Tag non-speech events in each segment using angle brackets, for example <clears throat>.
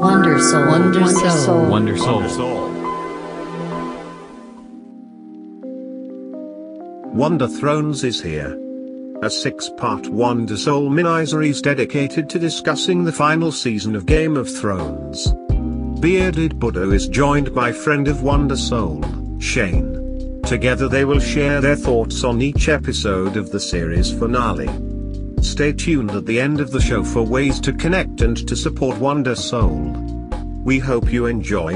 Wonder Soul. Wonder Soul. Wonder Soul. Wonder Soul. Wonder Thrones is here. A six-part Wonder Soul miniseries dedicated to discussing the final season of Game of Thrones. Bearded Buddha is joined by friend of Wonder Soul, Shane. Together they will share their thoughts on each episode of the series finale. Stay tuned at the end of the show for ways to connect and to support Wonder Soul. We hope you enjoy.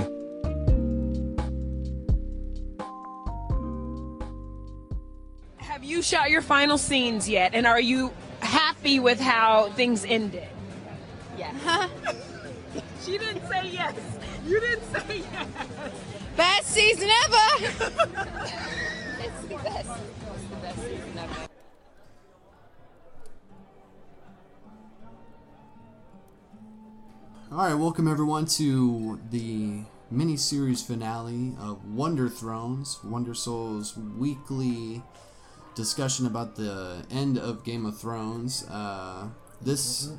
Have you shot your final scenes yet? And are you happy with how things ended? Yeah. <laughs> She didn't say yes. You didn't say yes. Best season ever. it's <laughs> the best. All right, welcome everyone to the mini series finale of Wonder Thrones, Wonder Soul's weekly discussion about the end of Game of Thrones. Uh, this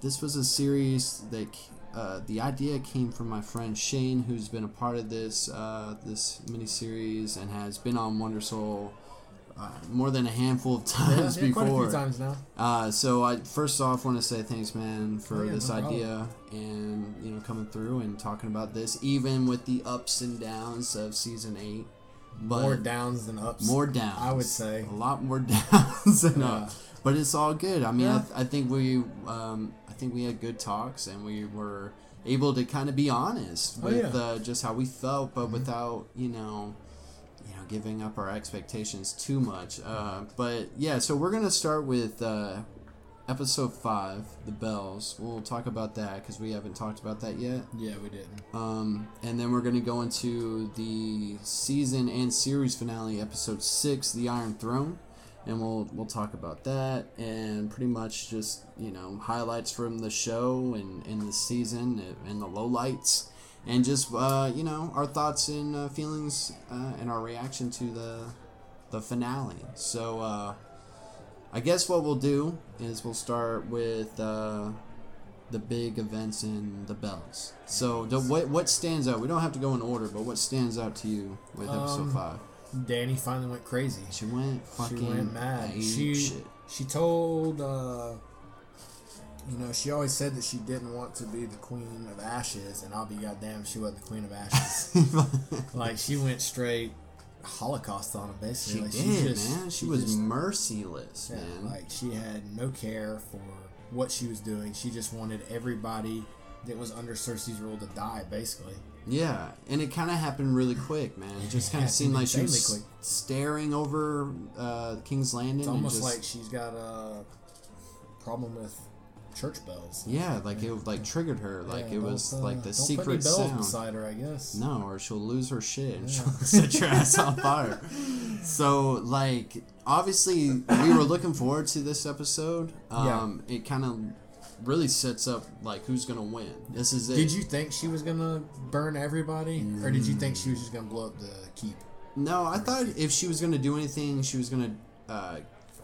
this was a series that uh, the idea came from my friend Shane, who's been a part of this uh, this mini series and has been on Wonder Soul. Uh, more than a handful of <laughs> times yeah, before. Quite a few times now. Uh, so I first off want to say thanks, man, for Oh, yeah, this no idea and you know coming through and talking about this, even with the ups and downs of season eight. But More downs than ups. more downs. I would say. a lot more <laughs> downs than Yeah. ups. But it's all good. I mean, I, th- I think we, um, I think we had good talks and we were able to kind of be honest Oh, with yeah. Mm-hmm. uh, just how we felt, but without you know you know giving up our expectations too much uh, but yeah so we're gonna start with uh, episode 5 the bells we'll talk about that because we haven't talked about that yet Yeah, we didn't. um, and then we're gonna go into the season and series finale episode 6 the iron throne and we'll we'll talk about that and pretty much just you know highlights from the show and, and the season and the lowlights and just uh, you know our thoughts and uh, feelings uh, and our reaction to the the finale. So uh, I guess what we'll do is we'll start with uh, the big events in the bells. So the, what what stands out? We don't have to go in order, but what stands out to you with episode Um, five? Dany finally went crazy. She went fucking she went mad. She shit. she told uh, you know she always said that she didn't want to be the queen of ashes, and I'll be goddamn she wasn't the queen of ashes. <laughs> like she went straight Holocaust on him basically. She did, just- man. She, was just- merciless, yeah, man. like she had no care for what she was doing. She just wanted everybody that was under Cersei's rule to die, basically. Yeah, and it kind of happened really quick, man. It just kind of seemed like she was quick. staring over uh, King's Landing. It's and almost just, like she's got a problem with church bells. yeah, like it like triggered her. Like Yeah, it was uh, like the put secret any bells sound. beside her, I guess. No, or she'll lose her shit and she'll <laughs> set your ass on fire. <laughs> So, like, obviously, we were looking forward to this episode. Um, It kind of really sets up, like, who's to win. This is it. Did you think she was gonna burn everybody, or did you think she was just gonna blow up the keep? No, I thought if she was to do anything, she was to uh,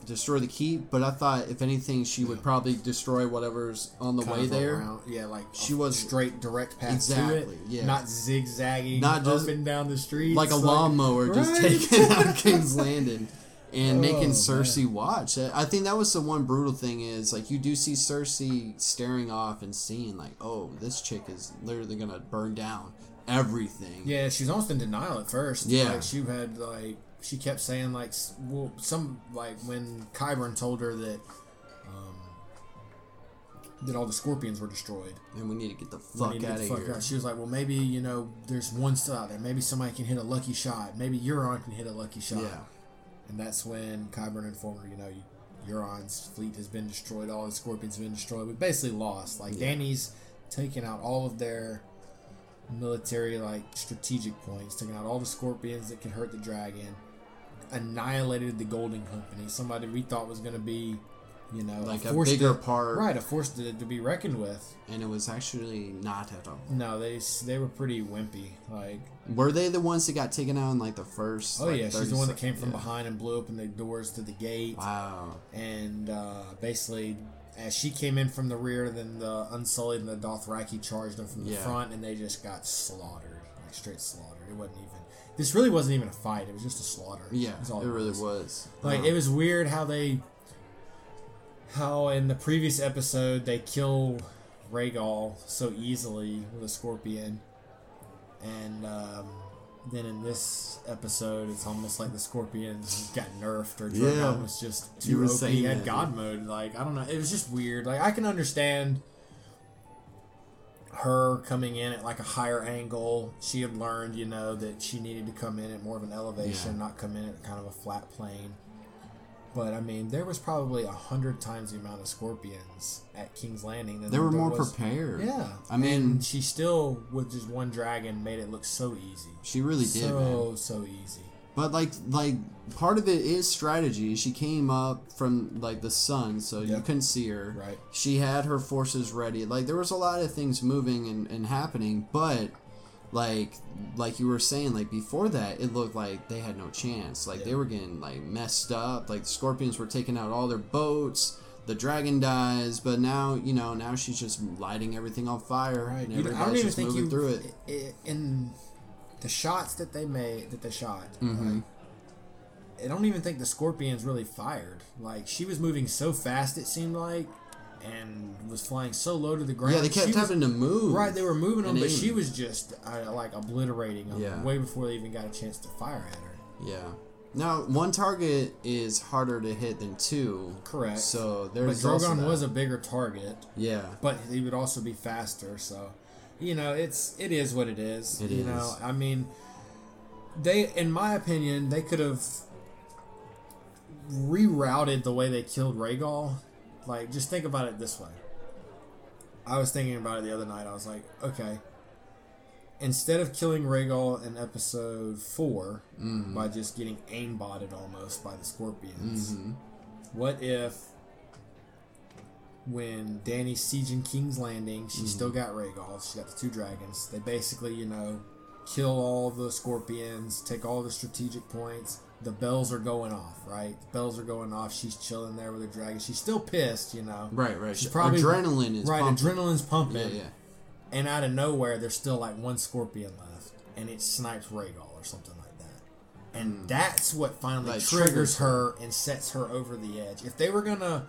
destroy the keep. But I thought, if anything, she would probably destroy whatever's on the Kind way of there. around- yeah, like She was- straight direct path Exactly, to it, yeah. not zigzagging, Not just- up and down the street like a lawnmower just Right. taking <laughs> out King's Landing and oh, making Oh, Cersei watch. I I think that was the one brutal thing is like you do see Cersei staring off and seeing like, oh, this chick is literally gonna burn down everything. Yeah, she was almost in denial at first. Yeah. like, she had like she kept saying like, well, some like when Qyburn told her that um, that all the scorpions were destroyed. And we need to get the fuck out of here. out. She was like, well, maybe you know, there's one still out there. Maybe somebody can hit a lucky shot. Maybe Euron can hit a lucky shot. Yeah. And that's when Qyburn informed her, you know, Euron's fleet has been destroyed. All the scorpions have been destroyed. We basically lost. Like Dany's taken out all of their military like strategic points, taking out all the scorpions that can hurt the dragon, annihilated the Golden Company, somebody we thought was going to be, you know, Like a force bigger to, part. right? A force to, to be reckoned with. And it was actually not at all. No, they they were pretty wimpy. Like, Were they the ones that got taken out in like the first? oh like, yeah, she's the one that came from yeah. behind and blew open the doors to the gate. Wow. and uh, basically as she came in from the rear, then the Unsullied and the Dothraki charged them from the Yeah. front, and they just got slaughtered, like straight slaughtered. It wasn't even. This really wasn't even a fight. It was just a slaughter. Yeah, all it really was. Like Um, it was weird how they, how in the previous episode they kill Rhaegal so easily with a scorpion, and um, then in this episode it's almost like the scorpion got nerfed or Drogon Yeah. was just too OP. He had God mode. Like I don't know. It was just weird. Like I can understand her coming in at like a higher angle. She had learned, you know, that she needed to come in at more of an elevation, Yeah. not come in at kind of a flat plane. But I mean, there was probably a hundred times the amount of scorpions at King's Landing. Than they were more was- prepared. Yeah, I mean, and she still with just one dragon made it look so easy. she really did, man. so so easy. But like like part of it is strategy. She came up from like the sun, so you Yep. couldn't see her. Right. She had her forces ready. Like there was a lot of things moving and, and happening, but like like you were saying, like before that, it looked like they had no chance. Like they were getting like messed up. Like the scorpions were taking out all their boats. The dragon dies, but now you know now she's just lighting everything on fire, Right. and You know, I don't even just think moving you through it. i- i- in the shots that they made that they shot. Mm-hmm. like, I don't even think the scorpions really fired. Like she was moving so fast, it seemed like, and was flying so low to the ground. Yeah, they kept She was- having to move. Right, they were moving them, but she was just uh, like obliterating them Yeah. way before they even got a chance to fire at her. Yeah. Now, one target is harder to hit than two. Correct. So But there's also Drogon was a bigger target, yeah. but he would also be faster. So, you know, it's it is what it is. It you is. know, I mean, they, in my opinion, they could have rerouted the way they killed Rhaegal. Like, just think about it this way. I was thinking about it the other night. I was like, okay, instead of killing Rhaegal in episode 4 Mm-hmm. by just getting aimbotted almost by the scorpions, Mm-hmm. what if when Dany's sieging King's Landing, Mm-hmm. she still got Rhaegal, she got the two dragons. They basically, you know, kill all the scorpions, take all the strategic points. The bells are going off, right? The bells are going off. She's chilling there with her dragon. She's still pissed, you know. Right, right. She's probably adrenaline is right. pumping. Adrenaline's pumping, Yeah, yeah. and out of nowhere, there's still like one scorpion left, and it snipes Rhaegal or something like that. And that's what finally. Like, triggers triggers her and sets her over the edge. If they were gonna,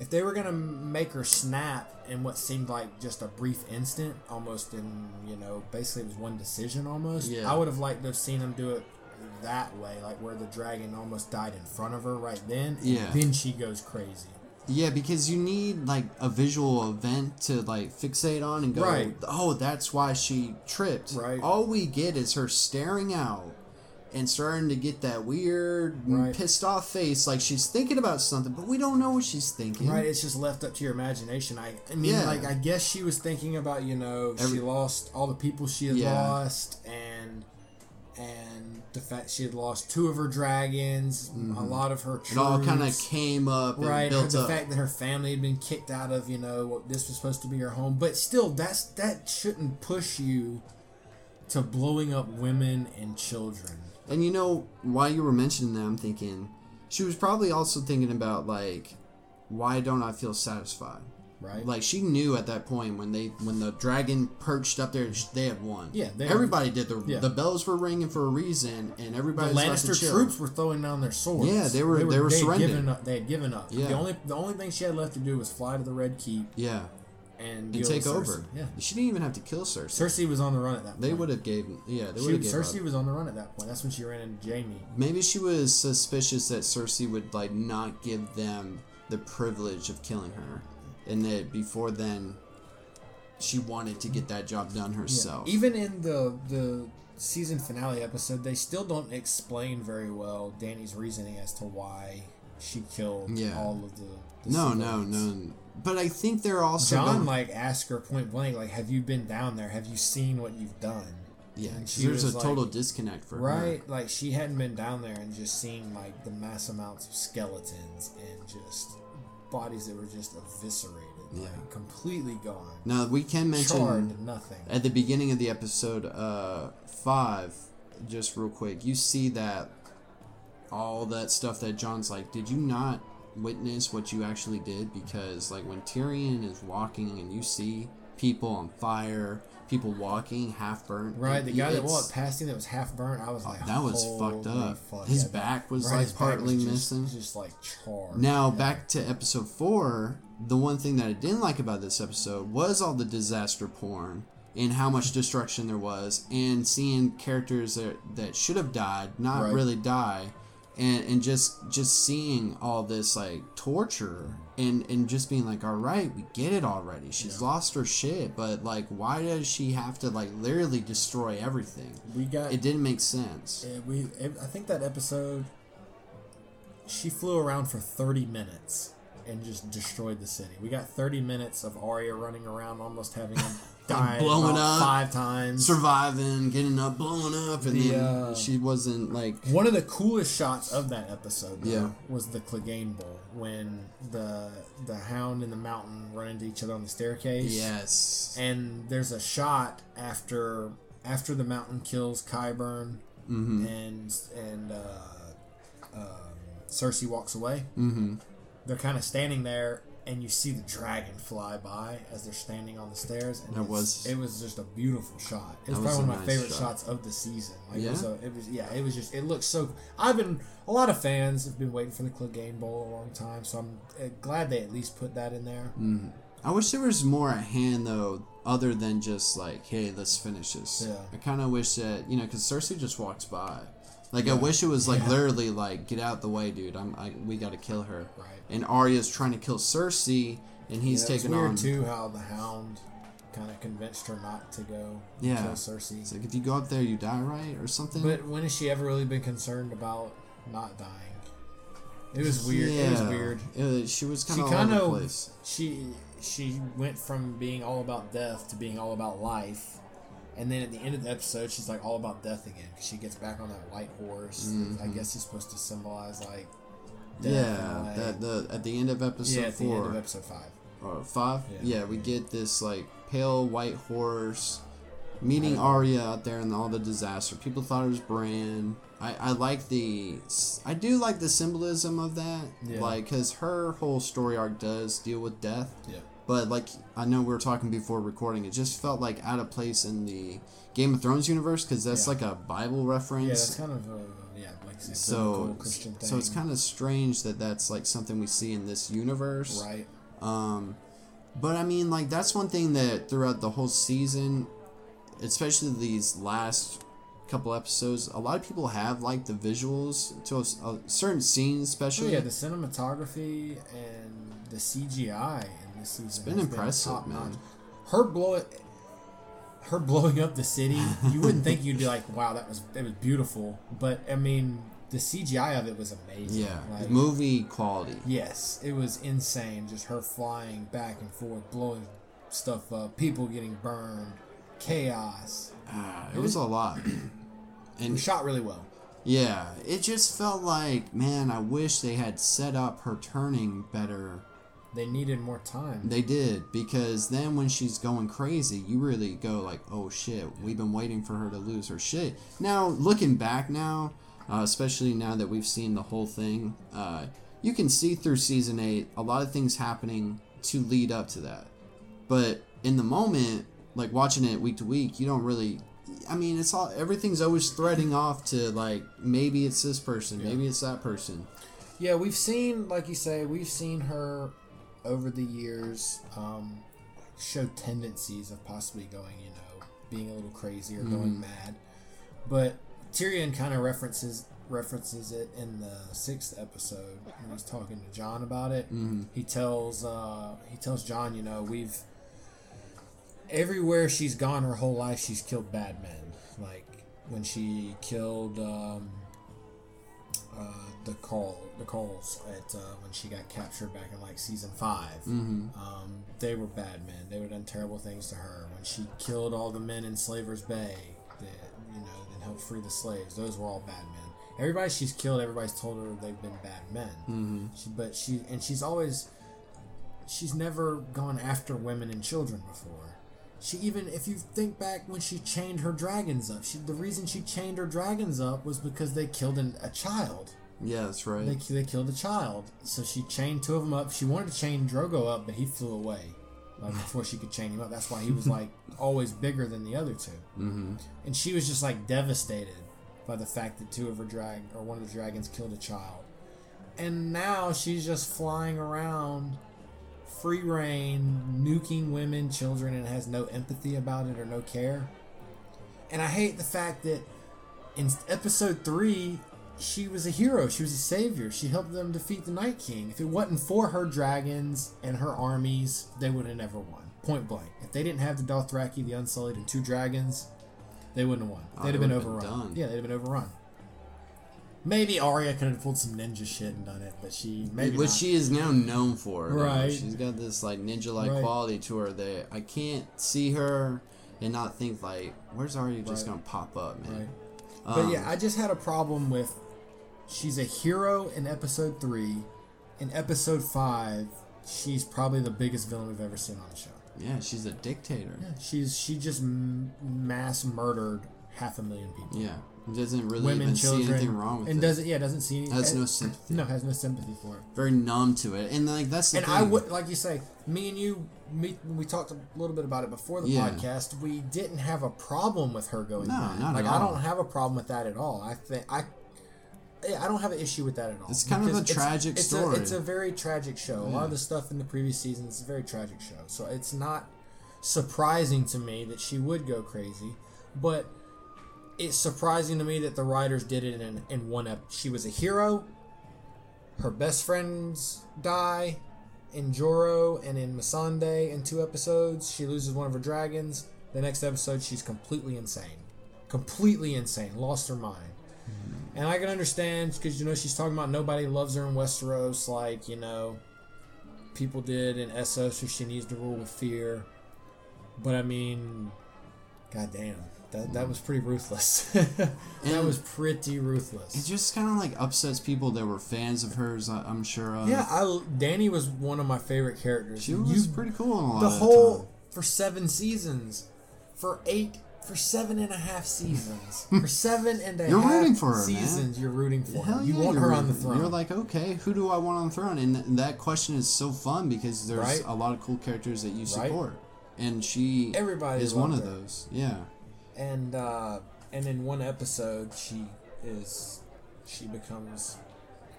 if they were gonna make her snap in what seemed like just a brief instant, almost in you know, basically it was one decision almost. Yeah. I would have liked to have seen them do it that way, like where the dragon almost died in front of her right then. and Yeah. Then she goes crazy. Yeah, because you need like a visual event to like fixate on and go, Right. oh, that's why she tripped. Right. All we get is her staring out and starting to get that weird, Right. pissed off face, like she's thinking about something, but we don't know what she's thinking. Right, it's just left up to your imagination. I, I mean, Yeah. like I guess she was thinking about you know she lost all the people she had Yeah. lost and and the fact she had lost two of her dragons, a lot of her troops. Mm-hmm. It all kind of came up and right. the up. fact that her family had been kicked out of you know what this was supposed to be her home, but still, that's that shouldn't push you to blowing up women and children. And you know, while you were mentioning that, I'm thinking she was probably also thinking about like, why don't I feel satisfied? Right. Like she knew at that point when they when the dragon perched up there, they had won. Yeah, they- everybody did. The Yeah. the bells were ringing for a reason, and the everybody was to Lannister troops were throwing down their swords. Yeah, they were- they were had surrendering. given up. They had given up. Yeah. The only the only thing she had left to do was fly to the Red Keep Yeah, and, and take over. Yeah, she didn't even have to kill Cersei. Cersei was on the run at that. point. they would have gave. Yeah, they would have Cersei up. was on the run at that point. That's when she ran into Jaime. Maybe she was suspicious that Cersei would like not give them the privilege of killing her, and that before then, she wanted to get that job done herself. Even in the the season finale episode, they still don't explain very well Dany's reasoning as to why she killed Yeah. all of the. the no, no, civilians. no. But I think they're also Jon going- like asked her point blank, like, "Have you been down there? Have you seen what you've done?" yeah. and 'cause she there's a like- total disconnect for her. Right, like she hadn't been down there and just seen like the mass amounts of skeletons and just bodies that were just eviscerated, Yeah. like completely gone, Now we can mention charred nothing. at the beginning of the episode uh, five, just real quick, you see that all that stuff that Jon's like, did you not witness what you actually did because like when Tyrion is walking and you see people on fire, people walking half burnt. Right, the guy that walked past him that was half burnt, I was like, that was fucked up. fuck." His Yeah, back was, right, like, back was partly just- missing. just like charred. Now back to episode four. The one thing that I didn't like about this episode was all the disaster porn and how much destruction there was, and seeing characters that that should have died not Right. really die, and and just just seeing all this like torture and and just being like, all right, we get it already. She's lost her shit, but like, why does she have to like literally destroy everything? we got It didn't make sense. Uh, we I think that episode she flew around for 30 minutes and just destroyed the city. We got 30 minutes of Arya running around almost having him <laughs> die blowing up, five times. Surviving, getting up, blowing up, and The, then uh, she wasn't like One of the coolest shots of that episode though, Yeah. was the Clegane Bowl when the the hound and the mountain run into each other on the staircase. yes, and there's a shot after after the mountain kills Qyburn Mm-hmm. and and uh, um, Cersei walks away. Mm-hmm. They're kind of standing there, and you see the dragon fly by as they're standing on the stairs. And That was- it was just a beautiful shot. It was was probably one of my nice favorite shot. shots of the season. Like it was, Yeah? a, it was yeah, it was just it looked so. I've been a lot of fans have been waiting for the Clegane Bowl a long time, so I'm uh, glad they at least put that in there. Mm. I wish there was more at hand though, other than just like, hey, let's finish this. Yeah. I kind of wish that you know, because Cersei just walks by. Like I wish it was like Yeah. literally like, get out the way, dude. I'm, I, we got to kill her. Right. And Arya's trying to kill Cersei, and he's Yeah, it's taking weird on. too how the Hound kind of convinced her not to go Yeah. kill Cersei. It's like if you go up there, you die, right, or something. But when has she ever really been concerned about not dying? It was weird. It was Yeah. weird. Uh, she was kind of all over the place. she she went from being all about death to being all about life, and then at the end of the episode, she's like all about death again she gets back on that white horse. I guess he's supposed to symbolize like death in a Mm-hmm. Yeah, way. that the at the end of episode yeah, at the four. end of episode five. or five. Yeah. Yeah. we get this like pale white horse meeting Arya out there and all the disaster. People thought it was Bran. I, I like the I do like the symbolism of that, Yeah. like because her whole story arc does deal with death. Yeah. But like I know we were talking before recording, it just felt like out of place in the Game of Thrones universe because that's Yeah. like a Bible reference. Yeah, that's kind of a yeah, like so Christian thing. so it's kind of strange that that's like something we see in this universe. right. Um, but I mean, like that's one thing that throughout the whole season, especially these last couple episodes, a lot of people have like the visuals to a, a certain scenes, Oh especially. yeah, the cinematography and the CGI this season it's been impressive, man. Her blow her blowing up the city, you wouldn't think you'd be like, <laughs> "Wow, that was it was beautiful," but I mean, the CGI of it was amazing. yeah, Like, movie quality. Yes, it was insane. Just her flying back and forth, blowing stuff up, people getting burned, chaos. Ah, it was a lot. <clears throat> It And was shot really well. yeah, it just felt like, man, I wish they had set up her turning better. They needed more time. They did because then when she's going crazy, you really go like, "Oh shit, we've been waiting for her to lose her shit." Now, looking back now, uh, especially now that we've seen the whole thing, uh, you can see through season eight a lot of things happening to lead up to that. But in the moment, like watching it week to week, you don't really. I mean, it's all everything's always threading off to like maybe it's this person, maybe it's that person. Yeah, we've seen, like you say, we've seen her over the years um, show tendencies of possibly going, you know, being a little crazy or going mad. But Tyrion kind of references references it in the sixth episode when he's talking to Jon about it. He tells uh, he tells Jon, you know, we've everywhere she's gone her whole life, she's killed bad men. Like when she killed. Um, the call the khals at uh, when she got captured back in like season 5 Mm-hmm. Um, they were bad men. They would done terrible things to her. When she killed all the men in Slavers Bay, that you know, and helped free the slaves, those were all bad men. Everybody she's killed, everybody's told her they've been bad men. Mm-hmm. She, but she and she's always she's never gone after women and children before. She even, if you think back when she chained her dragons up, she, the reason she chained her dragons up was because they killed an, a child. Yeah, that's right. They, they killed a child. So she chained two of them up. She wanted to chain Drogo up, but he flew away. Like <sighs> before she could chain him up. That's why he was like <laughs> always bigger than the other 2 Mm-hmm. And she was just like devastated by the fact that two of her drag or one of the dragons killed a child. And now she's just flying around free reign, nuking women, children, and has no empathy about it or no care. And I hate the fact that in episode three, she was a hero. She was a savior. She helped them defeat the Night King. If it wasn't for her dragons and her armies, they would have never won. Point blank. If they didn't have the Dothraki, the Unsullied, and two dragons, they wouldn't have won. Oh, They'd they have been would've been overrun. yeah, they'd have been overrun. Maybe Arya could have pulled some ninja shit and done it, but she maybe What she is now known for. though. Right. She's got this like ninja like Right. quality to her that I can't see her and not think like, where's Arya just gonna pop up, man? Right. Um, But yeah, I just had a problem with she's a hero in episode three. In episode five, she's probably the biggest villain we've ever seen on the show. yeah, she's a dictator. Yeah, she's she just m- mass murdered half a million people, Yeah, doesn't really women, even children, see anything wrong with and it. doesn't yeah doesn't see any, Has no sympathy. No, has no sympathy for it. Very numb to it, and like that's the And thing. I would like you say, me and you, me, we talked a little bit about it before the Yeah. podcast. We didn't have a problem with her going No, bad. not like at I all. don't have a problem with that at all. I think I. yeah, I don't have an issue with that at all. It's kind of a tragic it's story. A, it's a very tragic show. A lot of the stuff in the previous seasons is a very tragic show. So it's not surprising to me that she would go crazy, but it's surprising to me that the writers did it in in one episode. She was a hero. Her best friends die in Jorah and in Missandei in two episodes. She loses one of her dragons. The next episode, she's completely insane. Completely insane. Lost her mind. And I can understand because, you know, she's talking about nobody loves her in Westeros like, you know, people did in Essos, so she needs to rule with fear. But I mean, goddamn. That, that was pretty ruthless. <laughs> that And- was pretty ruthless. it just kind of like upsets people that were fans of hers. I, I'm sure. Of. Yeah, I Dany was one of my favorite characters. she was You- pretty cool in a lot the of whole time. for seven seasons, for eight, for seven and a half seasons, <laughs> for seven and a half You're rooting for her, man. seasons. You're rooting for Hell her. You yeah, want her on the throne. You're like, okay, who do I want on the throne? And th- that question is so fun because there's Right. a lot of cool characters that you Right. support, and she Everybody is one of her. those. Yeah, and uh, and in one episode, she is she becomes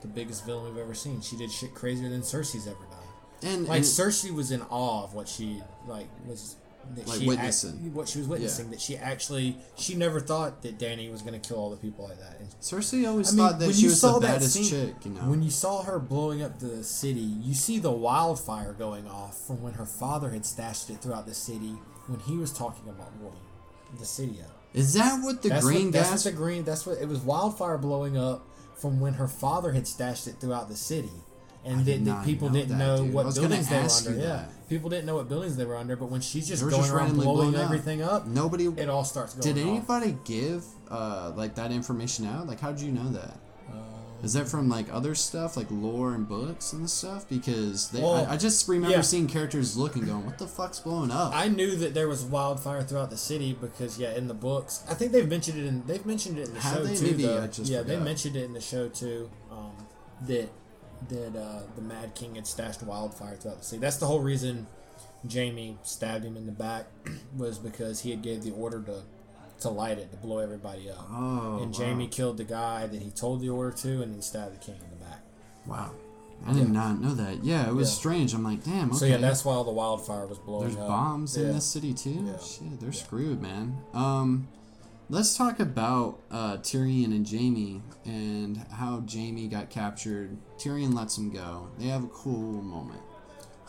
the biggest villain we've ever seen. She did shit crazier than Cersei's ever done. and Like and, Cersei was in awe of what she like was. That Like she witnessing. act- what she was witnessing. That she actually, she never thought that Dany was going to kill all the people like that. And Cersei always I mean, thought that when she you was saw the that baddest scene- chick. You know, When you saw her blowing up the city, you see the wildfire going off from when her father had stashed it throughout the city when he was talking about blowing the city up. is that what the that's green what, That's gas? what the green. That's what it was. Wildfire blowing up from when her father had stashed it throughout the city, and did that, that people know didn't that, know dude. What buildings they were under. Yeah, people didn't know what buildings they were under, but when she's just going just around blowing blowing up. everything up, Nobody. it all starts going. Did off. anybody give uh like that information out? Like, how did you know that? Is that from like other stuff, like lore and books and stuff? Because they, Well, I, I just remember yeah. seeing characters look and going, "What the fuck's blowing up?" I knew that there was wildfire throughout the city because yeah, in the books, I think they've mentioned it in they've mentioned it in the Have show they? too. Maybe though. I just yeah, they mentioned it in the show too. Um, that that uh, the Mad King had stashed wildfire throughout the city. That's the whole reason Jaime stabbed him in the back <clears throat> was because he had gave the order to to light it to blow everybody up. Oh, and wow. Jaime killed the guy that he told the order to, and then stabbed the king in the back. wow, I did Yeah. not know that. Yeah, it was Yeah. strange. I'm like, damn. Okay. So yeah, that's why all the wildfire was blowing There's up. bombs Yeah. in this city too. Yeah. Shit, they're screwed, man. Um, let's talk about uh, Tyrion and Jaime and how Jaime got captured. Tyrion lets him go. They have a cool moment.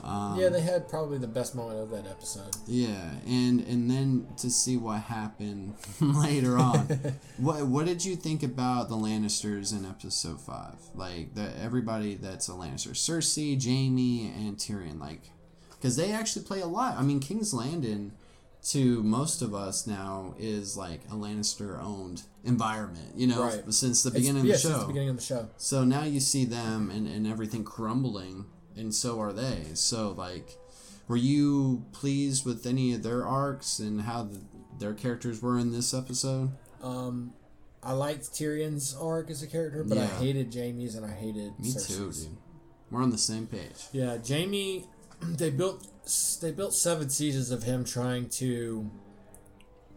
Um, Yeah, they had probably the best moment of that episode. Yeah, and and then to see what happened <laughs> later on. <laughs> what what did you think about the Lannisters in episode five? Like the everybody that's a Lannister, Cersei, Jaime, and Tyrion. Like, because they actually play a lot. I mean, King's Landing to most of us now is like a Lannister owned environment. You know, Right. since the It's- beginning yeah, of the since show. the beginning of the show. So now you see them and, and everything crumbling, and so are they. So, like, were you pleased with any of their arcs and how the, their characters were in this episode? Um, I liked Tyrion's arc as a character, but I hated Jaime's and I hated Me too, dude. We're on the same page. Yeah, Jaime. <clears throat> They built they built seven seasons of him trying to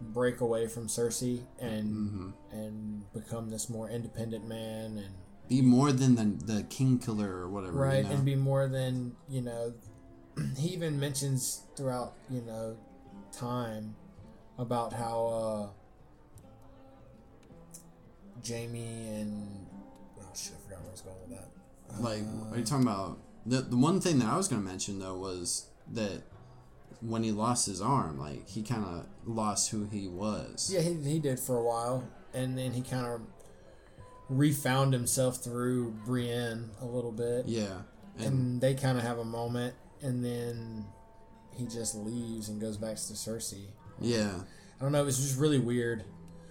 break away from Cersei and Mm-hmm. and become this more independent man and Be more than the the king killer or whatever. right You know? and be more than you know. <clears throat> He even mentions throughout you know time about how uh Jaime and oh shit, I forgot where I was going with that. Like, are you talking about the the one thing that I was gonna mention though was that when he lost his arm, like he kind of lost who he was. Yeah, he, he did for a while, and then he kind of refound himself through Brienne a little bit, Yeah. And, and they kind of have a moment, and then he just leaves and goes back to Cersei. yeah. I don't know. It was just really weird.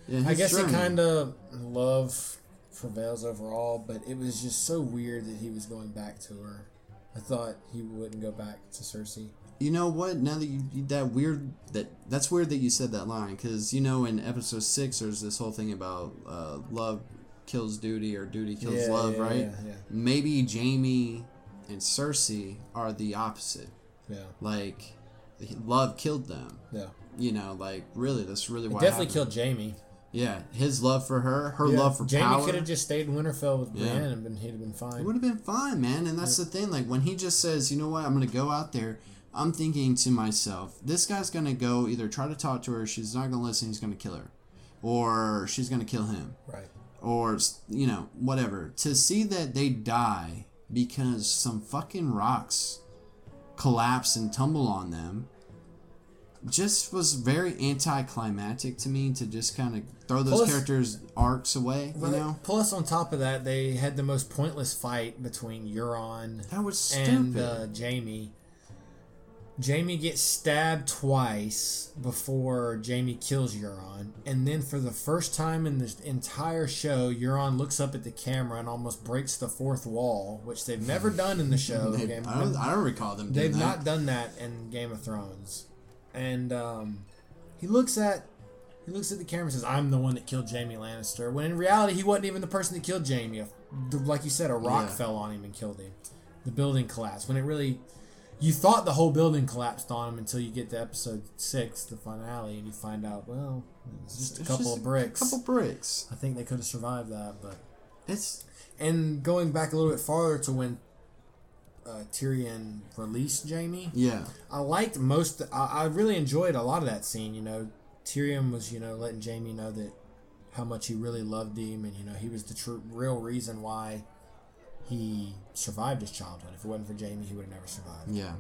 Yeah. I guess journey. it kind of love prevails overall, but it was just so weird that he was going back to her. I thought he wouldn't go back to Cersei. You know what? Now that you you- that weird that that's weird that you said that line because you know in episode six there's this whole thing about uh, love kills duty or duty kills Yeah, love, yeah, right? yeah, yeah. Maybe Jaime and Cersei are the opposite. Yeah, Like love killed them. yeah. You know, like really, that's really why. definitely killed Jaime. Yeah, his love for her, her Yeah, love for Jaime power. could have just stayed in Winterfell with Yeah. Brienne, and been, he'd have been fine. It would have been fine, man. And that's the thing. Like when he just says, "You know what? I'm gonna go out there." I'm thinking to myself, this guy's gonna go either try to talk to her, she's not gonna listen, he's gonna kill her, or she's gonna kill him, Right. Or you know whatever. To see that they die because some fucking rocks collapse and tumble on them just was very anticlimactic to me to just kind of throw those Plus- characters arcs away you know Plus, on top of that, they had the most pointless fight between Euron that was stupid and uh, Jaime. Jaime gets stabbed twice before Jaime kills Euron, and then for the first time in the entire show, Euron looks up at the camera and almost breaks the fourth wall, which they've never <laughs> done in the show. They- Game- I, don't, I don't recall them doing They've that. not done that in Game of Thrones. And um, he looks at he looks at the camera and says, "I'm the one that killed Jaime Lannister." When in reality, he wasn't even the person that killed Jaime. Like you said, a rock Yeah. fell on him and killed him. The building collapsed. When it really, you thought the whole building collapsed on him until you get to episode six, the finale, and you find out, well, it's just a couple just of bricks. A couple bricks. I think they could have survived that, but It's and going back a little bit farther to when uh, Tyrion released Jaime. yeah, I liked most. I, I really enjoyed a lot of that scene. You know, Tyrion was you know letting Jaime know that how much he really loved him, and you know he was the true real reason why he survived his childhood. If it wasn't for Jaime, he would have never survived. yeah.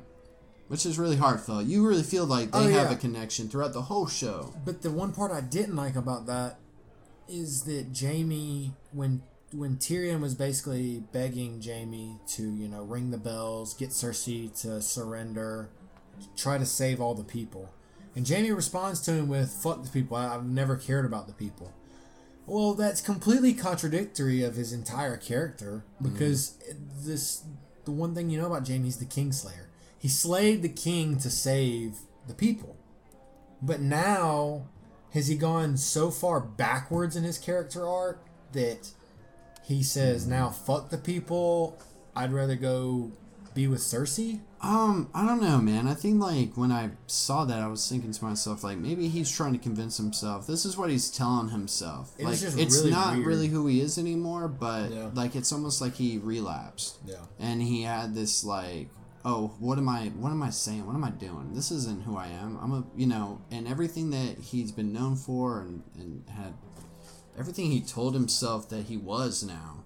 Which is really heartfelt. You really feel like they Oh, have a connection throughout the whole show. But the one part I didn't like about that is that Jaime, when when Tyrion was basically begging Jaime to you know ring the bells, get Cersei to surrender, try to save all the people, and Jaime responds to him with "fuck the people. I, I've never cared about the people." Well, that's completely contradictory of his entire character mm-hmm. because this the one thing you know about Jaime is the Kingslayer. He slayed the king to save the people. But now, has he gone so far backwards in his character arc that he says, mm-hmm. now fuck the people, I'd rather go be with Cersei? Um, I don't know, man. I think like when I saw that, I was thinking to myself, like maybe he's trying to convince himself. This is what he's telling himself. It like it's really not weird. really who he is anymore, but Yeah. like it's almost like he relapsed. Yeah. and he had this like oh what am i what am i saying what am i doing this isn't who i am i'm a you know and everything that he's been known for and and had everything he told himself that he was now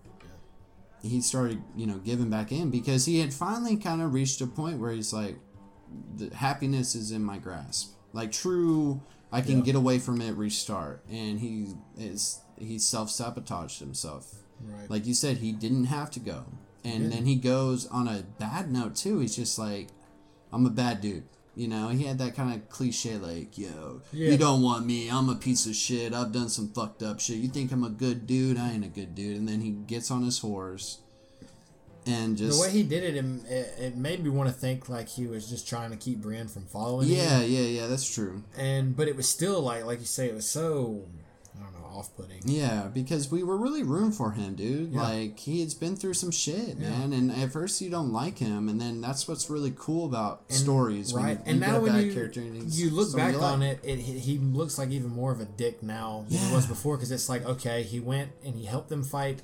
he started you know giving back in because he had finally kind of reached a point where he's like the happiness is in my grasp like true i can Yeah. get away from it restart and he is he self-sabotaged himself Right. like you said, he didn't have to go. And Yeah. then he goes on a bad note too. He's just like, I'm a bad dude. You know, he had that kind of cliche like, yo, Yeah. you don't want me. I'm a piece of shit. I've done some fucked up shit. You think I'm a good dude? I ain't a good dude. And then he gets on his horse and just the way he did it, it, it, made me want to think like he was just trying to keep Brienne from following him. yeah, yeah, yeah. That's true. and but it was still like like you say it was so Know off-putting. Yeah, because we were really rooting for him, dude. Yeah. Like he has been through some shit, Yeah. man. And at first you don't like him, and then that's what's really cool about And- stories, when right? you and get now a when bad you character and he's you look back you like. on it, it he, he looks like even more of a dick now than he was before because it's like okay, he went and he helped them fight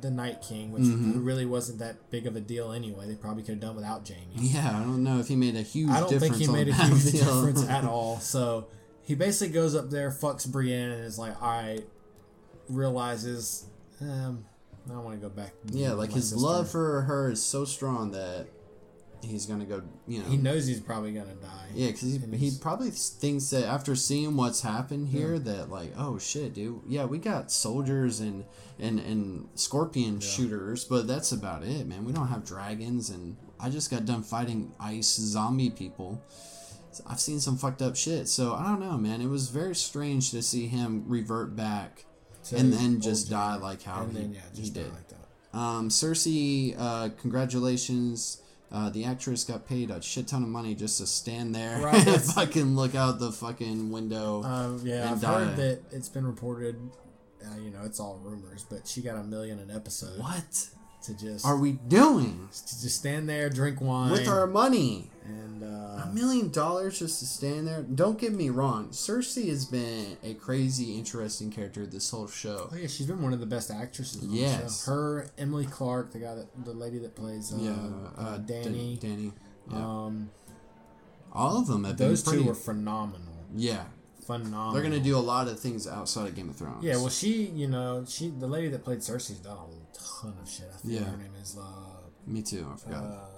the, Night King, which Mm-hmm. really wasn't that big of a deal anyway. They probably could have done without Jamie. Yeah, I don't know if he made a huge I don't think he made a huge <laughs> battlefield. difference at all. So he basically goes up there, fucks Brienne, and is like, all right, realizes, um, I want to go back. Yeah, like his sister." love for her is so strong that he's gonna go. You know, He knows he's probably gonna die. Yeah, because he, he probably thinks that after seeing what's happened here, that like, oh shit, dude, yeah, we got soldiers and and and scorpion shooters, but that's about it, man. We don't have dragons, and I just got done fighting ice zombie people. So I've seen some fucked up shit, so I don't know, man. It was very strange to see him revert back to and then just die like how and he, then yeah, he did. like that. Um, Cersei, uh, congratulations. Uh, the actress got paid a shit ton of money just to stand there <laughs> Right, and fucking look out the fucking window. Uh, yeah, and I've die. heard that it's been reported. Uh, you know, it's all rumors, but she got a million an episode what to just are we doing to just stand there, drink wine, with our money? and A uh, million dollars just to stand there? Don't get me wrong. Cersei has been a crazy, interesting character this whole show. oh yeah, she's been one of the best actresses. On the Yes. show. her, Emily Clark, the guy that the lady that plays uh, yeah, uh, uh, Dany. Dan- Dany. Yeah. Um, All of them have those been two were phenomenal. yeah, Phenomenal. they're gonna do a lot of things outside of Game of Thrones. Yeah, well, she, you know, she, the lady that played Cersei's done a ton of shit. I think Yeah. her name is uh, me too. I forgot. uh,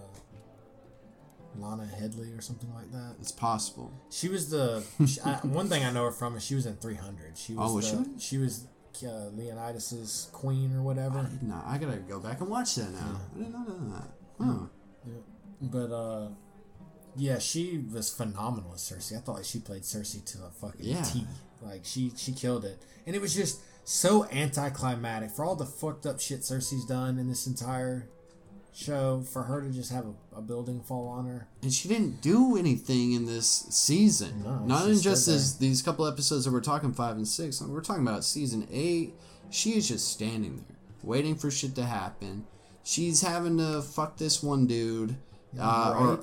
Lana Headley or something like that. it's possible. She was the <laughs> she, I, one thing I know her from is she was in 300. She was Oh, was the, she? she was uh, Leonidas's queen or whatever. No, I gotta go back and watch that now. I didn't know that. Huh. But uh, yeah, she was phenomenal as Cersei. I thought like she played Cersei to a fucking Yeah. T. Like she she killed it, and it was just so anticlimactic for all the fucked up shit Cersei's done in this entire show. For her to just have a, a building fall on her, And she didn't do anything in this season. No, Not in just as these couple episodes that we're talking five and six. We're talking about season eight. She is just standing there, waiting for shit to happen. She's having to fuck this one dude. Uh, or,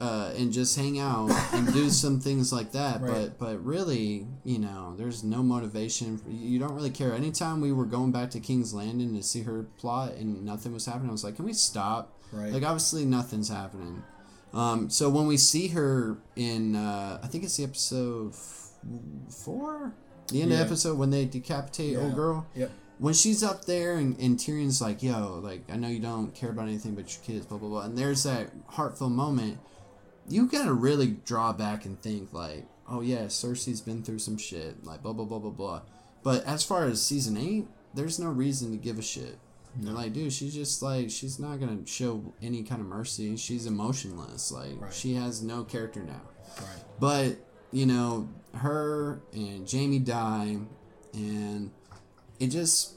uh, and just hang out and do <laughs> some things like that, Right. but but really, you know, there's no motivation. You don't really care. Anytime we were going back to King's Landing to see her plot and nothing was happening, I was like, can we stop? Right. Like obviously nothing's happening. Um, so when we see her in, uh, I think it's the episode f- four, the end Yeah. of the episode when they decapitate Yeah. old girl. Yep. When she's up there and, and Tyrion's like, "Yo, like I know you don't care about anything but your kids," blah blah blah, and there's that heartfelt moment. You gotta really draw back and think like, "Oh yeah, Cersei's been through some shit," like blah blah blah blah blah. But as far as season eight, there's no reason to give a shit. They're like, dude, she's just like she's not gonna show any kind of mercy. She's emotionless. Like Right. she has no character now. right? But you know, her and Jaime die, and it just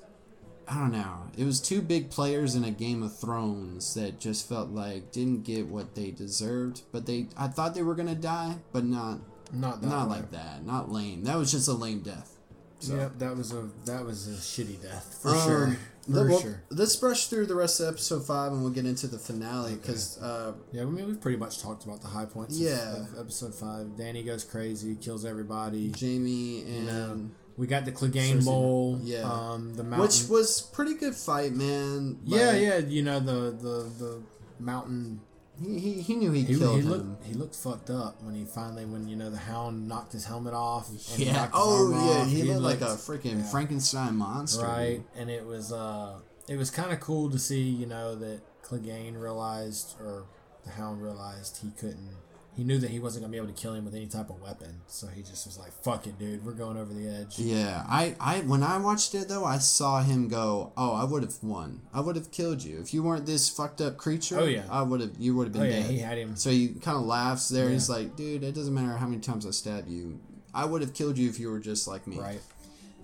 I don't know. It was two big players in a Game of Thrones that just felt like didn't get what they deserved. But they, I thought they were gonna die, but not Not that not way. like that. Not lame. That was just a lame death. So. Yep, that was a that was a shitty death for Um, sure. For well, sure. Let's brush through the rest of episode five, and we'll get into the finale because uh, Yeah, I mean we've pretty much talked about the high points. Yeah. of, episode five. Dany goes crazy, kills everybody. Jaime and know, We got the Clegane. Bowl. Yeah. Um, the mountain. which was pretty good fight, man. yeah, Like, yeah. You know the the the mountain. He, he, he knew he, He, killed he him. looked he looked fucked up when he finally when you know the Hound knocked his helmet off. Yeah. Oh yeah. off. He, looked like a freaking yeah. Frankenstein monster. right, and it was uh it was kind of cool to see you know that Clegane realized or the Hound realized he couldn't. He knew that he wasn't gonna be able to kill him with any type of weapon, so he just was like, "Fuck it, dude, we're going over the edge." Yeah, I, I when I watched it though, I saw him go, "Oh, I would have won. I would have killed you if you weren't this fucked up creature. Oh, yeah. I would have. You would have been Oh yeah, dead." he had him. So he kind of laughs there. Yeah. He's like, "Dude, it doesn't matter how many times I stab you. I would have killed you if you were just like me." Right.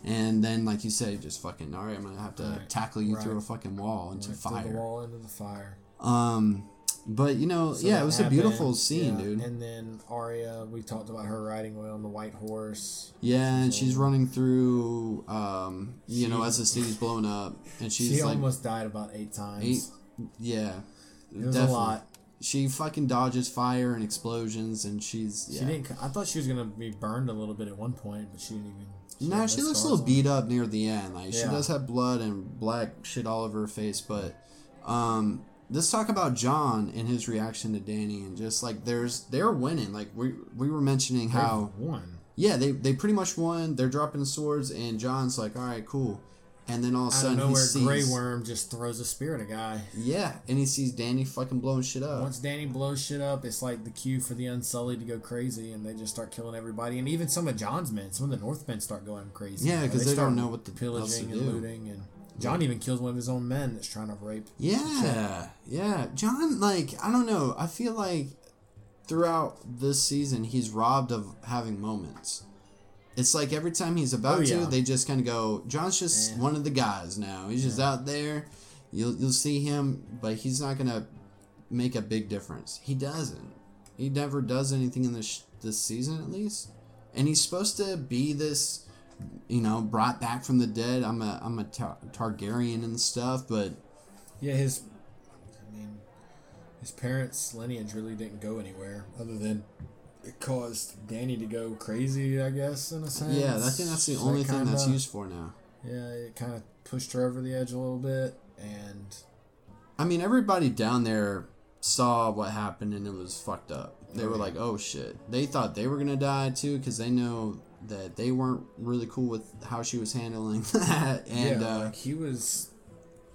And then, like you said, just fucking, all right, I'm gonna have to Right. tackle you Right. through a fucking wall into Right through the wall into the fire. Um, But you know, So yeah, it was a beautiful scene, yeah. dude. And then Arya, we talked about her riding away on the white horse. yeah, and she's running through, um, you know, as the city's blowing up, and she's she like, almost died about eight times. eight, yeah, it was definitely. a lot. She fucking dodges fire and explosions, and she's yeah. She didn't. I thought she was gonna be burned a little bit at one point, but she didn't even. No, had she looks a little beat up near the end. Like she does have blood and black shit all over her face, but um let's talk about Jon and his reaction to Dany and just like there's they're winning. Like we we were mentioning They've how won. yeah, they they pretty much won. They're dropping swords and Jon's like, "All right, cool." And then all of a sudden he nowhere, sees Grey Worm just throws a spear at a guy. Yeah, and he sees Dany fucking blowing shit up. Once Dany blows shit up, it's like the cue for the Unsullied to go crazy, and they just start killing everybody. And even some of Jon's men, some of the Northmen, start going crazy. Yeah, because they start don't know what the else to do. and looting. And Jon even kills one of his own men that's trying to rape. Yeah, yeah. Jon, like, I don't know. I feel like throughout this season, he's robbed of having moments. It's like every time he's about Oh, to, they just kind of go, Jon's just one of the guys now. He's just out there. You'll, you'll see him, but he's not going to make a big difference. He doesn't. He never does anything in this, this season, at least. And he's supposed to be this, you know, brought back from the dead. I'm a, I'm a Tar- Targaryen and stuff, but Yeah, his. I mean, his parents' lineage really didn't go anywhere other than it caused Dany to go crazy. I guess in a sense. Yeah, I think that's the So only it thing that's kinda- used for now. Yeah, it kind of pushed her over the edge a little bit, and I mean, everybody down there saw what happened and it was fucked up. They were like, "Oh shit!" They thought they were gonna die too because they know that they weren't really cool with how she was handling <laughs> that. And yeah, uh, like he was.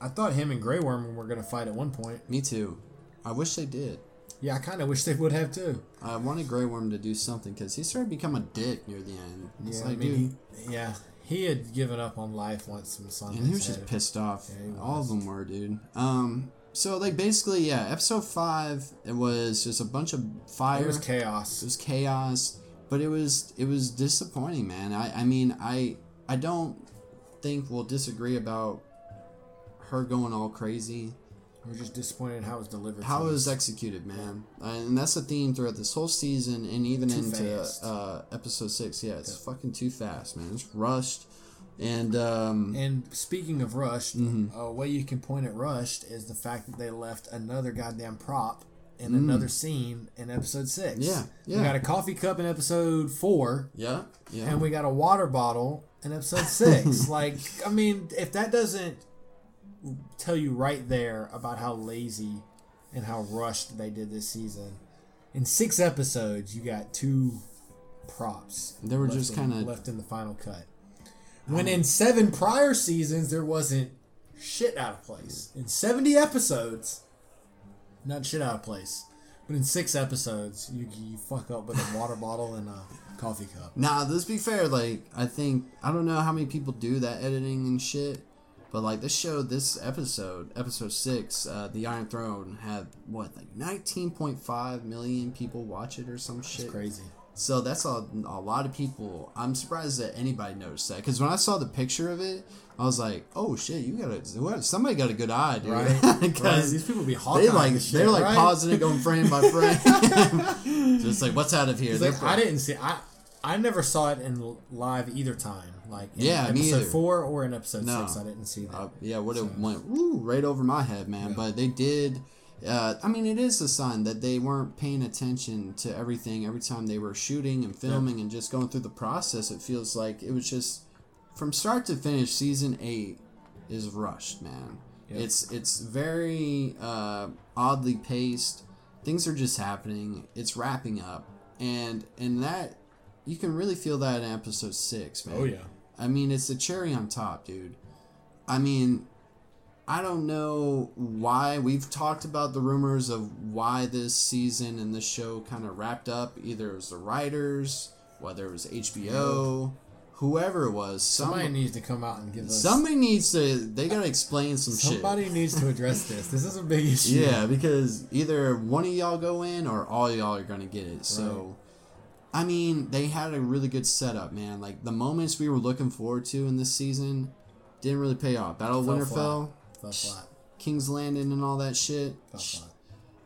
I thought him and Grey Worm were gonna fight at one point. me too. I wish they did. Yeah, I kind of wish they would have too. I wanted Grey Worm to do something because he started to become a dick near the end. It's Yeah, like, I mean, he, yeah, he had given up on life once some sun. and he was just pissed off. Yeah, All of them were, dude. Um, so like basically, yeah, episode five, it was just a bunch of fire. It was chaos. it was chaos but it was it was disappointing man. I i mean i i don't think we'll disagree about her going all crazy. We're just disappointed in how it was delivered. how it was executed man. And that's the theme throughout this whole season and even Too into uh episode six. Yeah it's fucking too fast man. It's rushed. And um And speaking of rushed, Mm-hmm. a way you can point at rushed is the fact that they left another goddamn prop in Mm. another scene in episode six. Yeah, We got a coffee cup in episode four, yeah yeah and we got a water bottle in episode six. <laughs> like, I mean, if that doesn't tell you right there about how lazy and how rushed they did this season, in six episodes, you got two props. They were just kinda- left in the final cut. When in seven prior seasons there wasn't shit out of place. In seventy episodes, not shit out of place. But in six episodes, you you fuck up with a water <laughs> bottle and a coffee cup. Now, let's be fair. Like, I think I don't know how many people do that editing and shit, but like this show, this episode, episode six, uh, the Iron Throne, had what like 19.5 million people watch it or some shit. It's crazy. So that's a, a lot of people. I'm surprised that anybody noticed that because when I saw the picture of it, I was like, "Oh shit, you got a what- somebody got a good eye, dude." Right? <laughs> right? Because These people be they like shit, they're like right? pausing it, going frame by <laughs> frame. Just like what's out of here? Like, I didn't see. I I never saw it in live either time. Like in Yeah, episode either. four or in episode No. six, I didn't see that. Uh, yeah, would have went woo, right over my head, man. But they did. Uh, I mean, it is a sign that they weren't paying attention to everything every time they were shooting and filming and just going through the process. It feels like it was just from start to finish. Season eight is rushed, man. Yep. It's it's very uh, oddly paced. Things are just happening. It's wrapping up, and and that you can really feel that in episode six, man. oh yeah. I mean, it's the cherry on top, dude. I mean, I don't know why we've talked about the rumors of why this season and this show kind of wrapped up. Either it was the writers, whether it was HBO, whoever it was. Somebody Somebody, needs to come out and give us. somebody needs to. They gotta explain some shit. somebody needs to address this. This is a big <laughs> issue. Yeah, because either one of y'all go in or all y'all are gonna get it. So. I mean, they had a really good setup, man. Like the moments we were looking forward to in this season didn't really pay off. Battle of Fell Winterfell, flat. Flat. King's Landing, and all that shit. Flat.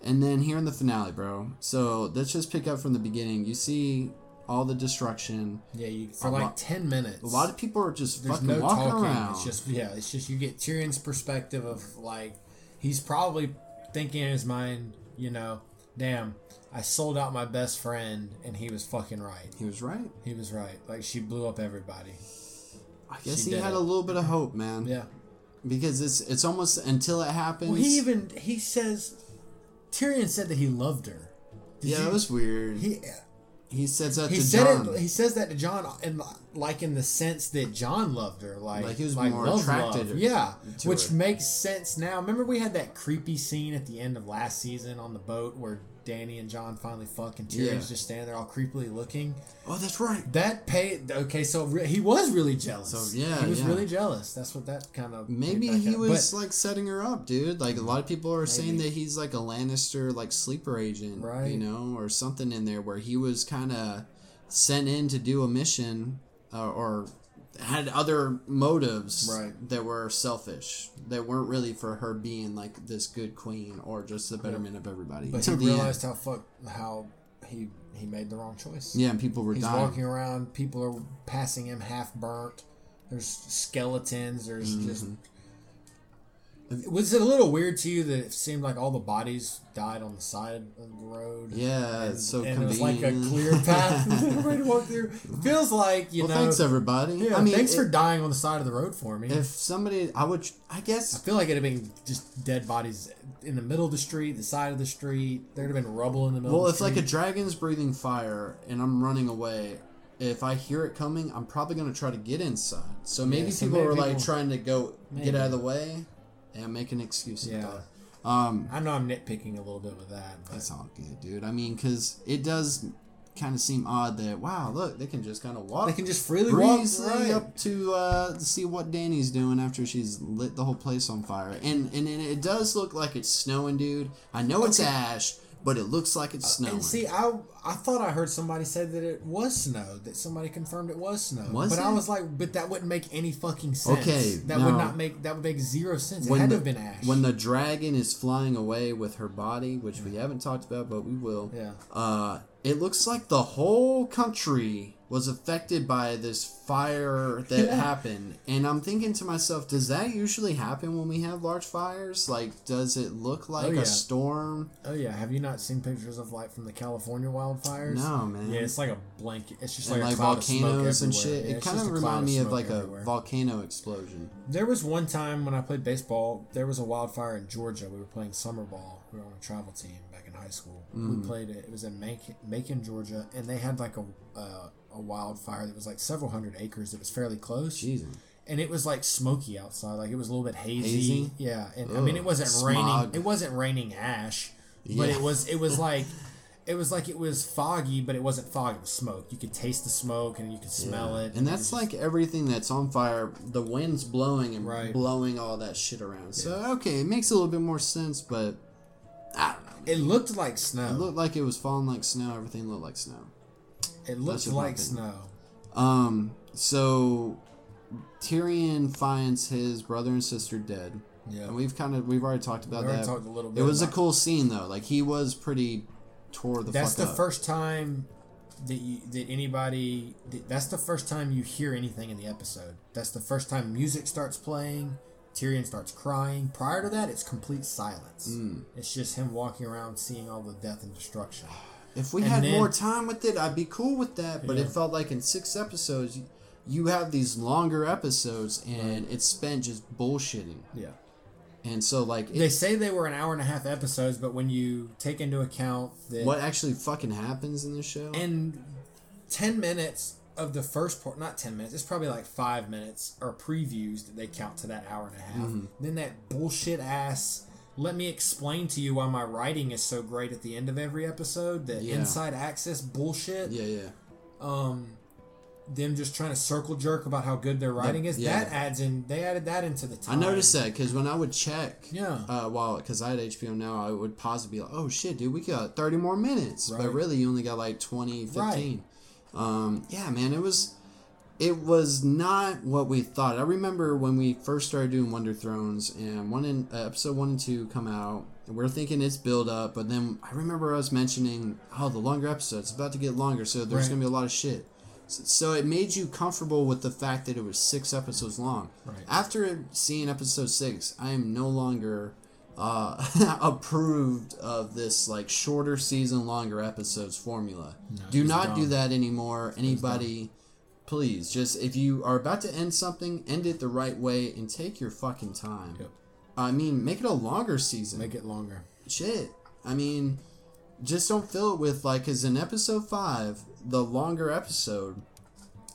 and then here in the finale, bro. So let's just pick up from the beginning. You see all the destruction. Yeah, you, for A like lot- ten minutes. A lot of people are just there's fucking no walking talking. around. It's just yeah, it's just you get Tyrion's perspective of like he's probably thinking in his mind, you know, damn, I sold out my best friend and he was fucking right. he was right. He was right. Like she blew up everybody. I guess She he had it. a little bit of hope, man. Yeah. Because it's it's almost until it happens. Well, he even he says Tyrion said that he loved her. Did yeah, you- that was weird. He, he says that he to said Jon. it. He says that to Jon, and like in the sense that Jon loved her, like Like he was like more love, attracted love. Yeah, which her. makes sense now. Remember we had that creepy scene at the end of last season on the boat where Dany and Jon finally fuck, and Tyrion's Yeah. just standing there all creepily looking. oh, that's right. That paid. Okay, so re- he was really jealous. So, yeah, he was yeah. really jealous. That's what that kind of Maybe he was But- like setting her up, dude. Like a lot of people are saying that he's like a Lannister, like sleeper agent, Right. You know, or something in there where he was kind of sent in to do a mission, uh, or had other motives Right. that were selfish, that weren't really for her being like this good queen or just the betterment of everybody. But he the end. realized how fuck how he he made the wrong choice. yeah, and people were He's dying. walking around. People are passing him half burnt. There's skeletons. There's Mm-hmm. just. Was it a little weird to you that it seemed like all the bodies died on the side of the road? Yeah, and, it's so and it was like a clear <laughs> path <laughs> for everybody to walk through. Feels like you well, know. thanks everybody. Yeah, I mean, thanks it- for dying on the side of the road for me. if somebody, I would, I guess, I feel like it'd have been just dead bodies in the middle of the street, the side of the street. There'd have been rubble in the middle. Well, the like a dragon's breathing fire and I'm running away, if I hear it coming, I'm probably gonna try to get inside. So maybe so people maybe are like trying to go Maybe. get out of the way and make an excuse. Yeah. That. Um, I know I'm nitpicking a little bit with that. But that's all good, dude. I mean, because it does kind of seem odd that wow, look, they can just kind of walk. They can just freely walk right. up to uh, see what Dany's doing after she's lit the whole place on fire, and and, and it does look like it's snowing, dude. I know it's Okay. ash, but it looks like it's snowing. And see, I I thought I heard somebody say that it was snow. That somebody confirmed it was snow. Was but I was like, but that wouldn't make any fucking sense. Okay, that would not make that would make zero sense. It when had the, to have been ash. when the dragon is flying away with her body, which we haven't talked about, but we will. Yeah. Uh, it looks like the whole country was affected by this fire that happened, and I'm thinking to myself, does that usually happen when we have large fires? Like, does it look like Oh, yeah. a storm? oh yeah, have you not seen pictures of like from the California wildfires? No, man. Yeah, it's like a blanket. It's just And like, like a cloud of smoke volcanoes and shit. Yeah, it kind of reminded me of like everywhere. a volcano explosion. There was one time when I played baseball. There was a wildfire in Georgia. We were playing summer ball. We were on a travel team back in high school. Mm. We played it. It was in Macon, Macon, Georgia, and they had like a uh, a wildfire that was like several hundred acres. That was fairly close, Jesus. and it was like smoky outside. Like it was a little bit hazy. Hazy? Yeah, and I mean it wasn't smog. raining. It wasn't raining ash, but it was. It was <laughs> like. It was like it was foggy, but it wasn't fog. It was smoke. You could taste the smoke and you could smell it. And it that's just- like everything that's on fire. The wind's blowing and Right. blowing all that shit around. So okay, it makes a little bit more sense, but I don't know. it looked like snow. It looked like it was falling like snow. Everything looked like snow. It looks like snow. Um. So Tyrion finds his brother and sister dead. Yeah. And we've kind of we've already talked about already that. talked a little bit. it was a cool scene though. Like he was pretty tore the That's the up. first time that you, that anybody. That's the first time you hear anything in the episode. That's the first time music starts playing. Tyrion starts crying. Prior to that, it's complete silence. Hmm. It's just him walking around, seeing all the death and destruction. If we And had then- more time with it, I'd be cool with that. But Yeah. it felt like in six episodes, you, have these longer episodes, and it's spent just bullshitting. Yeah. And so, like, it- They say they were an hour and a half episodes, but when you take into account that what actually fucking happens in the show? and 10 minutes of the first part not 10 minutes it's probably like five minutes or previews that they count to that hour and a half Mm-hmm. then that bullshit ass let me explain to you why my writing is so great at the end of every episode the Yeah. inside access bullshit yeah, yeah. um them just trying to circle jerk about how good their writing is yeah. that adds in they added that into the time. I noticed that because when I would check, Yeah. uh, well, because I had HBO now, I would pause and be like, "Oh shit, dude, we got thirty more minutes," but really, you only got like 20, 15. Right. Um, yeah, man, it was, it was not what we thought. I remember when we first started doing Wonder Thrones, and one in uh, episode one and two come out, we're thinking it's build up, but then I remember us mentioning, oh, the longer episodes, about to get longer, so there's Right. gonna be a lot of shit. So, so it made you comfortable with the fact that it was six episodes long. Right. After seeing episode six, I am no longer uh, <laughs> approved of this like shorter season, longer episodes formula. do it's not do that anymore. Anybody, please, just if you are about to end something, end it the right way and take your fucking time. Yep. I mean, make it a longer season. Make it longer. Shit. I mean, just don't fill it with like, cause in episode five, the longer episode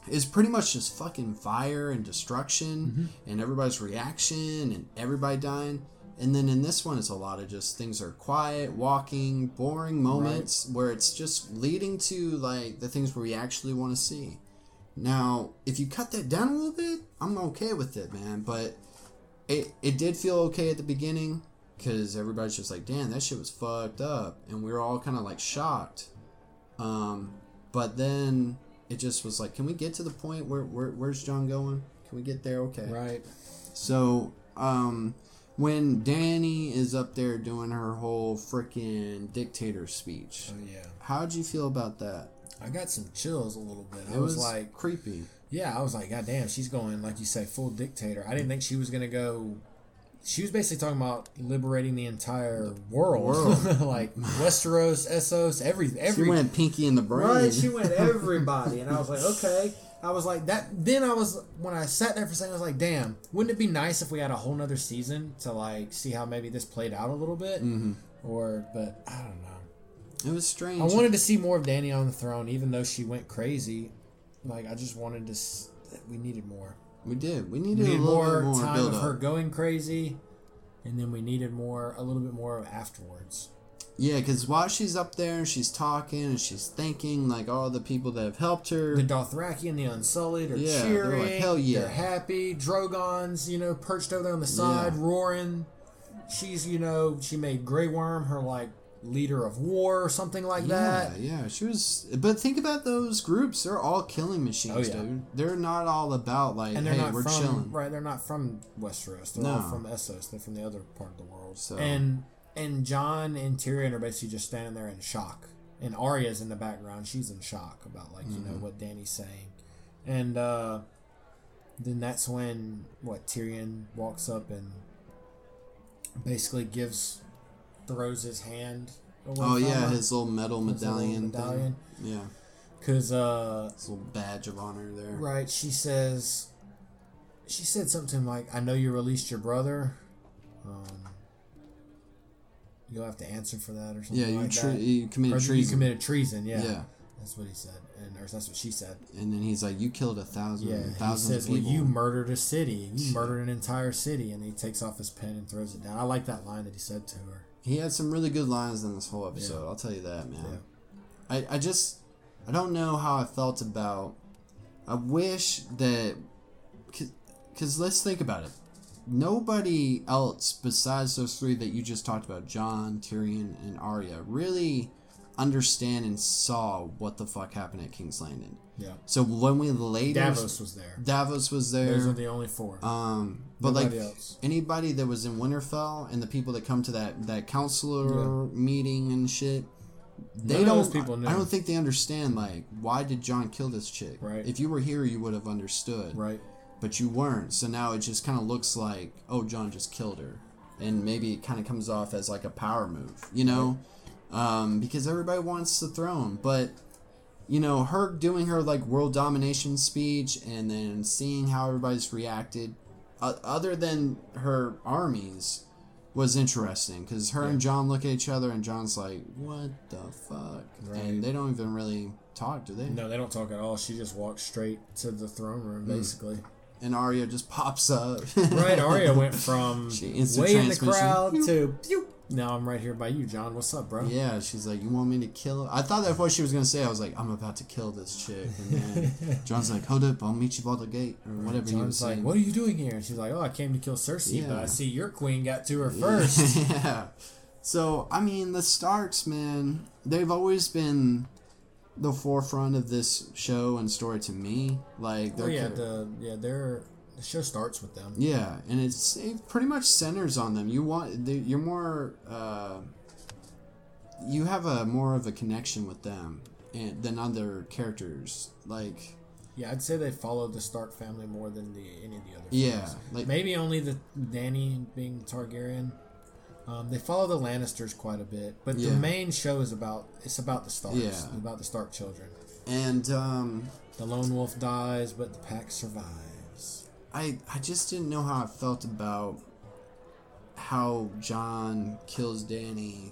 is pretty much just fucking fire and destruction mm-hmm. and everybody's reaction and everybody dying. And then in this one, it's a lot of just things are quiet, walking, boring moments where it's just leading to like the things where we actually want to see. Now, if you cut that down a little bit, I'm okay with it, man. But it it did feel okay at the beginning because everybody's just like, "Damn, that shit was fucked up," and we were all kind of like shocked. Um, but then it just was like, "Can we get to the point where, where where's Jon going? Can we get there? Okay." Right. So, um, when Dany is up there doing her whole freaking dictator speech, Oh yeah. how'd you feel about that? I got some chills a little bit. I It was, was like, creepy. yeah, I was like, God damn, she's going like you say, full dictator. I didn't think she was gonna go. She was basically talking about liberating the entire world, world. <laughs> like Westeros, Essos, every every She went pinky in the brain. Right, she <laughs> went everybody, and I was like, okay. I was like that. Then I was when I sat there for a second, I was like, damn, wouldn't it be nice if we had a whole nother season to like see how maybe this played out a little bit, mm-hmm. or but I don't know. It was strange. I wanted to see more of Dany on the throne, even though she went crazy. Like I just wanted to. s- We needed more. we did. We We needed, needed a more, bit more time of her going crazy, and then we needed more, a little bit more afterwards. Yeah, because while she's up there and she's talking and she's thanking like all the people that have helped her. The Dothraki and the Unsullied are Yeah, they're cheering. like, "Hell yeah." They're happy. Drogon's, you know, perched over there on the side, Yeah. roaring. She's, you know, she made Grey Worm her like leader of war or something like yeah, that. yeah, yeah. she was. But think about those groups; they're all killing machines, Oh, yeah. dude. They're not all about like, And they're hey, not we're from chilling. right. They're not from Westeros. They're all from Essos. They're from the other part of the world. So- and and Jon and Tyrion are basically just standing there in shock. And Arya's in the background. She's in shock about like you know Mm-hmm. what Dany's saying, and uh, then that's when what Tyrion walks up and basically gives throws his hand. Oh yeah, his little metal His little medallion, medallion. thing. Yeah, Cause uh, his little badge of honor there. Right. She says, she said something like, "I know you released your brother. Um, you'll have to answer for that or something." Yeah, you like tre- you committed Or treason. You committed treason. Yeah. Yeah. That's what he said, and or that's what she said. And then he's like, "You killed a thousand, Yeah. He thousands says, of "Well, people." you murdered a city. You <laughs> murdered an entire city," and he takes off his pen and throws it down. I like that line that he said to her. He had some really good lines in this whole episode. Yeah. I'll tell you that, man. Yeah. I, I just I don't know how I felt about. I wish that because let's think about it. Nobody else besides those three that you just talked about, Jon, Tyrion, and Arya, really understand and saw what the fuck happened at King's Landing. Yeah. So when we later Davos was there. Davos was there. Those are the only four. Um, but Nobody like else. anybody that was in Winterfell and the people that come to that that counselor meeting and shit, they None don't. people knew. I don't think they understand like why did Jon kill this chick? Right. If you were here, you would have understood. right. But you weren't. So now it just kind of looks like oh, Jon just killed her, and maybe it kind of comes off as like a power move, you know, um, because everybody wants the throne, but you know, her doing her like world domination speech and then seeing how everybody's reacted, uh, other than her armies, was interesting because her and Jon look at each other and Jon's like, "What the fuck?" Right. And they don't even really talk, do they? No, they don't talk at all. She just walks straight to the throne room, Hmm. basically. And Arya just pops up. Right, Arya went from <laughs> She way in the crowd to pew. Now I'm right here by you, Jon. What's up, bro? Yeah, she's like, "You want me to kill?" Her? I thought that's what she was gonna say. I was like, "I'm about to kill this chick," and then <laughs> Jon's like, "Hold up, I'll meet you by the gate or whatever he was like, saying." "What are you doing here?" And she's like, "Oh, I came to kill Cersei, but I see your queen got to her first. yeah. <laughs> So I mean, the Starks, man, they've always been the forefront of this show and story to me. Like, oh they're yeah, the yeah they're The show starts with them. Yeah, and it's it pretty much centers on them. You want they- you're more uh, you have a more of a connection with them and, than other characters. Like Yeah, I'd say they follow the Stark family more than the any of the other. yeah, like maybe only the Dany being Targaryen. Um, they follow the Lannisters quite a bit, but Yeah. the main show is about it's about the Starks, Yeah. about the Stark children. and um, The lone wolf dies, but the pack survives. I I just didn't know how I felt about how Jon kills Dany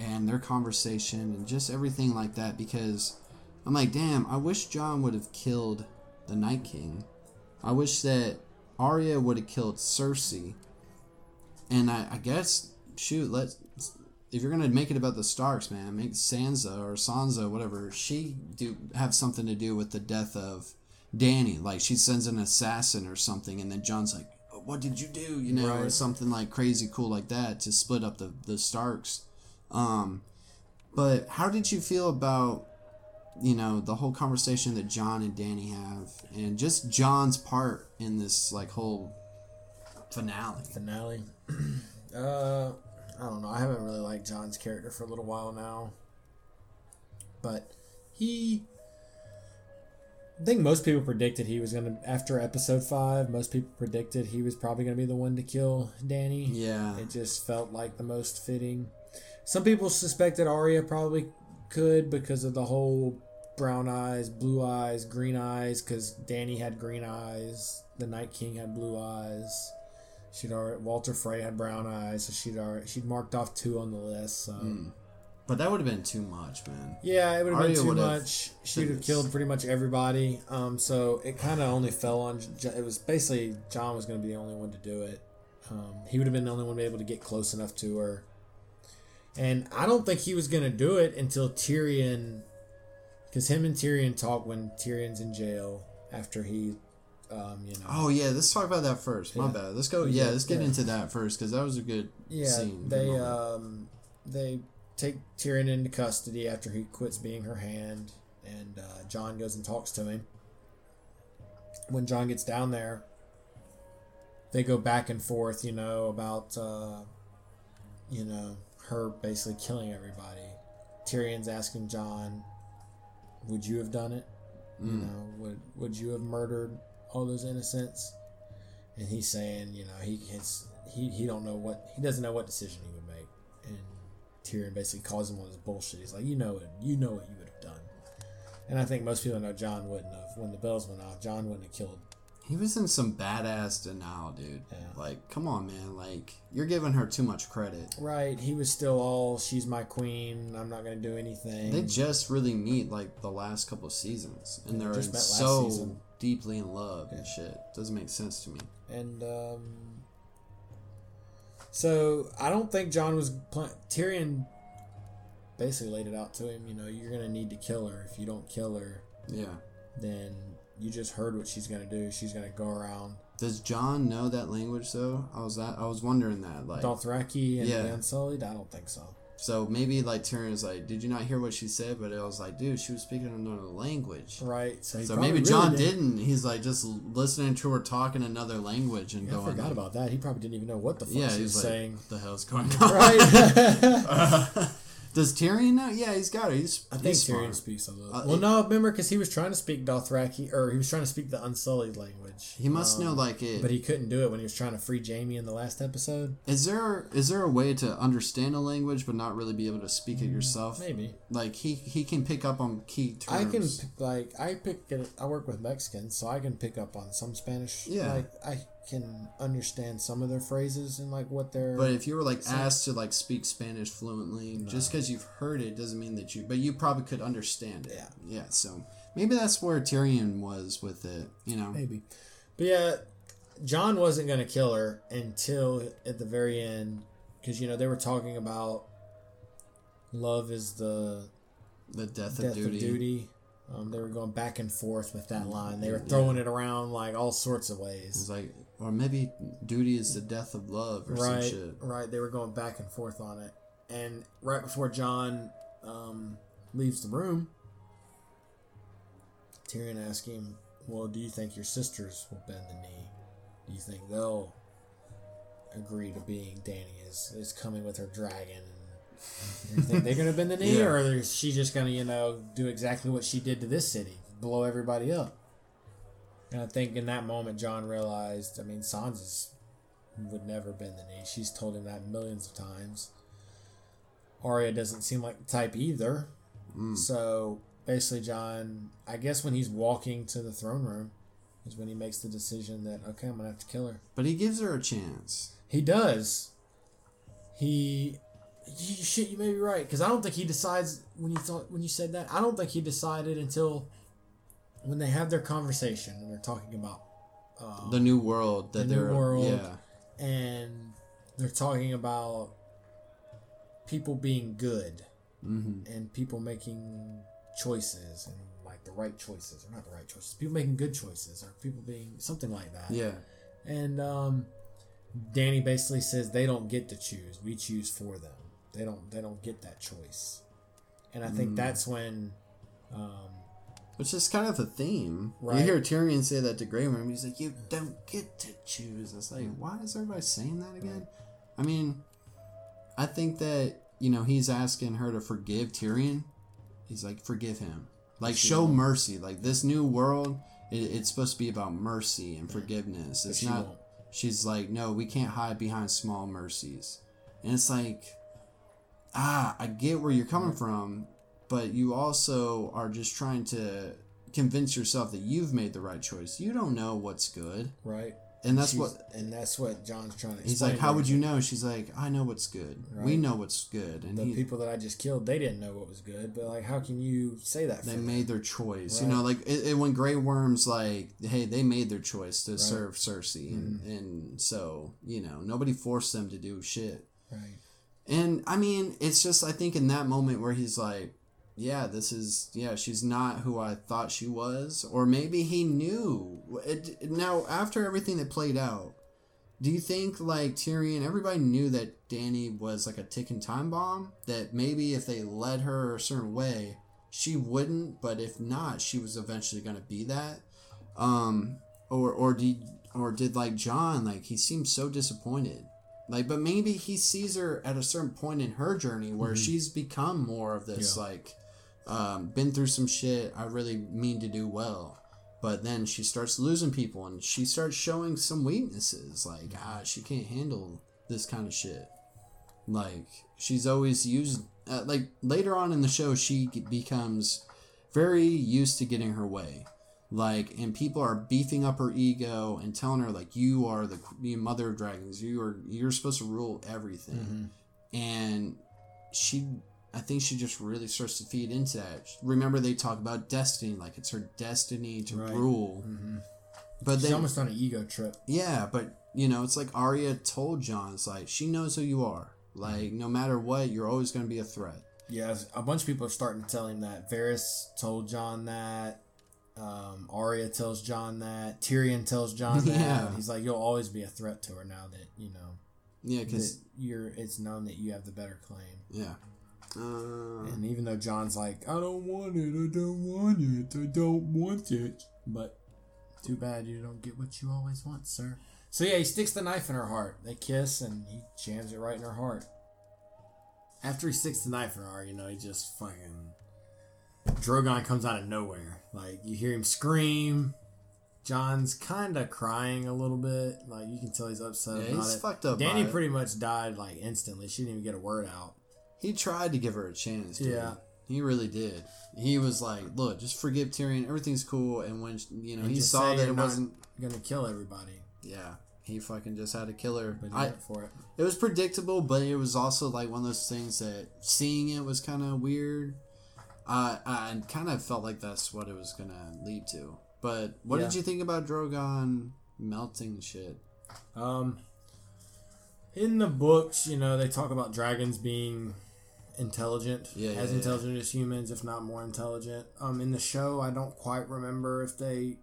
and their conversation and just everything like that because I'm like, damn, I wish Jon would have killed the Night King. I wish that Arya would have killed Cersei. And I, I guess, shoot, let's if you're gonna make it about the Starks, man, make Sansa or Sansa, whatever, she do have something to do with the death of Dany. Like she sends an assassin or something, and then Jon's like, "What did you do?" You know, or something like crazy cool like that to split up the the Starks. Um, but how did you feel about you know the whole conversation that Jon and Dany have, and just Jon's part in this like whole finale? Finale. <clears throat> uh, I don't know. I haven't really liked Jon's character for a little while now, but he. I think most people predicted he was gonna after episode five. Most people predicted he was probably gonna be the one to kill Dany. Yeah, It just felt like the most fitting. Some people suspected Arya probably could because of the whole brown eyes, blue eyes, green eyes. Because Dany had green eyes, the Night King had blue eyes. She'd already Walder Frey had brown eyes, so she'd already she'd marked off two on the list. So hmm. But that would have been too much, man. yeah, it would have been too much. She'd have killed pretty much everybody. Um, so it kind of only fell on. It was basically Jon was going to be the only one to do it. Um, he would have been the only one to be able to get close enough to her. And I don't think he was going to do it until Tyrion, because him and Tyrion talk when Tyrion's in jail after he, um, you know. Oh yeah, let's talk about that first. My Yeah. bad. Let's go. Yeah, Yeah, let's get yeah. into that first because that was a good Yeah, scene. they um they take Tyrion into custody after he quits being her hand, and uh, Jon goes and talks to him. When Jon gets down there, they go back and forth, you know, about uh, you know her basically killing everybody. Tyrion's asking Jon, "Would you have done it? You know, would would you have murdered all those innocents?" and he's saying, you know, he his, he he don't know what he doesn't know what decision he would make, and Tyrion basically calls him on his bullshit. He's like, you know it, you know what you would have done, and I think most people know Jon wouldn't have. When the bells went off, Jon wouldn't have killed. he was in some badass denial, dude. Yeah. Like, come on, man. Like, you're giving her too much credit. Right, he was still all, she's my queen. I'm not gonna do anything. They just really meet like the last couple of seasons, and they're just met so season. deeply in love and shit. Doesn't make sense to me. and um, so I don't think Jon was pl- Tyrion. Basically laid it out to him. You know, you're gonna need to kill her. If you don't kill her, Yeah. then you just heard what she's gonna do. She's gonna go around Does Jon know that language though? I was that I was wondering that. Like, Dothraki and Yeah. the Unsullied. I don't think so. So maybe like Tyrion was like, "Did you not hear what she said?" But it was like, "Dude, she was speaking another language." Right. So, So maybe Jon did. didn't. He's like just listening to her talk in another language and I going. forgot like, about that. He probably didn't even know what the fuck Yeah, she was like, saying. "What the hell's going on?" Right. <laughs> Does Tyrion know? Yeah, he's got it. He's I think he's Tyrion smart. speaks a little. Uh, well, no, remember because he was trying to speak Dothraki, or he was trying to speak the Unsullied language. He must Um, know like it. but he couldn't do it when he was trying to free Jaime in the last episode. Is there is there a way to understand a language but not really be able to speak it yourself? Mm, Maybe Like he he can pick up on key terms. I can like I pick it. I work with Mexicans, so I can pick up on some Spanish. Yeah. like I can understand some of their phrases and like what they're. But if you were like asked to like speak Spanish fluently, just because you've heard it doesn't mean that you. But you probably could understand it. Yeah. Yeah. So maybe that's where Tyrion was with it. You know. Maybe. But yeah, Jon wasn't going to kill her until at the very end. Because, you know, they were talking about love is the The death, death of duty. of duty. Um, they were going back and forth with that line. They were throwing it around like all sorts of It's ways. like, or maybe duty is the death of love or some shit. right. They were going back and forth on it. And right before Jon um, leaves the room, Tyrion asks him, well, do you think your sisters will bend the knee? Do you think they'll agree to being Dany is is coming with her dragon? And you think they're gonna bend the <laughs> knee, Yeah. or is she just gonna you know do exactly what she did to this city, blow everybody up? And I think in that moment, Jon realized. I mean, Sansa's would never bend the knee. She's told him that millions of times. Arya doesn't seem like the type either. Mm. So basically, Jon, I guess when he's walking to the throne room, is when he makes the decision that okay, I'm gonna have to kill her. But he gives her a chance. He does. He, you, shit, you may be right because I don't think he decides when you thought when you said that. I don't think he decided until when they have their conversation and they're talking about um, The new world that The they're world. yeah. and they're talking about people being good Mm-hmm. and people making choices and like the right choices or not the right choices people making good choices or people being something like that Yeah. and um dany basically says they don't get to choose we choose for them they don't they don't get that choice and i Mm. think that's when um Which is kind of a theme. Right. You hear Tyrion say that to Grey Worm. He's like, "You don't get to choose." It's like, why is everybody saying that again? I mean, I think that you know he's asking her to forgive Tyrion. He's like, forgive him, like show won't. mercy. Like this new world, it, it's supposed to be about mercy and forgiveness. It's she not. won't. She's like, no, we can't hide behind small mercies, and it's like, ah, I get where you're coming from, but you also are just trying to convince yourself that you've made the right choice. You don't know what's good, right and that's She's- what and that's what jon's trying to he's like. How would you know? She's like, I know what's good. We know what's good, and the he, people that I just killed, they didn't know what was good. But like, how can you say that? For they them? made their choice. You know, like it, it, when Grey Worm's like, hey, they made their choice to serve Cersei, and, Mm-hmm. and so you know nobody forced them to do shit. right. And I mean, it's just I think in that moment where he's like, yeah, this is yeah, she's not who I thought she was, or maybe he knew. It, now after everything that played out, do you think like Tyrion, everybody knew that Dany was like a ticking time bomb? That maybe if they led her a certain way, she wouldn't, but if not, she was eventually gonna be that. Um, or or did or did like Jon like he seemed so disappointed like but maybe he sees her at a certain point in her journey where she's become more of this Mm-hmm. Yeah. like um, been through some shit i really mean to do well but then she starts losing people and she starts showing some weaknesses like ah she can't handle this kind of shit. Like she's always used uh, like later on in the show she becomes very used to getting her way. Like and people are beefing up her ego and telling her like you are the the mother of dragons. You are you're supposed to rule everything. And she i think she just really starts to feed into that remember they talk about destiny like it's her destiny to Right. rule but She's then almost on an ego trip. yeah, but you know, it's like Arya told Jon, it's like she knows who you are. Like no matter what, you're always going to be a threat. Yeah, a bunch of people are starting to tell him that. Varys told Jon that. Um, Arya tells Jon that. Tyrion tells Jon <laughs> that. Yeah. He's like, you'll always be a threat to her now that you know Yeah, because you're. It's known that you have the better claim. yeah, uh, And even though Jon's like, I don't want it, I don't want it, I don't want it. But too bad you don't get what you always want, sir. So yeah, he sticks the knife in her heart. They kiss and he jams it right in her heart. After he sticks the knife in her heart, you know, he just fucking. Drogon comes out of nowhere. Like, you hear him scream. Jon's kind of crying a little bit. Like, you can tell he's upset Yeah, about he's it. fucked up Dany by it. pretty much died, like, instantly. She didn't even get a word out. He tried to give her a chance. Dude. Yeah. he really did. He was like, "Look, just forgive Tyrion. Everything's cool." And when you know And he saw that it wasn't, gonna kill everybody, yeah, he fucking just had to kill her. but he I, went for it. it was predictable, but it was also like one of those things that seeing it was kind of weird. Uh, I kind of felt like that's what it was gonna lead to. But what did you think about Drogon melting shit? Um, in the books, you know, they talk about dragons being intelligent, Yeah, as yeah, intelligent as humans, if not more intelligent. Um, in the show, I don't quite remember if they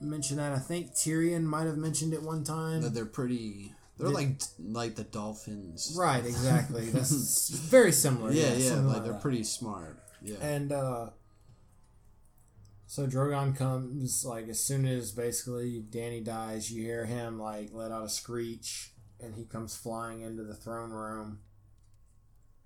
mentioned that. I think Tyrion might have mentioned it one time. That they're pretty. They're like like the dolphins. right, exactly. <laughs> That's very similar. Yeah, yeah. something Like they're that. pretty smart. Yeah. And uh, So Drogon comes like as soon as basically Dany dies, you hear him like let out a screech, and he comes flying into the throne room.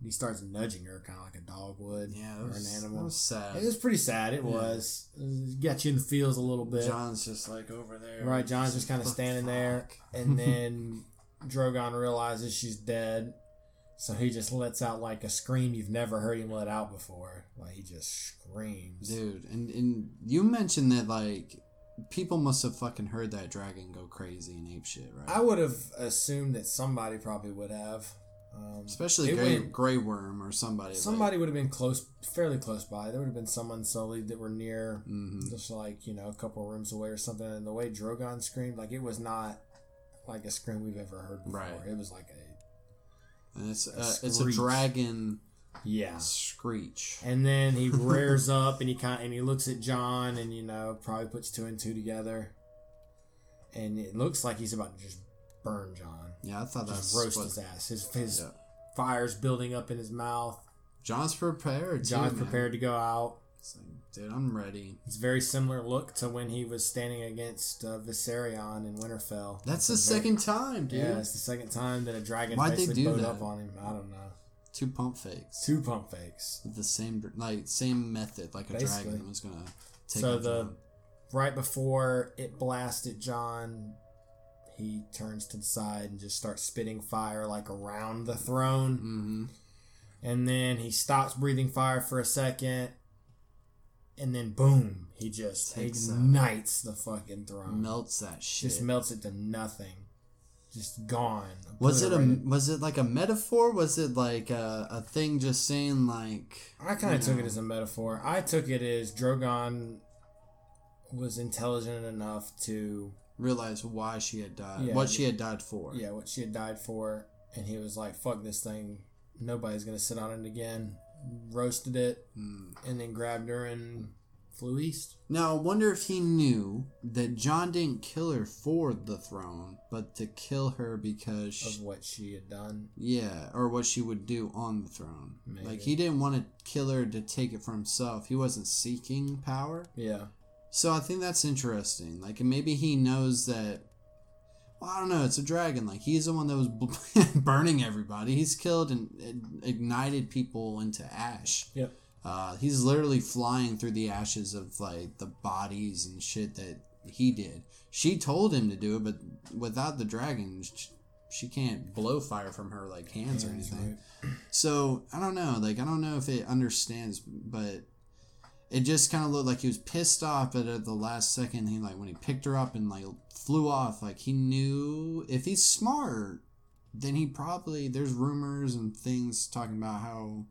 He starts nudging her, kind of like a dog would, Yeah, or was, an animal. was sad. It was pretty sad. It Yeah. was. It got you in the feels a little bit. Jon's just like over there. Right, Jon's just kind of standing there, <laughs> and then Drogon realizes she's dead, so he just lets out like a scream you've never heard him let out before. Like he just screams. Dude, and, and you mentioned that like people must have fucking heard that dragon go crazy and ape shit, right? I would have assumed that somebody probably would have. Um, Especially Grey, went- Grey Worm or somebody. somebody would have been close, fairly close by. There would have been someone sullied that were near, Mhm. just like you know, a couple rooms away or something. And the way Drogon screamed, like it was not like a scream we've ever heard before. Right. It was like a And it's, a uh, it's a dragon yeah. screech. And then he <laughs> rears up and he kind and he looks at Jon and you know probably puts two and two together, and it looks like he's about to just burn Jon, Yeah, I thought that just was roast what- his ass. His his Yeah. fire's building up in his mouth. Jon's prepared. Jon's too, prepared to go out. It's like, dude, I'm ready. It's a very similar look to when he was standing against uh, Viserion in Winterfell. That's the very- second time, dude. Yeah, it's the second time that a dragon Why'd they basically do bowed that? up on him. I don't know. Two pump fakes. Two pump fakes. The same like same method, like a Basically. dragon was gonna take So the right before it blasted Jon, he turns to the side and just starts spitting fire like around the throne. Mm-hmm. And then he stops breathing fire for a second. And then boom, he just Takes ignites the fucking throne. melts that shit. just melts it to nothing. Just gone. was it a was it like a metaphor? Was it like a, a thing just saying like I kind of took know, it as a metaphor. I took it as Drogon was intelligent enough to realize why she had died, Yeah, what she had died for? yeah, what she had died for, and he was like, "Fuck this thing, nobody's gonna sit on it again." Roasted it, Hmm. and then grabbed her and flew east. Now I wonder if he knew that Jon didn't kill her for the throne, but to kill her because Of what she had done. yeah, or what she would do on the throne. Maybe. Like he didn't want to kill her to take it for himself. He wasn't seeking power. Yeah, So I think that's interesting. Like and maybe he knows that. Well, I don't know. It's a dragon. Like he's the one that was <laughs> burning everybody. He's killed and, and ignited people into ash. yep. Uh, he's literally flying through the ashes of like the bodies and shit that he did. She told him to do it, but without the dragon, she can't blow fire from her like hands or Hands, anything. So I don't know. Like I don't know if it understands, but it just kind of looked like he was pissed off. But at the last second, he like when he picked her up and like flew off, like he knew if he's smart, then he probably there's rumors and things talking about how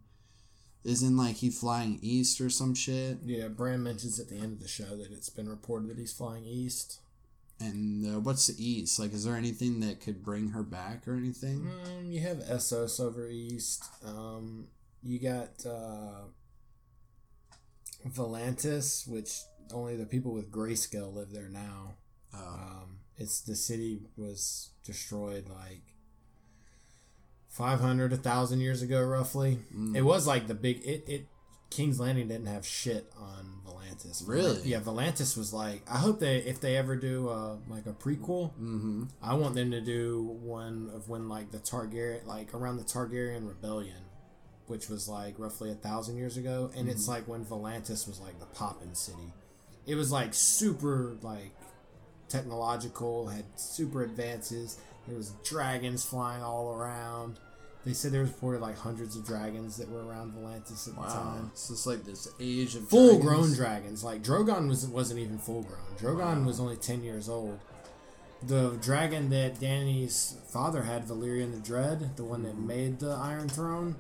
isn't like he flying east or some shit. Yeah, Bran mentions at the end of the show that it's been reported that he's flying east. And uh, what's the east? Like, is there anything that could bring her back or anything? Mm, you have Essos over east. Um, you got uh, Volantis, which only the people with grayscale live there now. Oh, Um, it's the city was destroyed like 500 a thousand years ago roughly Mm. it was like the big it, it king's landing didn't have shit on volantis Really? yeah volantis was like i hope they if they ever do uh like a prequel mm-hmm. i want them to do one of when like the targaryen like around the targaryen rebellion which was like roughly a thousand years ago and it's mm-hmm. like when volantis was like the poppin' city it was like super like technological, had super advances. There was dragons flying all around. They said there was reported like hundreds of dragons that were around Volantis at the Wow, time. it's just like this age of Full dragons. grown dragons. Like Drogon was wasn't even full grown. Drogon was only ten years old. The dragon that Dany's father had, Balerion the Dread, the one that mm-hmm. made the Iron Throne,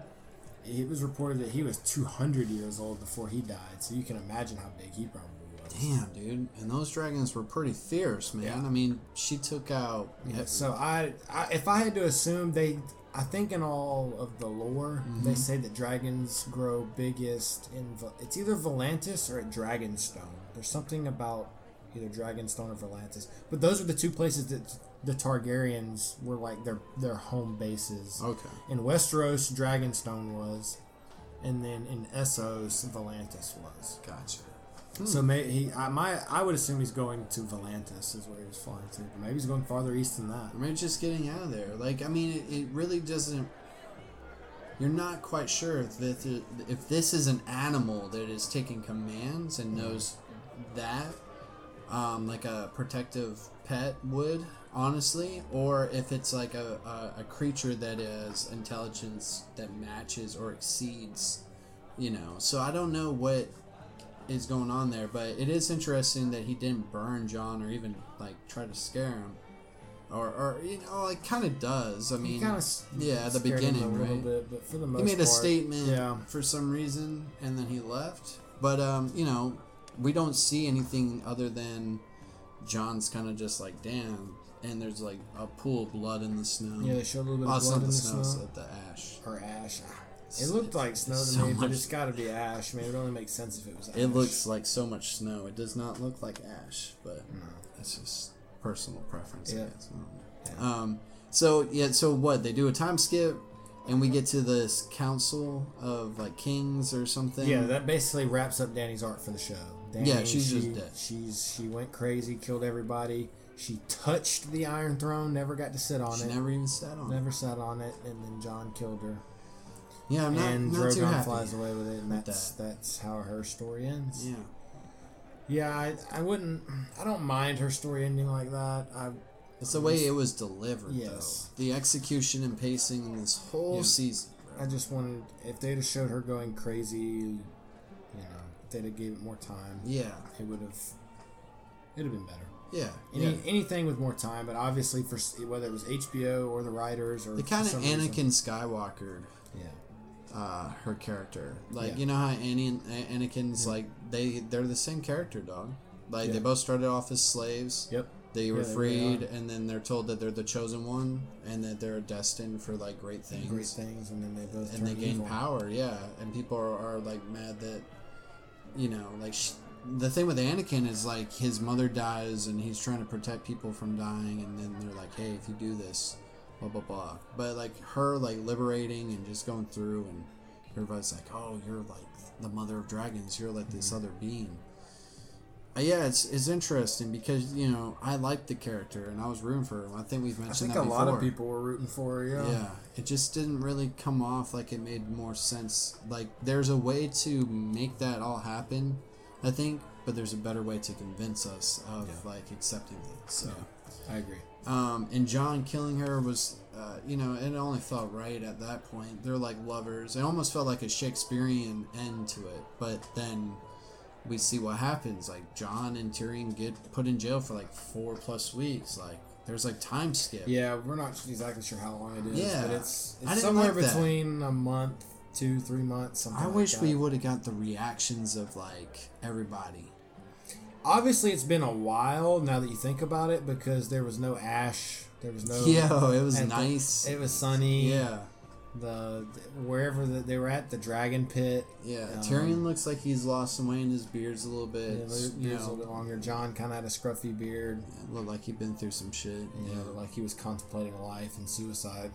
it was reported that he was two hundred years old before he died. So you can imagine how big he probably was. Damn, dude. And those dragons were pretty fierce, man. Yeah. I mean, she took out. Yeah, so I, I, if I had to assume, they, I think in all of the lore, mm-hmm. they say that dragons grow biggest in, it's either Volantis or at Dragonstone. There's something about either Dragonstone or Volantis, but those are the two places that the Targaryens were like their their home bases. Okay. In Westeros, Dragonstone was, and then in Essos, Volantis was. Gotcha. So may, he, I, my, I would assume he's going to Volantis is where he was flying to. Maybe he's going farther east than that. Maybe just getting out of there. Like, I mean, it, it really doesn't. You're not quite sure if this, is, if this is an animal that is taking commands and knows that, um, like a protective pet would, honestly, or if it's like a, a, a creature that is intelligence that matches or exceeds, you know. So I don't know what is going on there, but it is interesting that he didn't burn Jon or even like try to scare him, or or you know, like kind of does. I mean, kind of yeah, at the beginning, right? bit, but for the most he made a part, statement Yeah, for some reason, and then he left. But um, you know, we don't see anything other than Jon's kind of just like damn, and there's like a pool of blood in the snow. yeah. They showed a little bit oh, of blood in the the snow, snow, it's the ash. or ash. It looked like snow to so me, but it's got to be ash. I mean, it only makes sense if it was. Ash. It looks like so much snow. It does not look like ash, but that's just personal preference. Yeah. I don't. Um. So yeah. So what they do a time skip, and we get to this council of like kings or something. Yeah, that basically wraps up Dany's art for the show. Dany, Yeah, she's she, just dead. She's she went crazy, killed everybody. She touched the Iron Throne, never got to sit on She it, never even sat on. it. never sat on it, and then Jon killed her. Yeah, I'm not, and not too Drogon happy. flies away with it, and that's that's how her story ends. Yeah. Yeah, I, I wouldn't. I don't mind her story ending like that. I It's the way it was delivered, Yes. though. The execution and pacing in this whole Yeah. season. I just wanted if they'd have showed her going crazy, you know, if they'd have gave it more time, Yeah, it would have. It'd have been better. Yeah, Any, yeah. Anything with more time, but obviously for whether it was HBO or the writers or the kind of reason- Anakin Skywalker, yeah, uh, her character. Like Yeah. you know how Annie Anakin's like they they're the same character, dog. Like Yeah. they both started off as slaves. yep, They were Yeah, freed, and then they're told that they're the chosen one, and that they're destined for like great things. great things, and then they both and they gain evil. power yeah and people are, are like mad that you know like sh- the thing with anakin is like his mother dies and he's trying to protect people from dying and then they're like hey if you do this blah blah blah but like her like liberating and just going through and everybody's like oh you're like the mother of dragons you're like this other being uh, yeah, it's it's interesting because you know I liked the character and I was rooting for him. I think we've mentioned. I think a that lot of before. people were rooting for her. Yeah, Yeah, it just didn't really come off like it made more sense. Like, there's a way to make that all happen, I think, but there's a better way to convince us of Yeah. like accepting it. So, I agree. um, and Jon killing her was, uh, you know, it only felt right at that point. They're like lovers. It almost felt like a Shakespearean end to it, but then we see what happens. Like Jon and Tyrion get put in jail for like four plus weeks. Like there's like time skip. Yeah, we're not exactly sure how long it is, Yeah. but it's it's somewhere like that. between a month, two, three months. Something I like wish that. we would have got the reactions of like everybody. Obviously, it's been a while now that you think about it because there was no ash. There was no. <laughs> Yo, it was and the- nice. it was sunny. yeah, The, the- wherever that they were at the dragon pit. yeah. Um, Tyrion looks like he's lost some weight in his beard's a little bit. Yeah, the you beard's a little bit longer. Jon kind of had a scruffy beard. looked like he'd been through some shit. Yeah, like he was contemplating life and suicide.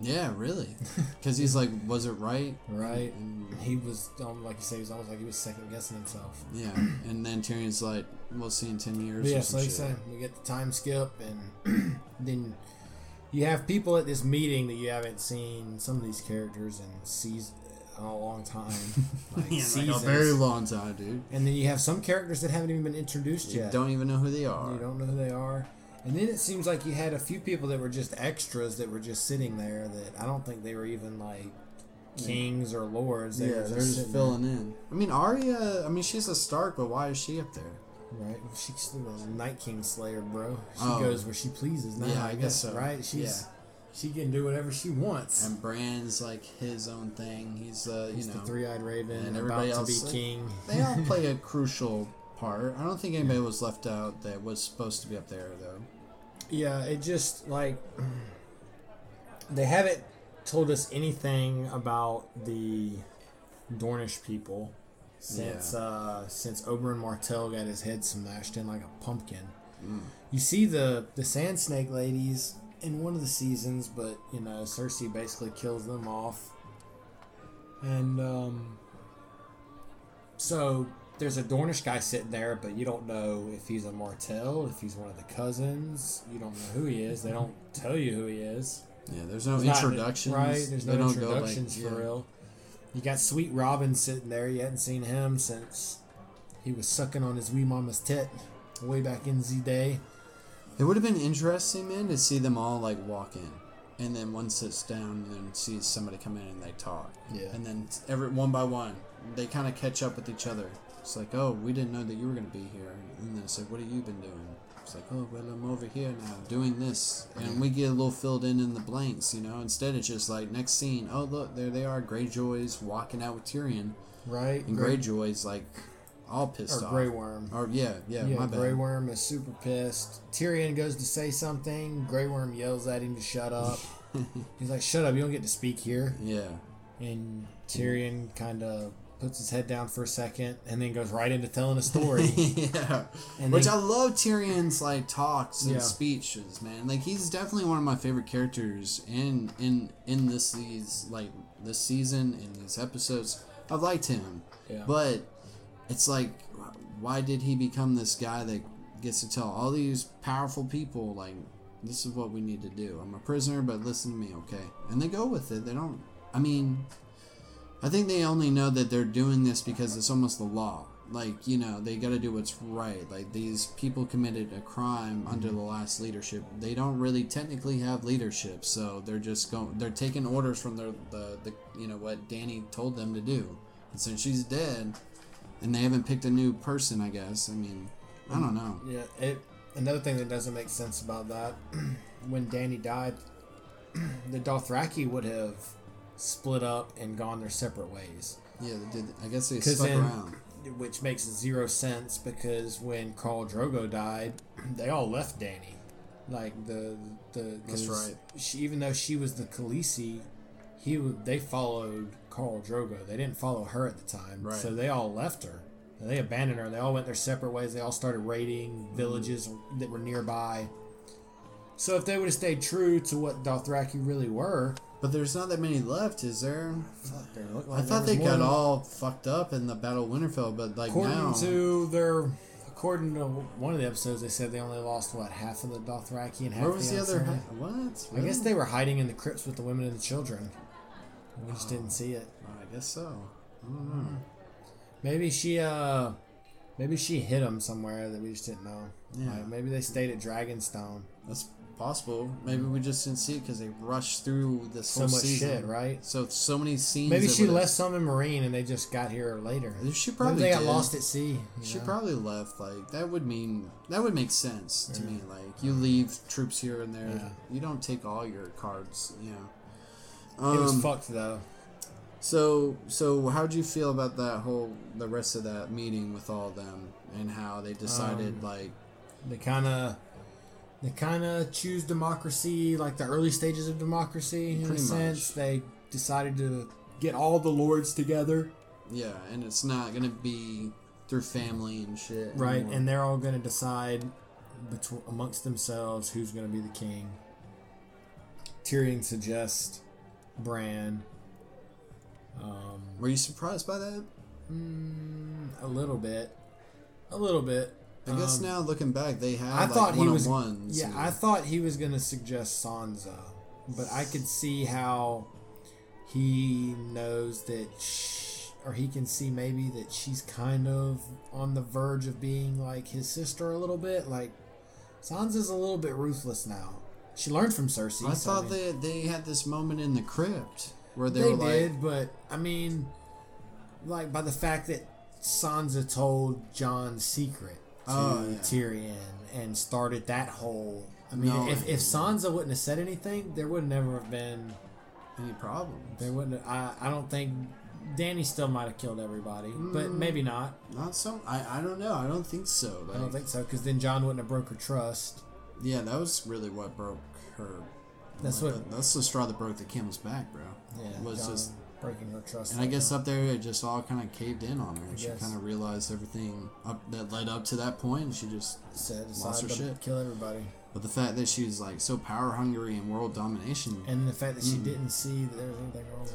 Yeah, really. <laughs> Because he's like, was it right? Right. And, He was, um, like you say, he was almost like he was second guessing himself. yeah, and then Tyrion's like, we'll see in ten years. But or yeah, some so like you shit. say, we get the time skip, and <clears throat> then you have people at this meeting that you haven't seen some of these characters in season in a long time, <laughs> like Yeah, like a very long time, dude. and then you have some characters that haven't even been introduced You yet. don't even know who they are. You don't know who they are. And then it seems like you had a few people that were just extras that were just sitting there that I don't think they were even like kings or lords. They yeah, were they're just just sitting filling in. I mean, Arya. I mean, she's a Stark, but why is she up there? there. Right? She's the Night King Slayer, bro. She Oh. goes where she pleases now. Yeah, I, I guess, guess so. Right? She's Yeah. she can do whatever she wants. And Bran's like his own thing. He's uh, you He's know, the three-eyed raven, and everybody to else, be like, king. they all play a <laughs> crucial part. I don't think anybody was left out that was supposed to be up there though. Yeah, it just like <clears throat> they haven't told us anything about the Dornish people since Yeah. uh, since Oberyn Martell got his head smashed in like a pumpkin. Mm. You see the the Sand Snake ladies in one of the seasons, but you know Cersei basically kills them off, and um, so there's a Dornish guy sitting there, but you don't know if he's a Martell, if he's one of the cousins. You don't know who he is. They don't tell you who he is. Yeah, there's no There's not- introductions. right? There's They no don't go, like- introductions for yeah. real. You got Sweet Robin sitting there. You hadn't seen him since he was sucking on his wee mama's tit way back in Z day. It would have been interesting, man, to see them all like walk in, and then one sits down and then sees somebody come in and they talk. Yeah. And then every one by one, they kind of catch up with each other. It's like, oh, we didn't know that you were gonna be here. And then it's like, what have you been doing? It's like, oh, well, I'm over here now doing this, and we get a little filled in in the blanks, you know. Instead, it's just like next scene. Oh, look, there they are, Greyjoys walking out with Tyrion, Right? and Grey- Greyjoy's like all pissed or off. Grey Worm. Or yeah, yeah, Yeah, my bad. Grey Worm is super pissed. Tyrion goes to say something. Grey Worm yells at him to shut up. <laughs> He's like, "Shut up! You don't get to speak here." Yeah. And Tyrion kind of puts his head down for a second, and then goes right into telling a story. <laughs> yeah. And Which then- I love Tyrion's like talks and Yeah. speeches, man. Like he's definitely one of my favorite characters in in in this these like this season in these episodes. I've liked him. Yeah. But it's like why did he become this guy that gets to tell all these powerful people like this is what we need to do. I'm a prisoner, but listen to me, okay? And they go with it. They don't I mean I think they only know that they're doing this because it's almost the law. Like, you know, they got to do what's right. Like, these people committed a crime mm-hmm. under the last leadership. They don't really technically have leadership, so they're just going, they're taking orders from their, the, the, you know, what Dany told them to do. And since she's dead, and they haven't picked a new person, I guess, I mean, I don't know. Yeah, it. Another thing that doesn't make sense about that, <clears throat> when Dany died, <clears throat> the Dothraki would have split up and gone their separate ways. Yeah, they did, I guess they stuck around. which makes zero sense because when Khal Drogo died, <clears throat> they all left Dany. Like the the That's right. She, even though she was the Khaleesi, he they followed Khal Drogo. They didn't follow her at the time, Right. so they all left her. They abandoned her. They all went their separate ways. They all started raiding mm-hmm. villages that were nearby. So if they would have stayed true to what Dothraki really were, But there's not that many left, is there? fuck, look I thought they got all fucked up in the Battle of Winterfell, but like According now, to their, according to one of the episodes, they said they only lost what half of the Dothraki and half. where was the other? outside? ha- What? I guess they were hiding in the crypts with the women and the children. We just didn't see it. I guess so. I. Maybe she, uh, maybe she hid them somewhere that we just didn't know. Yeah. Like, maybe they stayed at Dragonstone. That's possible. Maybe we just didn't see it because they rushed through this So whole much season. shit, right? So so many scenes. Maybe she left some in Meereen and they just got here later. She Maybe probably they got lost at sea. She know? probably left. Like that would mean that would make sense to me. Like you leave troops here and there. Yeah. You don't take all your cards. You know. It was Um, fucked though. So, so how'd you feel about that whole the rest of that meeting with all of them and how they decided Um, like They kind of, they kind of choose democracy, like the early stages of democracy. In Pretty a sense, much. they decided to get all the lords together, yeah, and it's not gonna be through family and shit, right? anymore. And they're all going to decide between amongst themselves who's going to be the king. Tyrion suggests Bran. Um, were you surprised by that? mm, a little bit, a little bit. I guess Um, now looking back, they had I like thought he was. ones. Yeah, I thought he was gonna suggest Sansa, but I could see how he knows that, sh or he can see maybe that she's kind of on the verge of being like his sister a little bit. Like Sansa's a little bit ruthless now. She learned from Cersei. I so, thought mean, they they had this moment in the crypt where they, they, were like, but I mean, like by the fact that Sansa told Jon's secret to Oh, yeah. Tyrion and started that whole. I mean, No, if, if Sansa wouldn't have said anything, there would never have been. any problems? There wouldn't. Have, I I don't think Dany still might have killed everybody, but Mm. maybe not. Not so. I I don't know. I don't think so. I don't think so because then Jon wouldn't have broke her trust. Yeah, that was really what broke her. That's like, what- That's the straw that broke the camel's back, bro. Yeah, was Jon just breaking her trust. And I guess that. up there, it just all kind of caved in on her. She kind of realized everything up that led up to that point, and she just. said lost her shit. kill everybody, But the fact that she's like so power hungry and world domination, and the fact that she Mm. didn't see that there was anything wrong with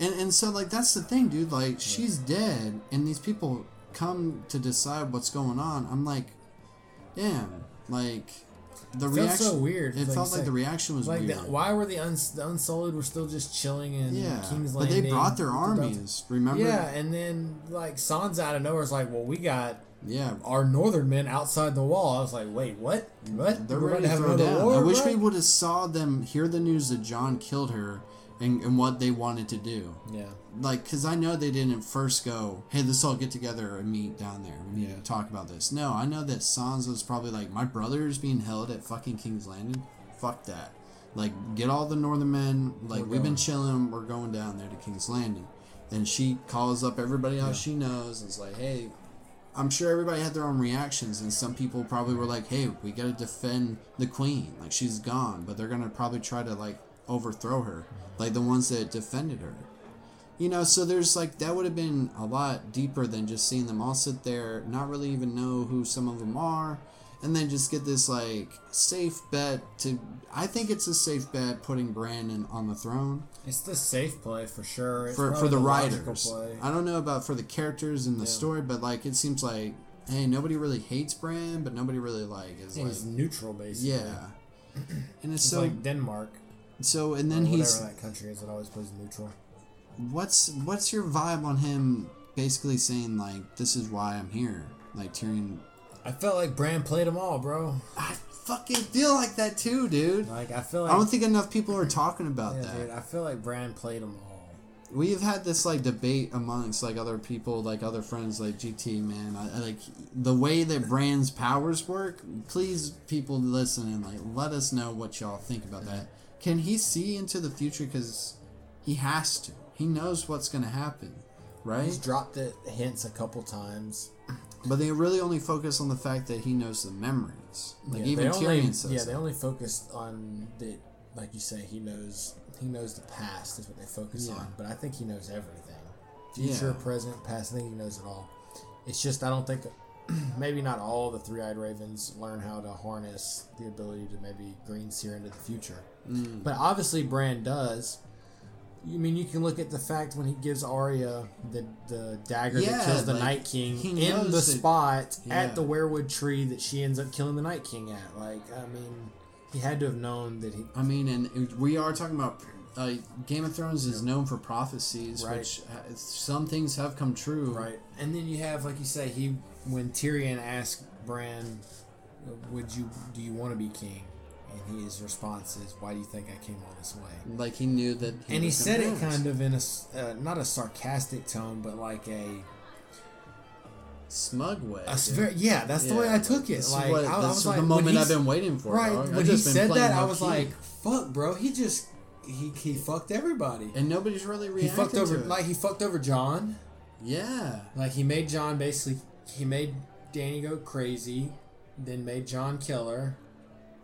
it. and and so like that's the thing, dude. Like she's dead, and these people come to decide what's going on, I'm like, damn, like the felt reaction. so weird, It like felt like the reaction was Like, the, weird. why were the, uns, the Unsullied were still just chilling in yeah, King's but they brought their armies. Remember? Yeah, and then like Sansa out of nowhere is like, well, we got yeah. our northern men outside the wall. I was like, wait, what? What? They're we're ready to have throw down. war, I wish bro? we would have saw them hear the news that Jon killed her and, and what they wanted to do. Yeah. Like, because I know they didn't first go, hey, let's all get together and meet down there. We need Yeah. to talk about this. No, I know that Sansa's probably like, my brother is being held at fucking King's Landing. Fuck that. Like, get all the northern men. Like, We're we've been chilling. We're going down there to King's Landing. And she calls up everybody else she knows and is like, hey, I'm sure everybody had their own reactions, and some people probably were like, "Hey, we gotta defend the queen. Like she's gone, but they're gonna probably try to like overthrow her, mm-hmm. like the ones that defended her." You know, so there's like that would have been a lot deeper than just seeing them all sit there, not really even know who some of them are, and then just get this like safe bet to. I think it's a safe bet putting Brandon on the throne It's the safe play for sure. It's for for the, logical writers. play. I don't know about for the characters in the Yeah. story, but like it seems like hey, nobody really hates Bran, but nobody really like is like neutral, basically. yeah. <clears throat> And it's It's so like Denmark. so, and then whatever he's that country is that always plays neutral. What's what's your vibe on him? Basically saying like this is why I'm here, like Tyrion. I felt like Bran played them all, bro. I fucking feel like that too, dude. Like I feel like I don't think enough people are talking about yeah, that. dude, I feel like Bran played them all. We've had this like debate amongst like other people, like other friends, like GT man. I, I like the way that Bran's powers work. Please, people listening, like let us know what y'all think about that. Can he see into the future? Because he has to. He knows what's gonna happen, right? He's dropped it hints a couple times. But they really only focus on the fact that he knows the memories. Like Yeah, even Tyrion only, says. Yeah, that. they only focused on the like you say. He knows. He knows the past is what they focus Yeah. on. But I think he knows everything. Future, Yeah. present, past. I think he knows it all. It's just I don't think. <clears throat> Maybe not all the three-eyed ravens learn how to harness the ability to maybe green seer into the future. Mm. But obviously, Bran does. You mean you can look at the fact when he gives Arya the the dagger Yeah, that kills the like, Night King in the that- spot Yeah. at the weirwood tree that she ends up killing the Night King at. Like, I mean, he had to have known that he. I mean, and we are talking about uh, Game of Thrones is known for prophecies, Right. which uh, some things have come true. Right, and then you have, like you say, he when Tyrion asked Bran, "Would you do you want to be king?" And his response is, "Why do you think I came all this way?" Like he knew that. and he said it kind of in a uh, not a sarcastic tone, but like a, smug way. a s- dude. very, yeah, that's the way I took it. This like what- I, I was like, the moment I've been waiting for. Right dog. When he said that, I was key. like, "Fuck, bro!" He just he he fucked everybody. and nobody's really reacting. He fucked over like he fucked over Jon. yeah, Like he made Jon basically he made Dany go crazy, then made Jon kill her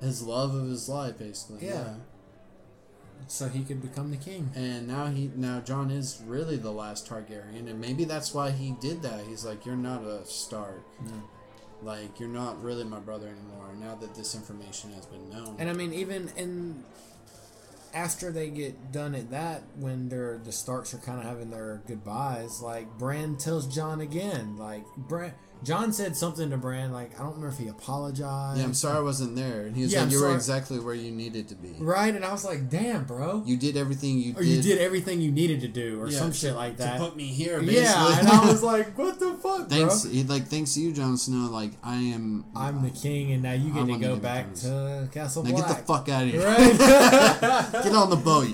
his love of his life, basically. Yeah. yeah. so he could become the king. And now he now Jon is really the last Targaryen, and maybe that's why he did that. He's like, "You're not a Stark. No. Like you're not really my brother anymore." Now that this information has been known, And I mean, even in after they get done at that, when they're the Starks are kind of having their goodbyes, like Bran tells Jon again, like Bran. Jon said something to Bran, like I don't remember if he apologized. yeah, I'm sorry I wasn't there. And he was Yeah, like, I'm "You were exactly where you needed to be. Right, and I was like, damn, bro. You did everything you or did. you did everything you needed to do, or yeah, some to- shit like that. to put me here." Basically. yeah, and I was <laughs> like, what the fuck, thanks. bro? He like thanks to you, Jon Snow. Like I am. I'm the king, and now you get I'm to go back to Castle Now Black. get the fuck out of here. Right? <laughs> Get on the boat.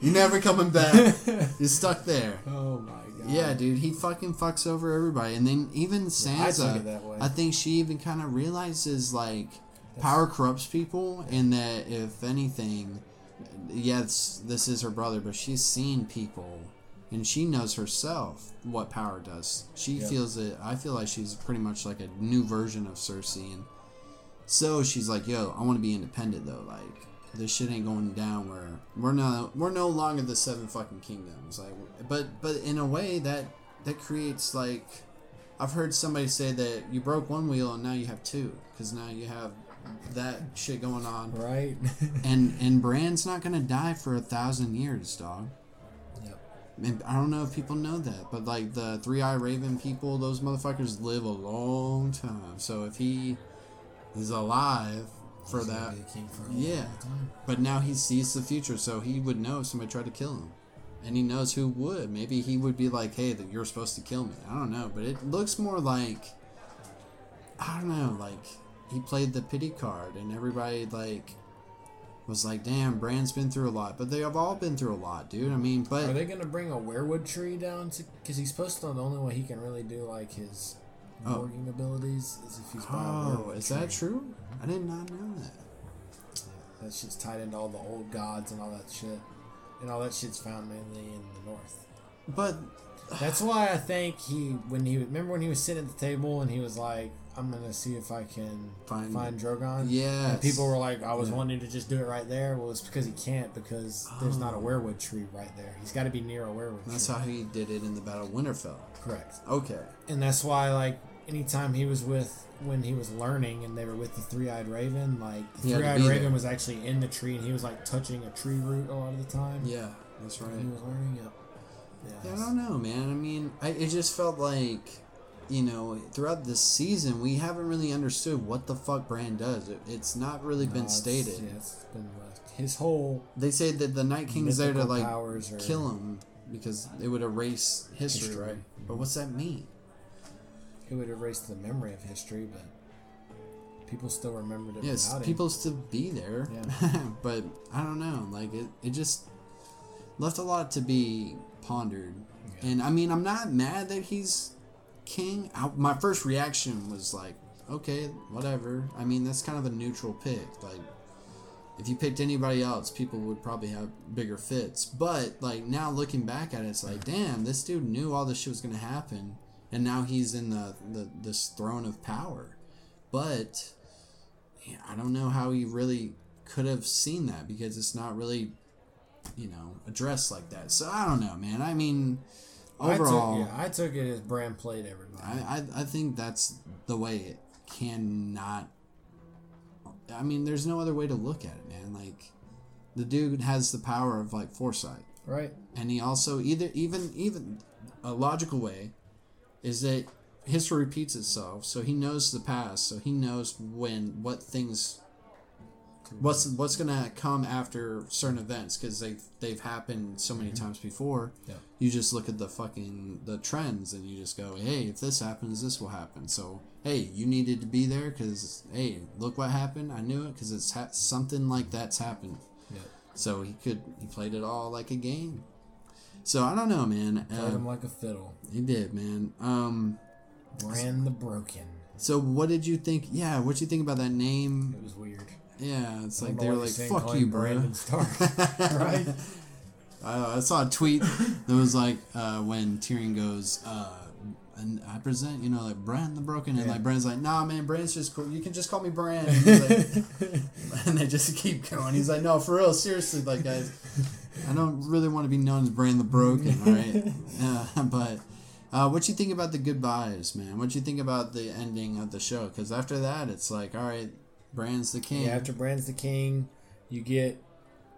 You're never coming back. <laughs> You're stuck there. oh my god. Yeah, dude, he fucking fucks over everybody, and then even Sansa, that way. I think she even kind of realizes like power corrupts people, and that if anything, yes, this is her brother, but she's seen people, and she knows herself what power does. She Yep. feels it. I feel like she's pretty much like a new version of Cersei, and so she's like, "Yo, I want to be independent though, like." This shit ain't going down where we're not we're no longer the seven fucking kingdoms like but but in a way that that creates like I've heard somebody say that you broke one wheel and now you have two because now you have that shit going on Right. <laughs> and and Bran's not gonna die for a thousand years dog yep. and I don't know if people know that, but like the three eye raven people, those motherfuckers live a long time. So if he is alive for that, for yeah. But now he sees the future, so he would know if somebody tried to kill him. And he knows who would. Maybe he would be like, hey, that you're supposed to kill me. I don't know. But it looks more like, I don't know, like he played the pity card and everybody, like, was like, damn, Bran's been through a lot. But they have all been through a lot, dude. I mean, but. Are they gonna bring a weirwood tree down to? Because he's supposed to. Know the only way he can really do like his Oh. abilities is if he's Oh, is that true? I did not know that. That shit's tied into all the old gods and all that shit, and all that shit's found mainly in the north. But That's why I think he when he remember when he was sitting at the table and he was like, "I'm gonna see if I can Find- find, Drogon." Yeah, And people were like, "I was Yeah. wanting to just do it right there." Well, it's because he can't because there's not a Oh. weirwood tree right there. He's got to be near a weirwood that's tree. how he did it in the Battle of Winterfell. Correct. Okay. And that's why, like, anytime he was with when he was learning and they were with the three-eyed raven, like the He had to three-eyed raven there. was actually in the tree and he was like touching a tree root a lot of the time. Yeah, that's right. He was learning. Yeah. Yeah, I don't know, man. I mean, I, it just felt like, you know, throughout this season, we haven't really understood what the fuck Bran does. It, it's not really No, been stated. Yeah, it's been left. His whole They say that the Night King's there to like kill him because it would erase history, History. right? But what's that mean? It would erase the memory of history, but people still remembered it Yes, without him. people still be there, Yeah. <laughs> but I don't know. Like it, it just left a lot to be pondered. Yeah. And I mean, I'm not mad that he's king. I, my first reaction was like, okay, whatever. I mean, that's kind of a neutral pick. Like, if you picked anybody else, people would probably have bigger fits. But like now looking back at it, it's like, damn, this dude knew all this shit was gonna happen, and now he's in the, the this throne of power. But yeah, I don't know how he really could have seen that because it's not really, you know, addressed like that. So I don't know, man. I mean, overall, I took, yeah, I took it as Bran played everybody. I, I, I think that's the way it cannot. I mean, there's no other way to look at it, man. Like, the dude has the power of like foresight, right? and he also either even even a logical way is that history repeats itself. So he knows the past, so he knows when what things. What's what's gonna come after certain events because they've they've happened so many mm-hmm. times before Yeah. you just look at the fucking the trends and you just go hey if this happens this will happen so hey you needed to be there because hey look what happened i knew it because it's ha- something like that's happened Yeah. so he could he played it all like a game so i don't know man Played uh, him like a fiddle. he did man um Bran the Broken. so what did you think yeah what did you think about that name It was weird. yeah it's like they were like fuck you bro Stark, <laughs> right? I, I saw a tweet that was like uh, when Tyrion goes, uh, and I present, you know, like Bran the Broken, and Yeah. like Bran's like, nah, man, Bran's just cool. You can just call me Bran. <laughs> And, like, <laughs> and they just keep going. He's like, no, for real, seriously, like guys, I don't really want to be known as Bran the Broken, all <laughs> right? Uh, <laughs> but uh, what you think about the goodbyes, man? What you think about the ending of the show? Because after that, it's like, all right, Bran's the king. Yeah, after Bran's the king, you get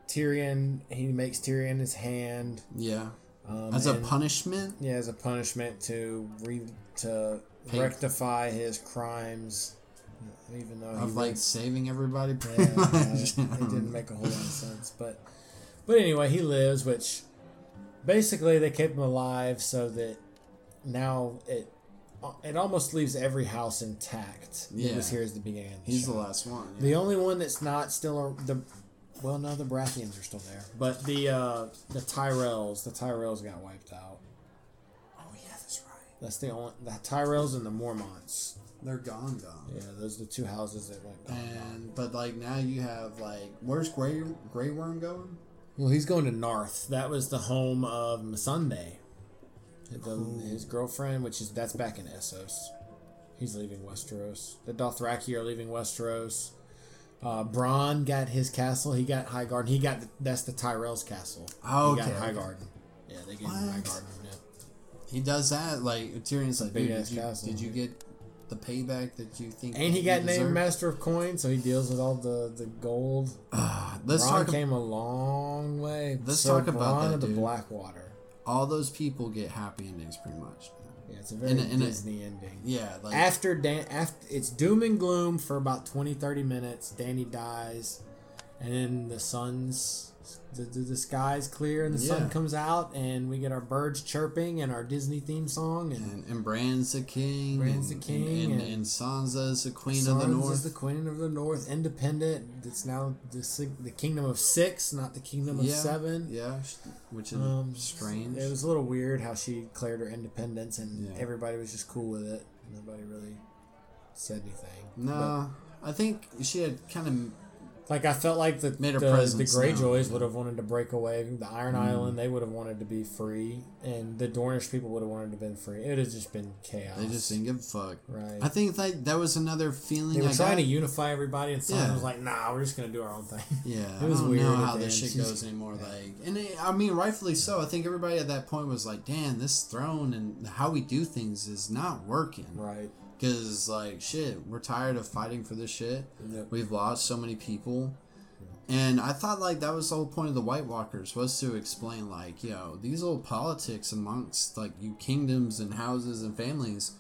Tyrion. He makes Tyrion his hand. yeah. Um, As a and- punishment. Yeah, as a punishment to re to Pay- rectify his crimes, even though he Of like was- saving everybody, yeah, <laughs> it didn't make a whole lot of sense. But but anyway, he lives, which basically they kept him alive so that now it it almost leaves every house intact. It was here as the beginning. The He's show. the last one. yeah. The only one that's not still a, the well, no, the Baratheons are still there, but the uh, the Tyrells, the Tyrells got wiped out. Oh yeah, that's right. That's the only the Tyrells and the Mormonts. They're gone, gone. Yeah, those are the two houses that went gone. And but like now you have like where's Grey Grey Worm going? Well, he's going to Naath. That was the home of Missandei, the, his girlfriend, which is that's back in Essos. He's leaving Westeros. The Dothraki are leaving Westeros. Uh, Bronn got his castle. He got Highgarden. He got that's the Tyrell's castle. Oh, he got okay, okay. Highgarden. Yeah, they gave him What? Highgarden. Yeah. He does that like Tyrion's like, big dude, ass did you, castle. did you get the payback that you think? And he got named? Master of Coin, so he deals with all the, the gold. Ah, let's Bronn talk. came a long way. Let's So talk about Bronn that, the dude. Blackwater. all those people get happy endings pretty much. Yeah, it's a very And- and it- Disney ending. Yeah, like after Dan, after it's doom and gloom for about 20, 30 minutes. Dany dies, and then the sun's the, the, the sky's clear and the Yeah. sun comes out, and we get our birds chirping and our Disney theme song, and and, and Bran's the king. Bran's and, the king, and, and- and, Sansa's the queen of the north. is the queen of the north, independent. It's now the the kingdom of six, not the kingdom of yeah, seven. Yeah, which is Um, strange. It was a little weird how she declared her independence, and Yeah. everybody was just cool with it. Nobody really said anything. no, I think she had kind of Like I felt like the the, the Greyjoys would have wanted to break away. The Iron Mm. Island, they would have wanted to be free, and the Dornish people would have wanted to been free. It would have just been chaos. they just didn't give a fuck. Right. I think that that was another feeling. they were I trying got. to unify everybody, and someone Yeah. was like, "Nah, we're just gonna do our own thing." <laughs> Yeah, It was I don't weird know how this shit goes anymore. Like, and it, I mean, rightfully so. I think everybody at that point was like, "Damn, this throne and how we do things is not working." right. Because like, shit, we're tired of fighting for this shit. Yep. We've lost so many people. And I thought like that was the whole point of the White Walkers was to explain like, you know, these little politics amongst like you kingdoms and houses and families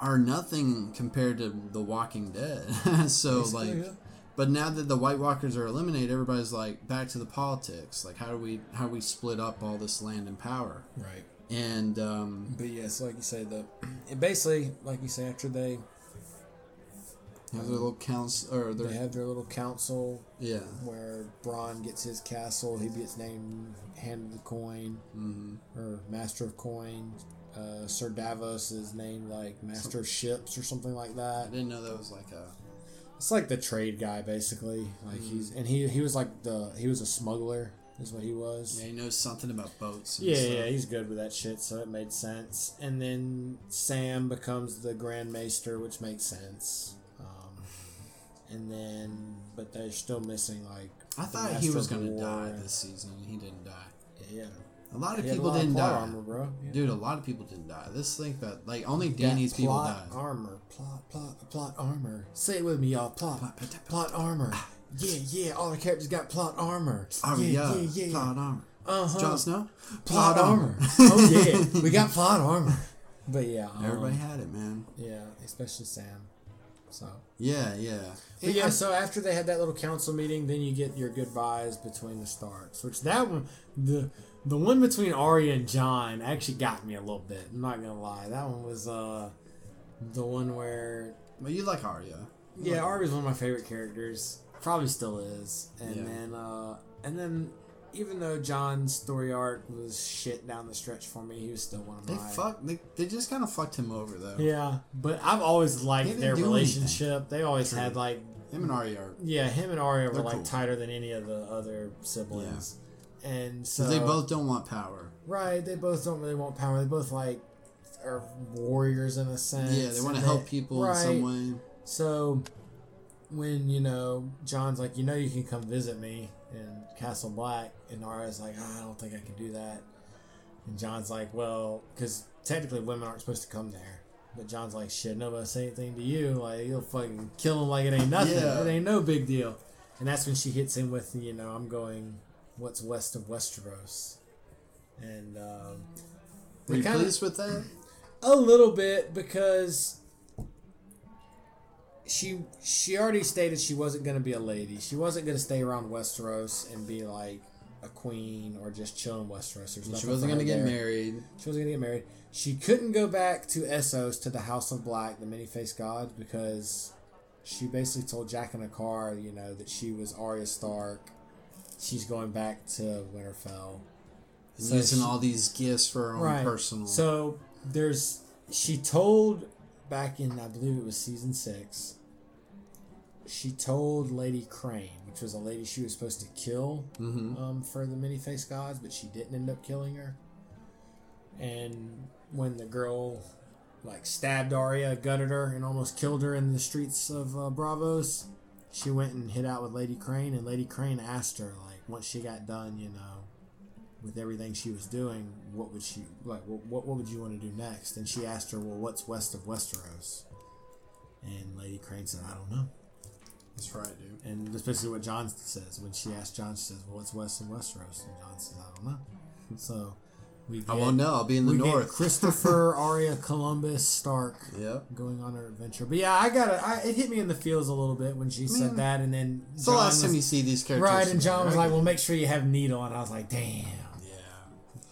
are nothing compared to the Walking Dead. <laughs> so Basically, like yeah. but now that the White Walkers are eliminated, everybody's like back to the politics. Like how do we how do we split up all this land and power? Right. And um But yes, like you say, the <clears throat> and basically, like you say, after they have their little council or their they have their little council yeah. where Bronn gets his castle, he gets named Hand of the Coin Mm-hmm. or Master of Coin. Uh, Sir Davos is named like Master of Ships or something like that. I didn't know that was like a It's like the trade guy basically. Like Mm-hmm. he's and he he was like the he was a smuggler is what he was. yeah, he knows something about boats. And Yeah, stuff. yeah, he's good with that shit, so it made sense. And then Sam becomes the Grand Maester, which makes sense. Um, and then, but they're still missing like. I thought he was gonna die this season. He didn't die. Yeah, A lot of he people lot didn't plot die. armor, bro. Yeah. Dude, a lot of people didn't die. Let's think about like only Dany's people plot died. armor, plot, plot, plot armor. Say it with me, y'all. Plot, Plot, plot, plot, armor. Yeah, yeah. All the characters got plot armor. Armor, yeah, yeah, yeah, yeah. plot armor. Uh-huh. Jon Snow, Plot armor. <laughs> oh yeah, we got plot armor. But yeah, um, Everybody had it, man. Yeah, especially Sam. So. Yeah, yeah. But yeah, so after they had that little council meeting, then you get your goodbyes between the Starks. Which that one, the the one between Arya and Jon actually got me a little bit. I'm not gonna lie, that one was uh the one where Well, you like Arya. yeah, Arya's one of my favorite characters. Probably still is. And Yeah. then uh and then even though Jon's story arc was shit down the stretch for me, he was still one of They my fuck. They, they just kind of fucked him over though. yeah. But I've always liked their relationship. They always True. had like Him and Arya are. Yeah, him and Arya were like cool. tighter than any of the other siblings. And so they both don't want power. right, they both don't really want power. They both like are warriors in a sense. Yeah, they want to help people in some way. So when you know Jon's like, you know, you can come visit me in Castle Black, and Arya's like, "Ah, I don't think I can do that. And Jon's like, well, because technically women aren't supposed to come there. But Jon's like, shit, nobody say anything to you. Like, you'll fucking kill him like it ain't nothing. Yeah. It ain't no big deal. And that's when she hits him with, you know, I'm going, what's west of Westeros? And, um, Were you kinda- pleased with that? a little bit because she she already stated she wasn't going to be a lady. She wasn't going to stay around Westeros and be like a queen or just chill in Westeros. She wasn't gonna get there. married. She wasn't going to get married. She couldn't go back to Essos to the House of Black, the many faced gods, because she basically told Jaqen H'ghar, you know, that she was Arya Stark. She's going back to Winterfell. So using she- all these gifts for her own personal. So there's she told back in I believe it was season six. She told Lady Crane, which was a lady she was supposed to kill Mhm. um, for the many faced gods, but she didn't end up killing her. And when the girl like stabbed Arya, gutted her, and almost killed her in the streets of uh, Braavos, she went and hit out with Lady Crane, and Lady Crane asked her like once she got done, you know, with everything she was doing, what would she like? What what, would you want to do next? And she asked her, well, what's west of Westeros? And Lady Crane said, I don't know. That's right, dude. And that's basically what Jon says when she asked Jon. She says, "Well, what's west of Westeros?" And Jon says, "I don't know." So, We I won't know. I'll be in the north. Get Christopher <laughs> Arya Columbus Stark. Yep. Going on her adventure, but yeah, I got it. It hit me in the feels a little bit when she said mm. that, and then It's the Jon last time was- you see these characters. right, and Jon was right? like, "Well, make sure you have Needle," and I was like, "Damn."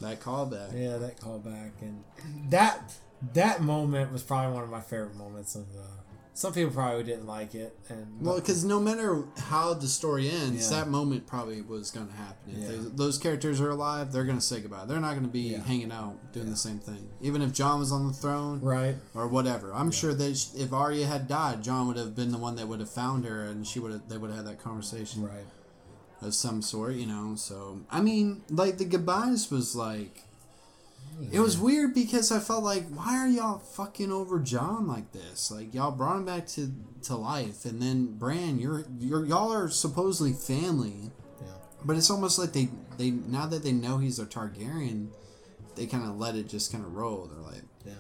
"Yeah, that callback." Yeah, that callback and that that moment was probably one of my favorite moments of the. Some people probably didn't like it, and Well, because no matter how the story ends, Yeah. that moment probably was going to happen. If Yeah. they- those characters are alive, they're going to say goodbye. They're not going to be Yeah. hanging out doing the same thing. Even if Jon was on the throne right, or whatever, I'm sure that if Arya had died, Jon would have been the one that would have found her, and she would have. They would have had that conversation right, of some sort, you know. So I mean, like the goodbyes was like. It was weird because I felt like, why are y'all fucking over Jon like this? Like y'all brought him back to, to life, and then Bran, you're you're y'all are supposedly family, yeah, but it's almost like they they now that they know he's a Targaryen, they kind of let it just kind of roll. They're like, yeah.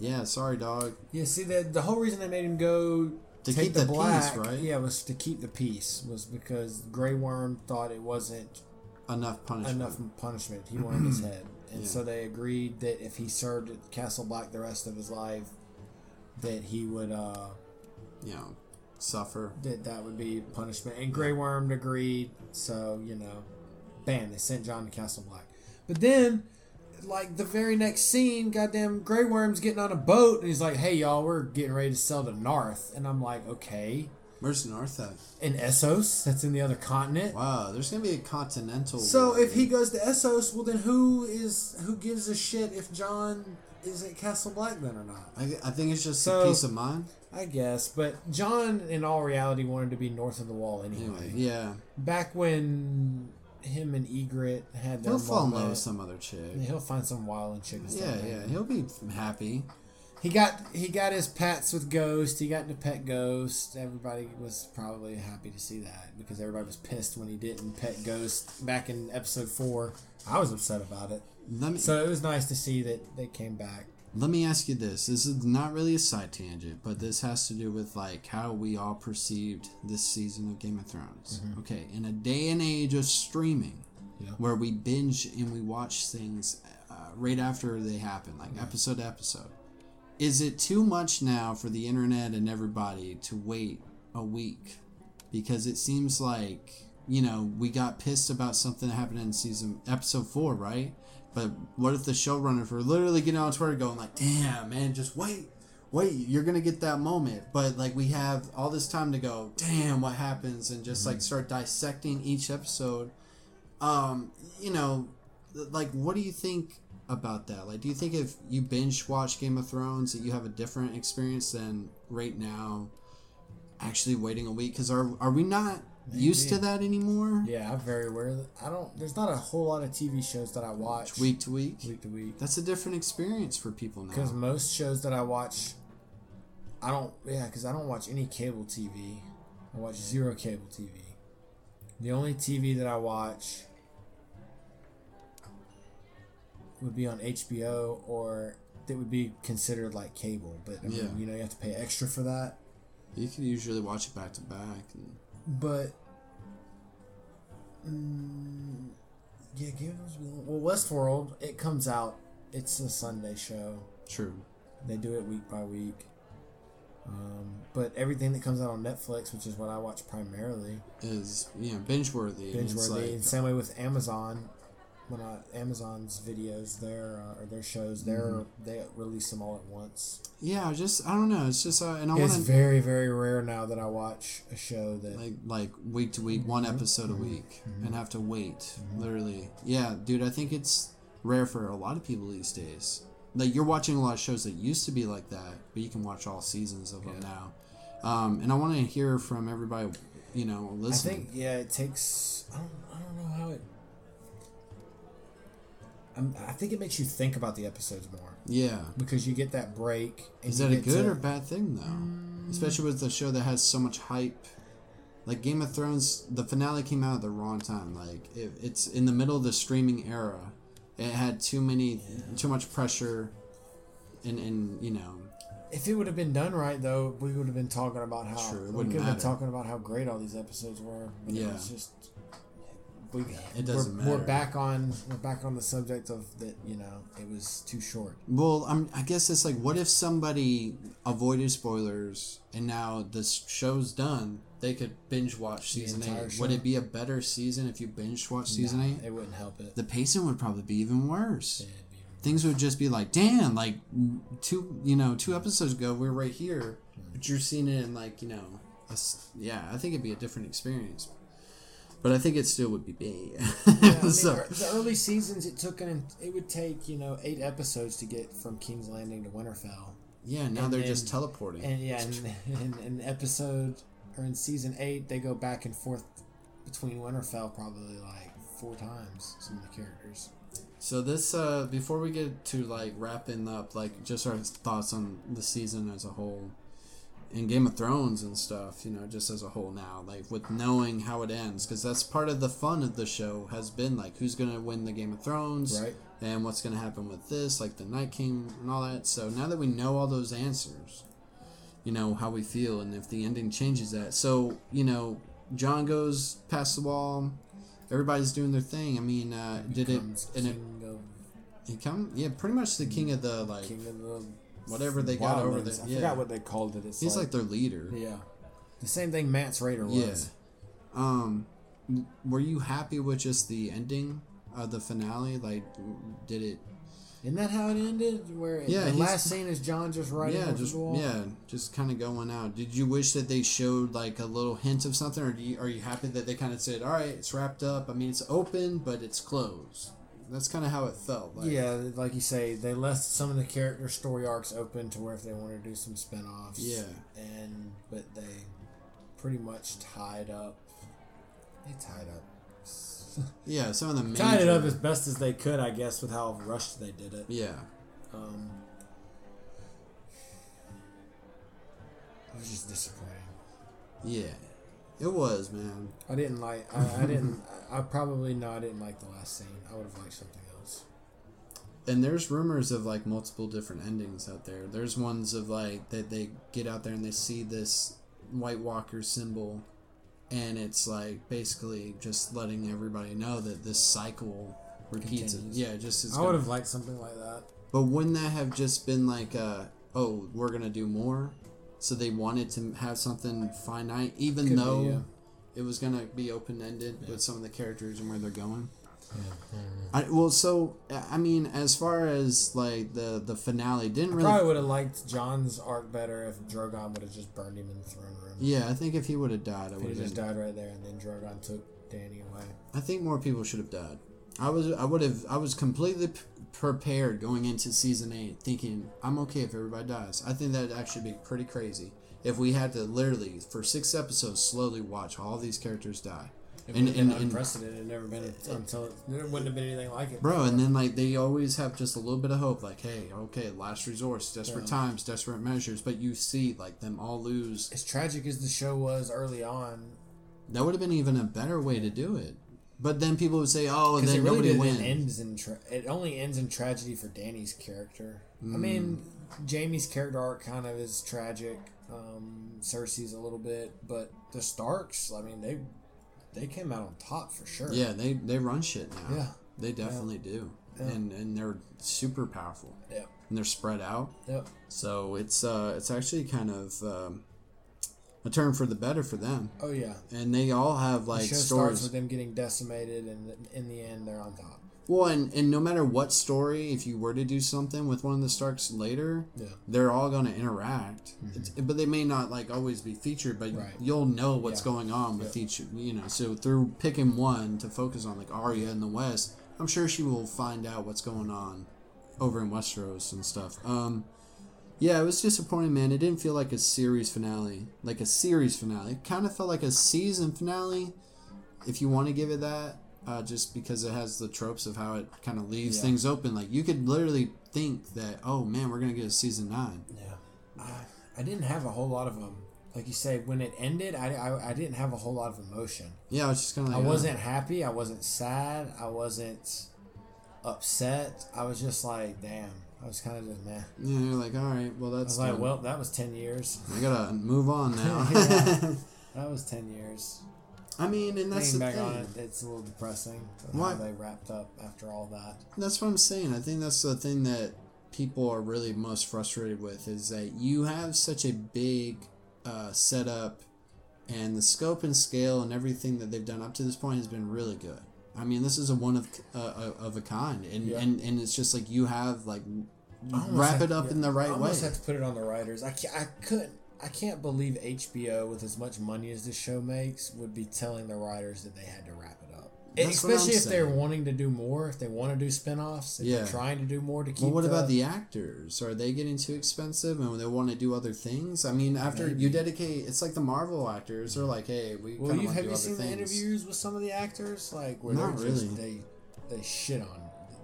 yeah, sorry, dog. Yeah, see the the whole reason they made him go To take keep the, the peace, right? Yeah, it was to keep the peace. Was because Grey Worm thought it wasn't Enough punishment. enough punishment. He wanted his <clears throat> head, and Yeah. so they agreed that if he served at Castle Black the rest of his life, that he would uh You know, suffer. that that would be punishment. And Grey Worm agreed, so you know, bam, they sent Jon to Castle Black. But then, like the very next scene, goddamn Grey Worm's getting on a boat, and he's like, "Hey y'all, we're getting ready to sail to Naath," and I'm like, "Okay." Where's North at? In Essos, that's in the other continent. Wow, there's gonna be a continental. So war. if he goes to Essos, well then who is who gives a shit if Jon is at Castle Black then or not? I, I think it's just So- a peace of mind. I guess, but Jon, in all reality, wanted to be north of the wall anyway. Anyway, yeah, Back when him and Ygritte had their he'll fall in love with some other chick. yeah, he'll find some wild chick. Yeah, yeah, he'll be happy. He got he got his pets with Ghost. He got into pet Ghost. Everybody was probably happy to see that because everybody was pissed when he didn't pet Ghost back in episode four. I was upset about it. Me So it was nice to see that they came back. Let me ask you this. This is not really a side tangent, but this has to do with like how we all perceived this season of Game of Thrones. Okay, in a day and age of streaming, Yeah. where we binge and we watch things uh, right after they happen, like episode to episode. Is it too much now for the internet and everybody to wait a week? Because it seems like, you know, we got pissed about something that happened in season episode four, right? But what if the showrunners were literally getting on Twitter going like, damn, man, just wait. Wait, you're gonna get that moment. But like we have all this time to go, damn, what happens? And just like start dissecting each episode. Um, you know, like what do you think about that? Like, do you think if you binge watch Game of Thrones that you have a different experience than right now, actually waiting a week? Because are are we not used to that anymore? Yeah, I'm very aware. I don't. There's not a whole lot of TV shows that I watch Week to week. week to week. That's a different experience for people now. Because most shows that I watch, I don't. Yeah, because I don't watch any cable TV. I watch zero cable TV. The only TV that I watch would be on HBO or that would be considered like cable. But I mean, Yeah. you know, you have to pay extra for that. You can usually watch it back to back. And, But mm, yeah, of Thrones. Well, Westworld, it comes out. It's a Sunday show. true. They do it week by week. Um, but everything that comes out on Netflix, which is what I watch primarily, Is you know binge worthy. binge worthy. like- same way with Amazon. When I, Amazon's videos, their uh, or their shows, they're Mm-hmm. they release them all at once. yeah, just I don't know. It's just uh, and I It's want to very very rare now that I watch a show that like like week to week, one Mm-hmm. episode a week, and have to wait. Literally, yeah, dude. I think it's rare for a lot of people these days. Like you're watching a lot of shows that used to be like that, but you can watch all seasons of them now. Um, and I want to hear from everybody, you know, I think yeah, it takes. I don't, I don't know how it. I'm, I think it makes you think about the episodes more yeah. because you get that break. And Is that a good to- or bad thing though? Especially with a show that has so much hype. Like Game of Thrones, the finale came out at the wrong time. Like it, it's in the middle of the streaming era. It had too many, too much pressure, and and you know, If it would have been done right, though, we would have been talking about how True, we could have been talking about how great all these episodes were. But Yeah. it was just we It doesn't we're, We're back on we're back on the subject of that. You know, it was too short. Well, I'm, I guess it's like, what if somebody avoided spoilers and now this show's done? They could binge watch season eight. Would it be a better season if you binge watch season eight? It wouldn't help it. The pacing would probably be even worse. Be- Things would just be like, damn, like two, you know, two episodes ago we are right here, hmm. but you're seeing it in like, you know, a yeah. I think it'd be a different experience, but I think it still would be bad. Yeah, I <laughs> mean, so the early seasons, it took an it would take you know eight episodes to get from King's Landing to Winterfell, yeah, now and they're then- just teleporting. and yeah, in, in, in episode or in season eight, they go back and forth between Winterfell probably like four times. Some of the characters. So this uh before we get to like wrapping up like just our thoughts on the season as a whole in Game of Thrones and stuff, you know, just as a whole now, like with knowing how it ends cuz that's part of the fun of the show has been like who's going to win the Game of Thrones Right. and what's going to happen with this like the Night King and all that. So now that we know all those answers, you know how we feel and if the ending changes that. So, you know, Jon goes past the wall, everybody's doing their thing. I mean, uh did it and it he come, yeah, pretty much the king of the like king of the whatever they got over there. I Yeah, forgot what they called it. It's he's like, like, their leader. yeah, the same thing Mance Rayder was. Yeah. Um, were you happy with just the ending of the finale? Like, did it? Isn't that how it ended? Where Yeah, the last scene is Jon just riding yeah, just the wall. yeah, just kind of going out. Did you wish that they showed like a little hint of something, or do you, are you happy that they kind of said, "All right, it's wrapped up"? I mean, it's open, but it's closed. That's kind of how it felt. Like, yeah, like you say, they left some of the character story arcs open to where if they wanted to do some spin-offs. Yeah. And but they pretty much tied up. They tied up. <laughs> yeah. Some of the major, Tied it up as best as they could, I guess, with how rushed they did it. yeah. Um, it was just disappointing. Yeah, it was, man. I didn't like. I, I didn't. I probably no. I didn't like the last scene. I would have liked something else. And there's rumors of like multiple different endings out there. There's ones of like that they get out there and they see this White Walker symbol, and it's like basically just letting everybody know that this cycle repeats. It. Yeah, just it's I gonna- would have liked something like that. But wouldn't that have just been like, uh, oh, we're gonna do more? So they wanted to have something finite, even Could be, though yeah. it was gonna be open ended with some of the characters and where they're going. I, well, so I mean, as far as like the the finale, didn't really. Probably would have liked Jon's arc better if Drogon would have just burned him in the throne room. Yeah, I think if he would have died, I he would have just have. died right there, and then Drogon took Dany away. I think more people should have died. I was I would have I was completely p- prepared going into season eight, thinking I'm okay if everybody dies. I think that'd actually be pretty crazy if we had to literally for six episodes slowly watch all these characters die. And, and, and unprecedented. It never been until it, there wouldn't have been anything like it. bro, and then like they always have just a little bit of hope, like hey, okay, last resort, desperate Yeah. times, desperate measures. But you see like them all lose. as tragic as the show was early on, That would have been even a better way to do it. But then people would say, oh, then it really nobody wins. ends in tra- it only ends in tragedy for Dany's character. Mm. I mean, Jaime's character arc kind of is tragic. Um, Cersei's a little bit, but the Starks, I mean, they they came out on top for sure. Yeah, they they run shit now. Yeah. they definitely do, Yeah. and and they're super powerful, Yep. and they're spread out. Yep. So it's uh it's actually kind of um, a turn for the better for them, Oh yeah. and they all have The like starts stories. with them getting decimated, and in the end, they're on top. Well, and and no matter what story, if you were to do something with one of the Starks later, Yeah. they're all going to interact. It's, but they may not like always be featured, but Right. you'll know what's Yeah. going on with Yep. each. You know, so through picking one to focus on, like Arya in the West, I'm sure she will find out what's going on over in Westeros and stuff. Um, yeah, it was disappointing, man. It didn't feel like a series finale, like a series finale. It kind of felt like a season finale, if you want to give it that. Uh, just because it has the tropes of how it kind of leaves Yeah. things open. Like you could literally think that, oh man, we're gonna get a season nine. Yeah. I, I didn't have a whole lot of them. Like you say, when it ended, I, I, I didn't have a whole lot of emotion. Yeah, I was just kind of I like, oh. wasn't happy. I wasn't sad. I wasn't upset. I was just like, damn. I was kind of just meh. Yeah, you're like, all right, well I that's was like, well, that was 10 years. I gotta move on <laughs> now. Yeah. <laughs> That was 10 years. I mean, and that's Thinking the thing. it, it's a little depressing Why- how they wrapped up after all that. That's what I'm saying. I think that's the thing that people are really most frustrated with is that you have such a big uh, setup, and the scope and scale and everything that they've done up to this point has been really good. I mean, this is a one of uh, of a kind, and, Yeah. and and it's just like you have like wrap have- it up yeah, in the right I way. almost have to put it on the writers. I can't, I couldn't. I can't believe HBO, with as much money as this show makes, would be telling the writers that they had to wrap it up. That's Especially if they're wanting to do more, if they want to do spin-offs, if Yeah. they're trying to do more to keep. It. Well, what the, about the actors? Are they getting too expensive and they want to do other things? I mean, after you dedicate, it's like the Marvel actors are like, hey, we Well, kind of you want to have do you other seen the things. interviews with some of the actors, like where Not they're just really. they they shit on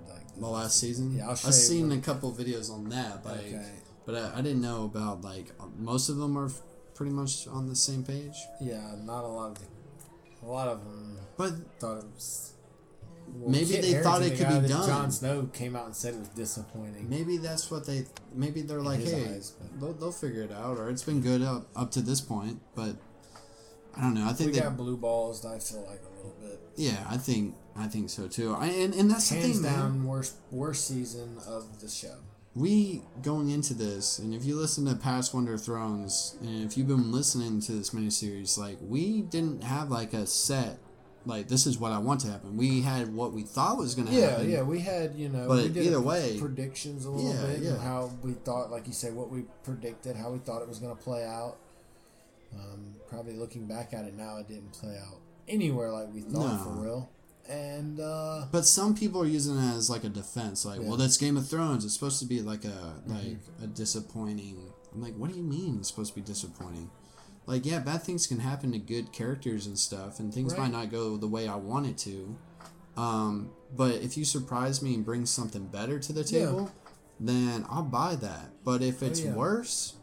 like The last season. Yeah, I'll show I've you seen a couple videos on that, but Okay. But I, I didn't know about like uh, most of them are f- pretty much on the same page. Yeah, not a lot of the, a lot of them But thought it was. well, Maybe Kit they thought it the could be done. Jon Snow came out and said it was disappointing. maybe that's what they. Maybe they're like, hey, eyes, they'll, they'll figure it out, or it's been good up up to this point. But I don't know. I we think that got blue balls. I feel like a little bit. yeah, I think I think so too. I, and and that's the Hands thing, man. down, worst worst season of the show. We going into this, and if you listen to past Wonder Thrones, and if you've been listening to this miniseries, like we didn't have like a set, like this is what I want to happen. We had what we thought was going to Yeah, happen. yeah, yeah, we had you know, But we did either way- predictions a little Yeah, bit, yeah. and how we thought, like you say, what we predicted, how we thought it was going to play out. Um, probably looking back at it now, it didn't play out anywhere like we thought No. for real. And uh, But some people are using it as like a defense, like, Yeah. well, that's Game of Thrones. It's supposed to be like a like Mm-hmm. a disappointing. I'm like, what do you mean it's supposed to be disappointing? Like, yeah, bad things can happen to good characters and stuff, and things Right. might not go the way I want it to. Um, but if you surprise me and bring something better to the Yeah. Oh, table, then I'll buy that. But if it's yeah. worse,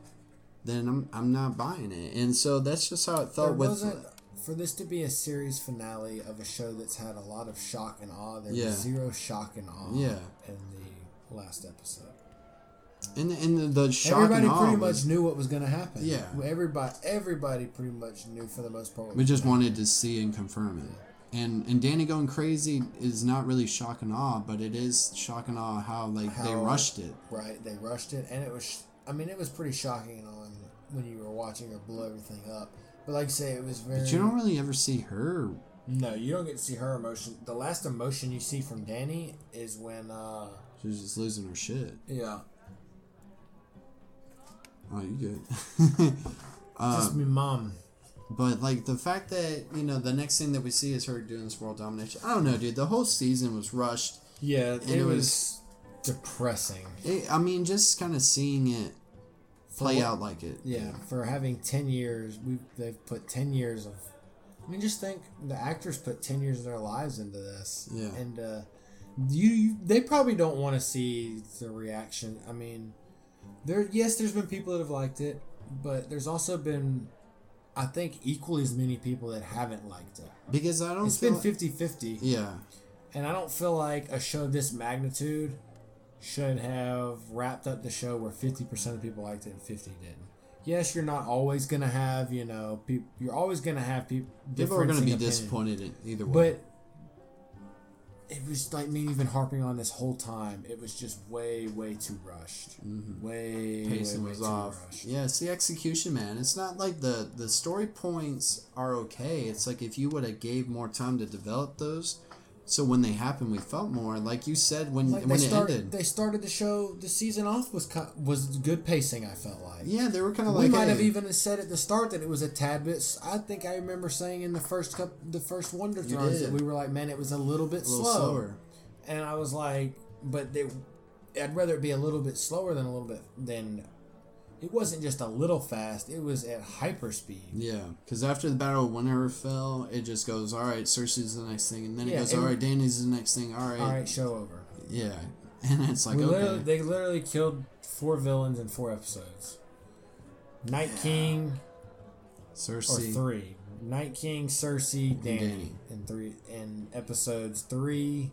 then I'm I'm not buying it. And so that's just how it there felt with. For this to be a series finale of a show that's had a lot of shock and awe. There Yeah. was zero shock and awe Yeah. in the last episode. And and the, the shock Everybody and awe pretty was- much knew what was going to happen. Yeah. everybody everybody pretty much knew for the most part. what We just wanted to see and confirm it. And and Dany going crazy is not really shock and awe, but it is shock and awe how like they rushed it. Right, they rushed it, and it was. I mean, it was pretty shocking on when you were watching her blow everything up. But like I say, it was very. But you don't really ever see her. No, you don't get to see her emotion. The last emotion you see from Dany is when. uh She's just losing her shit. Yeah. Oh, you good? <laughs> Uh, Just me, mom. but like the fact that you know the next thing that we see is her doing this world domination. I don't know, dude. The whole season was rushed. Yeah, it, it was, depressing. It, I mean, just kind of seeing it play out like it. Yeah, for having ten years, we they've put ten years of. I mean, just think the actors put ten years of their lives into this. Yeah. and uh, you, you they probably don't want to see the reaction. I mean, there yes, there's been people that have liked it, but there's also been, I think, equally as many people that haven't liked it. Because I don't. It's been 50-50. Yeah. And I don't feel like a show of this magnitude should have wrapped up the show where 50% of people liked it and 50 didn't. Yes, you're not always going to have, you know, peop you're always going to have people People are going to be disappointed in either way. But it was like me even harping on this whole time. It was just way, way too rushed. Mm-hmm. Way, pacing way, was way too off. rushed. Yeah, it's the execution, man. It's not like the the story points are okay. It's like if you would have gave more time to develop those, so when they happen, we felt more. Like you said when Like when they it started, ended. they started the show. The season off was was good pacing. I felt like. yeah, they were kind of we like We might hey, have even said at the start that it was a tad bit. I think I remember saying in the first cup, the first Wonder Thrones that we were like, man, it was a little bit a little slow. slower. And I was like, but they, I'd rather it be a little bit slower than a little bit than. It wasn't just a little fast; it was at hyper speed. Yeah, because after the Battle of Winterfell, it just goes, all right, Cersei's the next thing, and then it Yeah, goes, all right, Dany's the next thing, all right, All right, show over. yeah, <laughs> and it's like we okay, literally, they literally killed four villains in four episodes. Night King Cersei, or three. Night King, Cersei, Dany, Dany. in three in episodes three,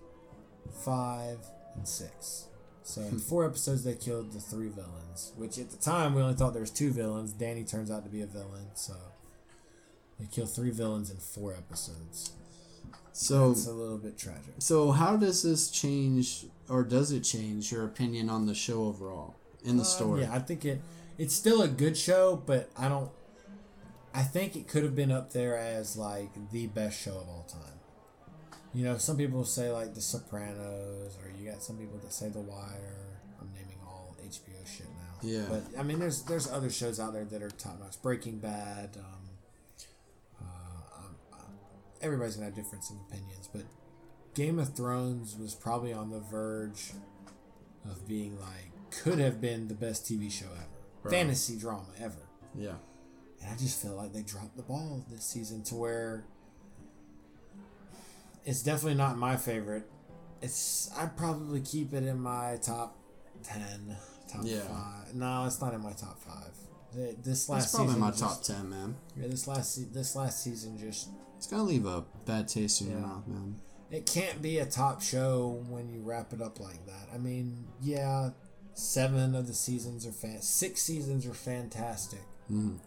five, and six. So in four episodes, they killed the three villains. Which at the time we only thought there was two villains. Dany turns out to be a villain. So They kill three villains in four episodes. So It's a little bit tragic. so how does this change or does it change your opinion on the show overall in the Um, story? yeah, I think it it's still a good show, but I don't. I think it could have been up there as like the best show of all time. You know, some people say like The Sopranos, or you got some people that say The Wire. I'm naming all HBO shit now. Yeah. But I mean, there's there's other shows out there that are top notch. Breaking Bad. Um, uh, um, uh, everybody's gonna have difference in opinions, but Game of Thrones was probably on the verge of being like could have been the best TV show ever, fantasy drama ever. Yeah. And I just feel like they dropped the ball this season to where it's definitely not my favorite. It's I'd probably keep it in my top ten, top Yeah. five. No, it's not in my top five. This last That's probably season my just- top ten, man. Yeah, this last this last season just It's gonna leave a bad taste in your mouth, man. it can't be a top show when you wrap it up like that. I mean, yeah, seven of the seasons are fan, six seasons are fantastic, Mhm.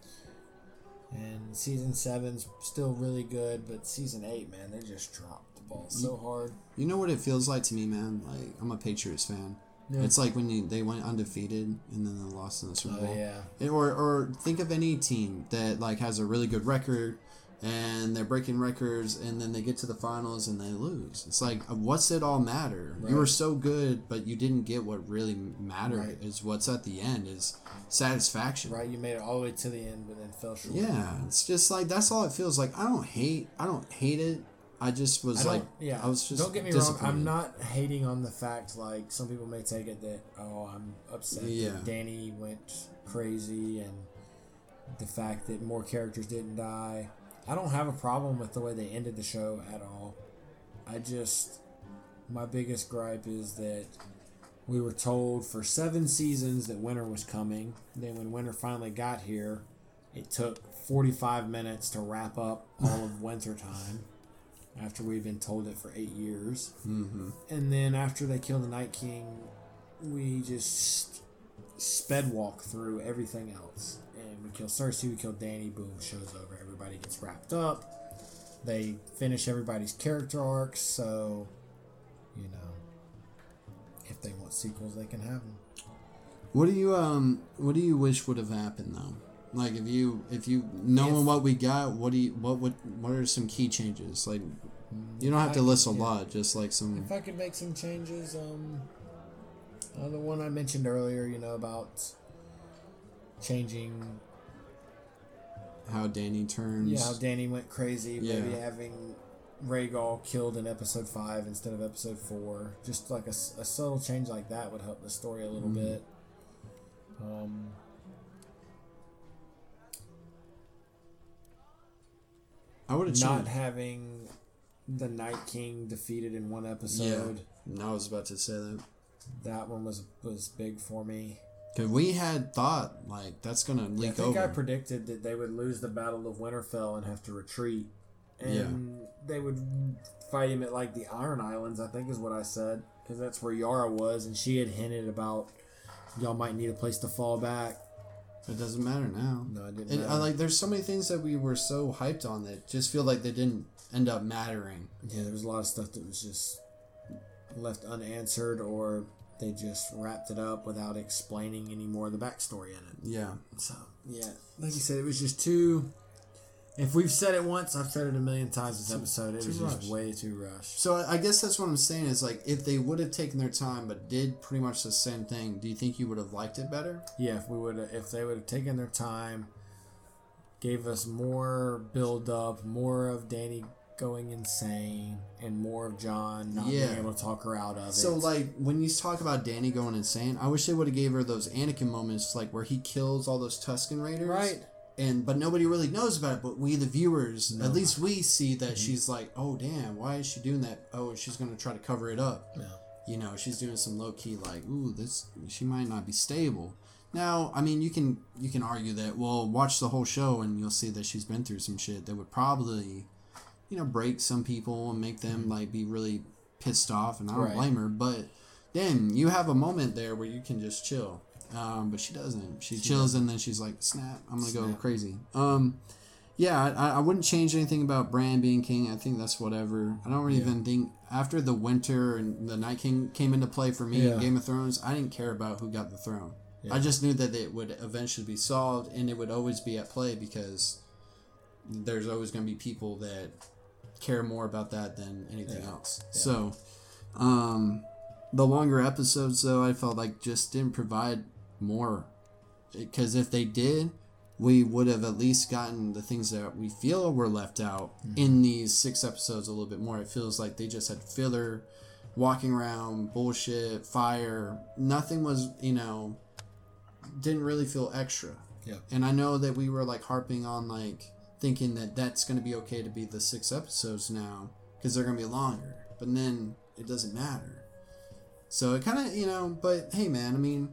and season seven's still really good. But season eight, man, they just dropped the ball so hard. You know what it feels like to me, man? Like I'm a Patriots fan. Yeah. It's like when you, they went undefeated and then they lost in the Super Bowl. Oh Bowl. yeah, It- Or or think of any team that like has a really good record and they're breaking records and then they get to the finals and they lose. It's like uh, what's it all matter? You were so good, but you didn't get what really mattered. Right. Is what's at the end is satisfaction. right. You made it all the way to the end, but then fell short. Yeah, it's just like that's all it feels like. I don't hate. I don't hate it. I just was I like, yeah. I was just. don't get me wrong. I'm not hating on the fact like some people may take it that oh I'm upset Yeah. that Dany went crazy and the fact that more characters didn't die. I don't have a problem with the way they ended the show at all. I just my biggest gripe is that we were told for seven seasons that winter was coming. Then when winter finally got here, it took 45 minutes to wrap up all of <laughs> winter time after we've been told it for eight years. Mm-hmm. And then after they kill the Night King, we just sped walk through everything else. And we kill Cersei, we kill Dany, boom, show's over. Everybody gets wrapped up. They finish everybody's character arcs, so, you know, if they want sequels, they can have them. What do you um? What do you wish would have happened though? Like if you if you knowing If- what we got, what do you what would what are some key changes? Like you don't have to I- list a yeah. lot, just like some. If I could make some changes, um, uh, the one I mentioned earlier, you know, about changing how Dany turns. Yeah, how Dany went crazy. Maybe having Rhaegal killed in episode five instead of episode four. Just like a subtle change like that would help the story a little Mhm. bit. Um, I would have not changed. having the Night King defeated in one episode. Yeah, I was about to say that. That one was was big for me. Cause we had thought like that's gonna Yeah, I leak think over. I predicted that they would lose the Battle of Winterfell and have to retreat, and they would fight him at like the Iron Islands. I think is what I said because that's where Yara was, and she had hinted about y'all might need a place to fall back. it doesn't matter now. No, it didn't. It, matter. I like there's so many things that we were so hyped on that just feel like they didn't end up mattering. yeah, there was a lot of stuff that was just left unanswered, or they just wrapped it up without explaining any more of the backstory in it. Yeah. So yeah, like you said, it was just too. If we've said it once, I've said it a million times this episode. It was just way too rushed. So I I guess that's what I'm saying is like if they would have taken their time but did pretty much the same thing, do you think you would have liked it better? Yeah, if we would, if they would have taken their time, gave us more build up, more of Dany going insane, and more of Jon not Yeah. being able to talk her out of So it. So like when you talk about Dany going insane, I wish they would have gave her those Anakin moments like where he kills all those Tusken Raiders. Right. And but nobody really knows about it, but we the viewers, No. at least we see that mm-hmm. she's like, "Oh damn, why is she doing that? Oh, she's going to try to cover it up." No. You know, she's doing some low key like, "Ooh, this she might not be stable." Now, I mean, you can you can argue that. Well, watch the whole show and you'll see that she's been through some shit that would probably, you know, break some people and make them like be really pissed off. And I don't Right. blame her, but then you have a moment there where you can just chill. Um, but she doesn't. She, chills and then she's like, "Snap! I'm gonna go crazy." Um, yeah, I, I wouldn't change anything about Bran being king. I think that's whatever. I don't even think after the winter and the Night King came into play for me Yeah. in Game of Thrones, I didn't care about who got the throne. Yeah. I just knew that it would eventually be solved and it would always be at play because there's always going to be people that care more about that than anything else. So, um, the longer episodes, though, I felt like just didn't provide more. Because if they did, we would have at least gotten the things that we feel were left out in these six episodes a little bit more. It feels like they just had filler, walking around, bullshit, fire. Nothing was, you know, didn't really feel extra. Yeah. And I know that we were like harping on like thinking that that's going to be okay to be the six episodes now because they're going to be longer. But then it doesn't matter. So it kind of, you know, but hey, man, I mean,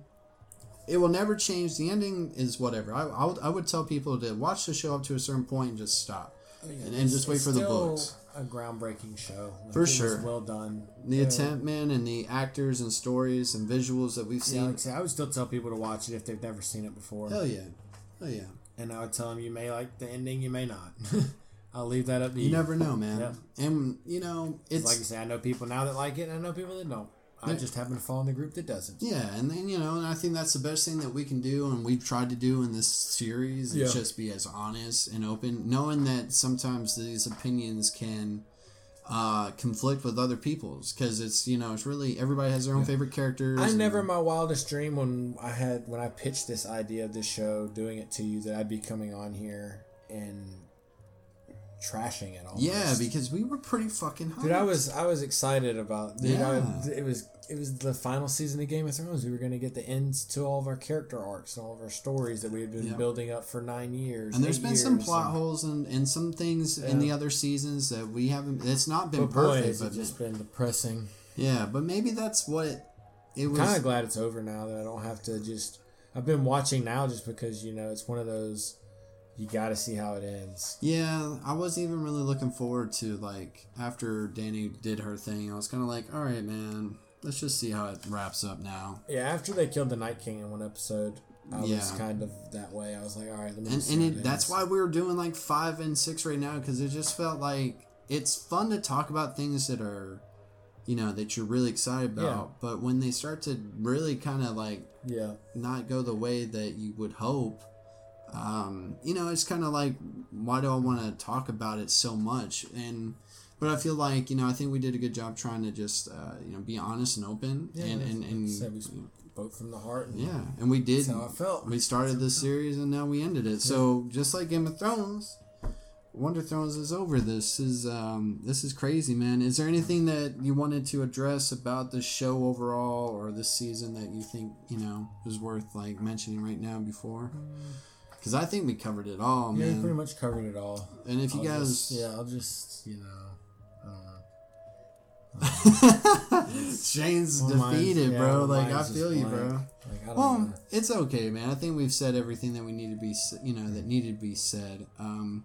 it will never change. The ending is whatever. I, I, would, I would tell people to watch the show up to a certain point and just stop. Oh, and, and just wait for the books. A groundbreaking show. For sure. well done. The Yeah. attempt, man, and the actors and stories and visuals that we've Yeah, seen. like I, say, I would still tell people to watch it if they've never seen it before. Hell yeah. Hell yeah. And I would tell them you may like the ending, you may not. <laughs> I'll leave that up to you. You never know, man. And, you know, it's. like you say, I know people now that like it, and I know people that don't. I just happen to fall in the group that doesn't. Yeah, and then you know, and I think that's the best thing that we can do, and we've tried to do in this series is Yeah. just be as honest and open, knowing that sometimes these opinions can uh, conflict with other people's, because it's you know, it's really everybody has their own favorite characters. I never in my wildest dream when I had when I pitched this idea of this show, doing it to you, that I'd be coming on here and trashing it all. Yeah, because we were pretty fucking. Dude, I was I was excited about. Dude, I, Yeah. it was it was the final season of Game of Thrones. We were going to get the ends to all of our character arcs and all of our stories that we had been Yeah. building up for nine years. And there's been some plot and- holes and, and some things in the other seasons that we haven't. It's not been But boy, perfect, has it but just been depressing. yeah, but maybe that's what it was. Kind of glad it's over now that I don't have to just. I've been watching now just because you know it's one of those. You got to see how it ends. Yeah, I wasn't even really looking forward to like after Dany did her thing. I was kind of like, all right, man, let's just see how it wraps up now. Yeah, after they killed the Night King in one episode, I was Yeah. kind of that way. I was like, all right, let me. And see and it, that's why we were doing like five and six right now because it just felt like it's fun to talk about things that are, you know, that you're really excited about. Yeah. But when they start to really kind of like Yeah, not go the way that you would hope um, you know it's kind of like why do i want to talk about it so much and but i feel like you know i think we did a good job trying to just uh, you know be honest and open yeah. and and, and said we spoke from the heart. And yeah and we did That's how I felt. we started this series and now we ended it so just like game of thrones Wonder Thrones is over. This is um, this is crazy, man. Is there anything that you wanted to address about the show overall or this season that you think you know is worth like mentioning right now before? Because I think we covered it all, Yeah, we man. pretty much covered it all. and if you I'll guys, just- yeah, I'll just you know, I don't. <laughs> Shane's defeated, yeah, bro. Like I feel you, blank. bro. Like I don't Well, know. it's okay, man. I think we've said everything that we need to be, you know, that needed to be said. Um,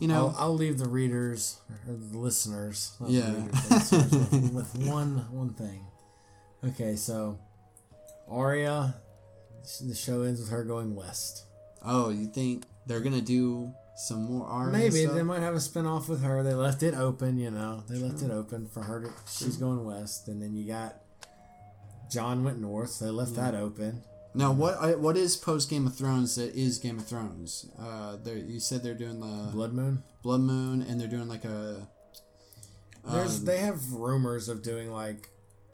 you know, I'll, I'll leave the readers or the listeners, not the Yeah. readers, listeners with, <laughs> with one one thing. Okay, so Arya, the show ends with her going west. Oh, you think they're gonna do some more Arya Maybe they might have a spin-off with her. They left it open, you know. They left it open for her to she's going west, and then you got Jon went north. So They left that open. Now, what what is post Game of Thrones that is Game of Thrones? Uh, you said they're doing the Blood Moon. Blood Moon, and they're doing like a. There's um, they have rumors of doing like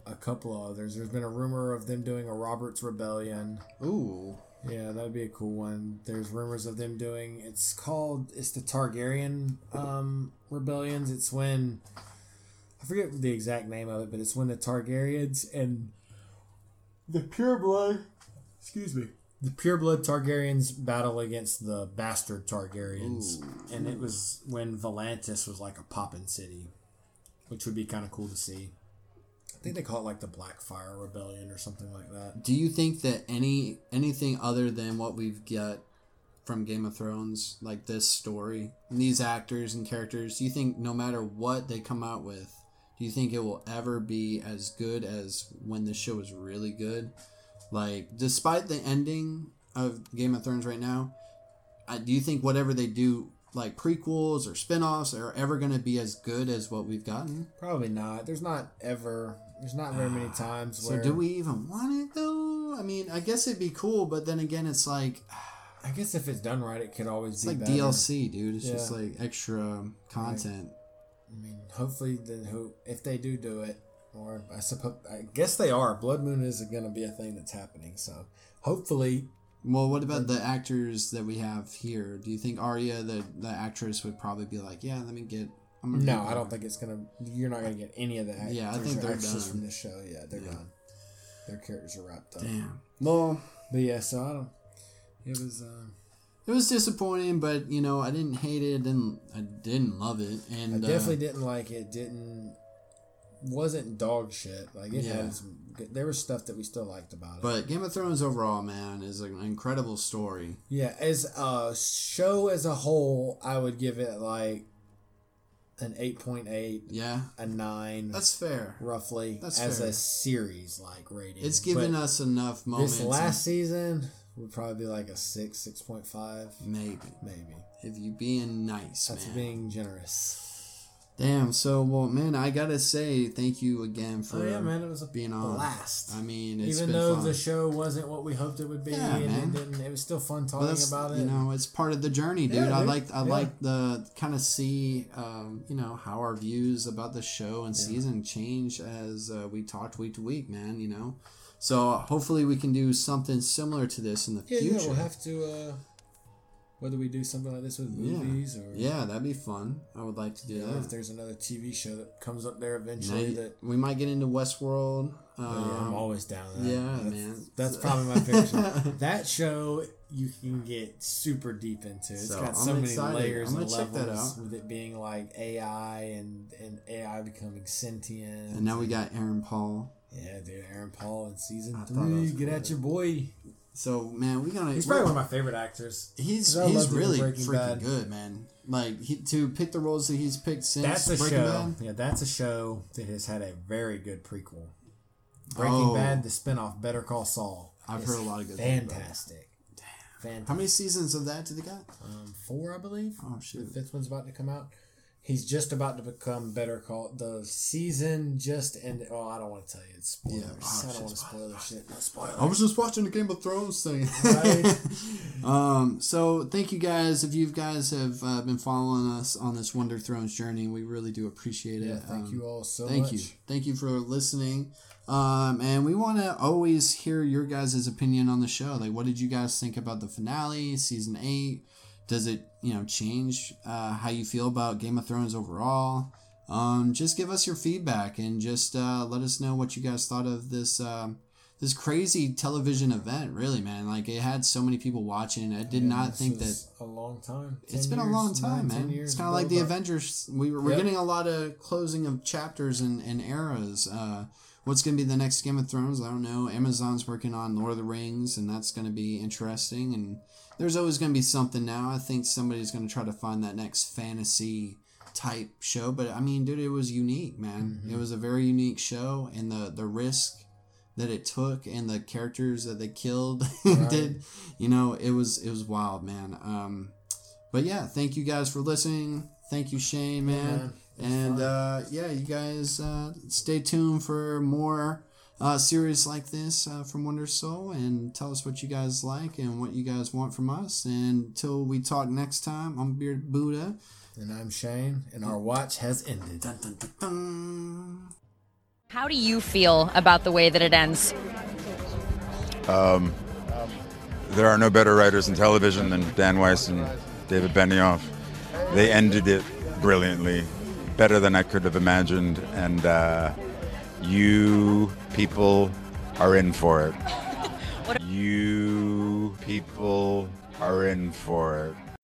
a couple of others. There's been a rumor of them doing a Robert's Rebellion. ooh, Yeah, that'd be a cool one. There's rumors of them doing. It's called. It's the Targaryen um, rebellions. It's when I forget the exact name of it, but it's when the Targaryens and the pureblood. Excuse me. The pureblood Targaryens battle against the bastard Targaryens, and it was when Volantis was like a poppin' city, which would be kind of cool to see. Think they call it like the Blackfire Rebellion or something like that. do you think that any anything other than what we've got from Game of Thrones, like this story, and these actors and characters, do you think no matter what they come out with, do you think it will ever be as good as when the show was really good? Like, despite the ending of Game of Thrones right now, I, do you think whatever they do like prequels or spin-offs are ever going to be as good as what we've gotten? Probably not. There's not ever. There's not very many times So where. do we even want it though? I mean, I guess it'd be cool, but then again, it's like I guess if it's done right, it could always it's be like better. DLC, dude. It's just like extra content. I mean, hopefully, then who if they do do it, or I suppose I guess they are. Blood Moon isn't going to be a thing that's happening. So hopefully, Well, what about the actors that we have here? Do you think Arya, the the actress, would probably be like, yeah, let me get. No, I don't think it's gonna. You're not gonna get any of that. Yeah, I think they're done. from this show. Yeah, they're done. Their characters are wrapped up. Damn. Well, But yeah, so I don't. It was. Uh, it was disappointing, but you know, I didn't hate it. Didn't I didn't love it, and I uh, definitely didn't like it. Didn't wasn't dog shit. Like it Yeah. had some. There was stuff that we still liked about it. But Game of Thrones overall, man, is an incredible story. yeah, as a show as a whole, I would give it like an eight point eight, Yeah, a nine. that's fair. roughly That's as fair. a series like rating. It's given But us enough moments. this last season would probably be like a six, six point five, maybe maybe. if you being nice, That's man. being generous. Damn. So, well, man, I gotta say thank you again for Oh yeah, man, it was a being on. blast. I mean, it's Even been though fun. the show wasn't what we hoped it would be, Yeah, and man. it it was still fun talking about it. You know, it's part of the journey, dude. Yeah, I like I Yeah. like the kind of see, um, you know, how our views about the show and season change as uh, we talked week to week, man. You know, so hopefully we can do something similar to this in the future. yeah, we'll have to. Uh, whether we do something like this with Yeah. movies or Yeah, that'd be fun. I would like to do you know, if there's another TV show that comes up there eventually you- that. we might get into Westworld. Oh, yeah, I'm Um, always down. that. yeah, that's, man. That's probably my favorite show. <laughs> That show you can get super deep into. It's So, got so I'm many excited. layers and that levels with it being like AI and and AI becoming sentient. and now we got Aaron Paul. yeah, dude, Aaron Paul in season I three. Get cool. at your boy. So man, we gonna. He's probably one of my favorite actors. He's he's loved him in really freaking Bad. good, man. Like he, to pick the roles that he's picked since That's a Breaking show. Bad. Yeah, that's a show that has had a very good prequel. Breaking Oh. Bad, the spinoff, Better Call Saul. I've heard a lot of good things about it. Fantastic. Fantastic. How many seasons of that did they got? Um, four, I believe. Oh The shoot! fifth one's about to come out. He's just about to become Better Call. The season just ended. Oh, I don't want to tell you. It's spoilers. Yeah, oh, I don't want to spoil the shit. Spoilers. I was just watching the Game of Thrones thing. Right. <laughs> um, so thank you guys. If you guys have uh, been following us on this Wonder Thrones journey, we really do appreciate it. Yeah, thank Um, you all so thank much. you thank you for listening um, and we want to always hear your guys' opinion on the show like what did you guys think about the finale season 8 does it you know change uh, how you feel about game of thrones overall um, just give us your feedback and just uh, let us know what you guys thought of this um, this crazy television event really man like it had so many people watching i did Yeah, not think that a long time. it's 10 been a long time, nine, man. It's kind of like the up. Avengers. We, we're Yep. getting a lot of closing of chapters and, and eras. Uh, what's going to be the next Game of Thrones? I don't know. Amazon's working on Lord of the Rings, and that's going to be interesting. And there's always going to be something now. I think somebody's going to try to find that next fantasy type show. But I mean, dude, it was unique, man. Mm-hmm. It was a very unique show, and the the risk that it took and the characters that they killed <laughs> did you know it was it was wild man um but yeah thank you guys for listening thank you shane man, man. And fun. uh yeah you guys uh stay tuned for more uh series like this uh, from wonder soul and tell us what you guys like and what you guys want from us and until we talk next time i'm beard buddha And I'm Shane, and our watch has ended. dun, dun, dun, dun. How do you feel about the way that it ends? There are no better writers in television than Dan Weiss and David Benioff. They ended it brilliantly, better than I could have imagined, and uh, you people are in for it. <laughs> You people are in for it.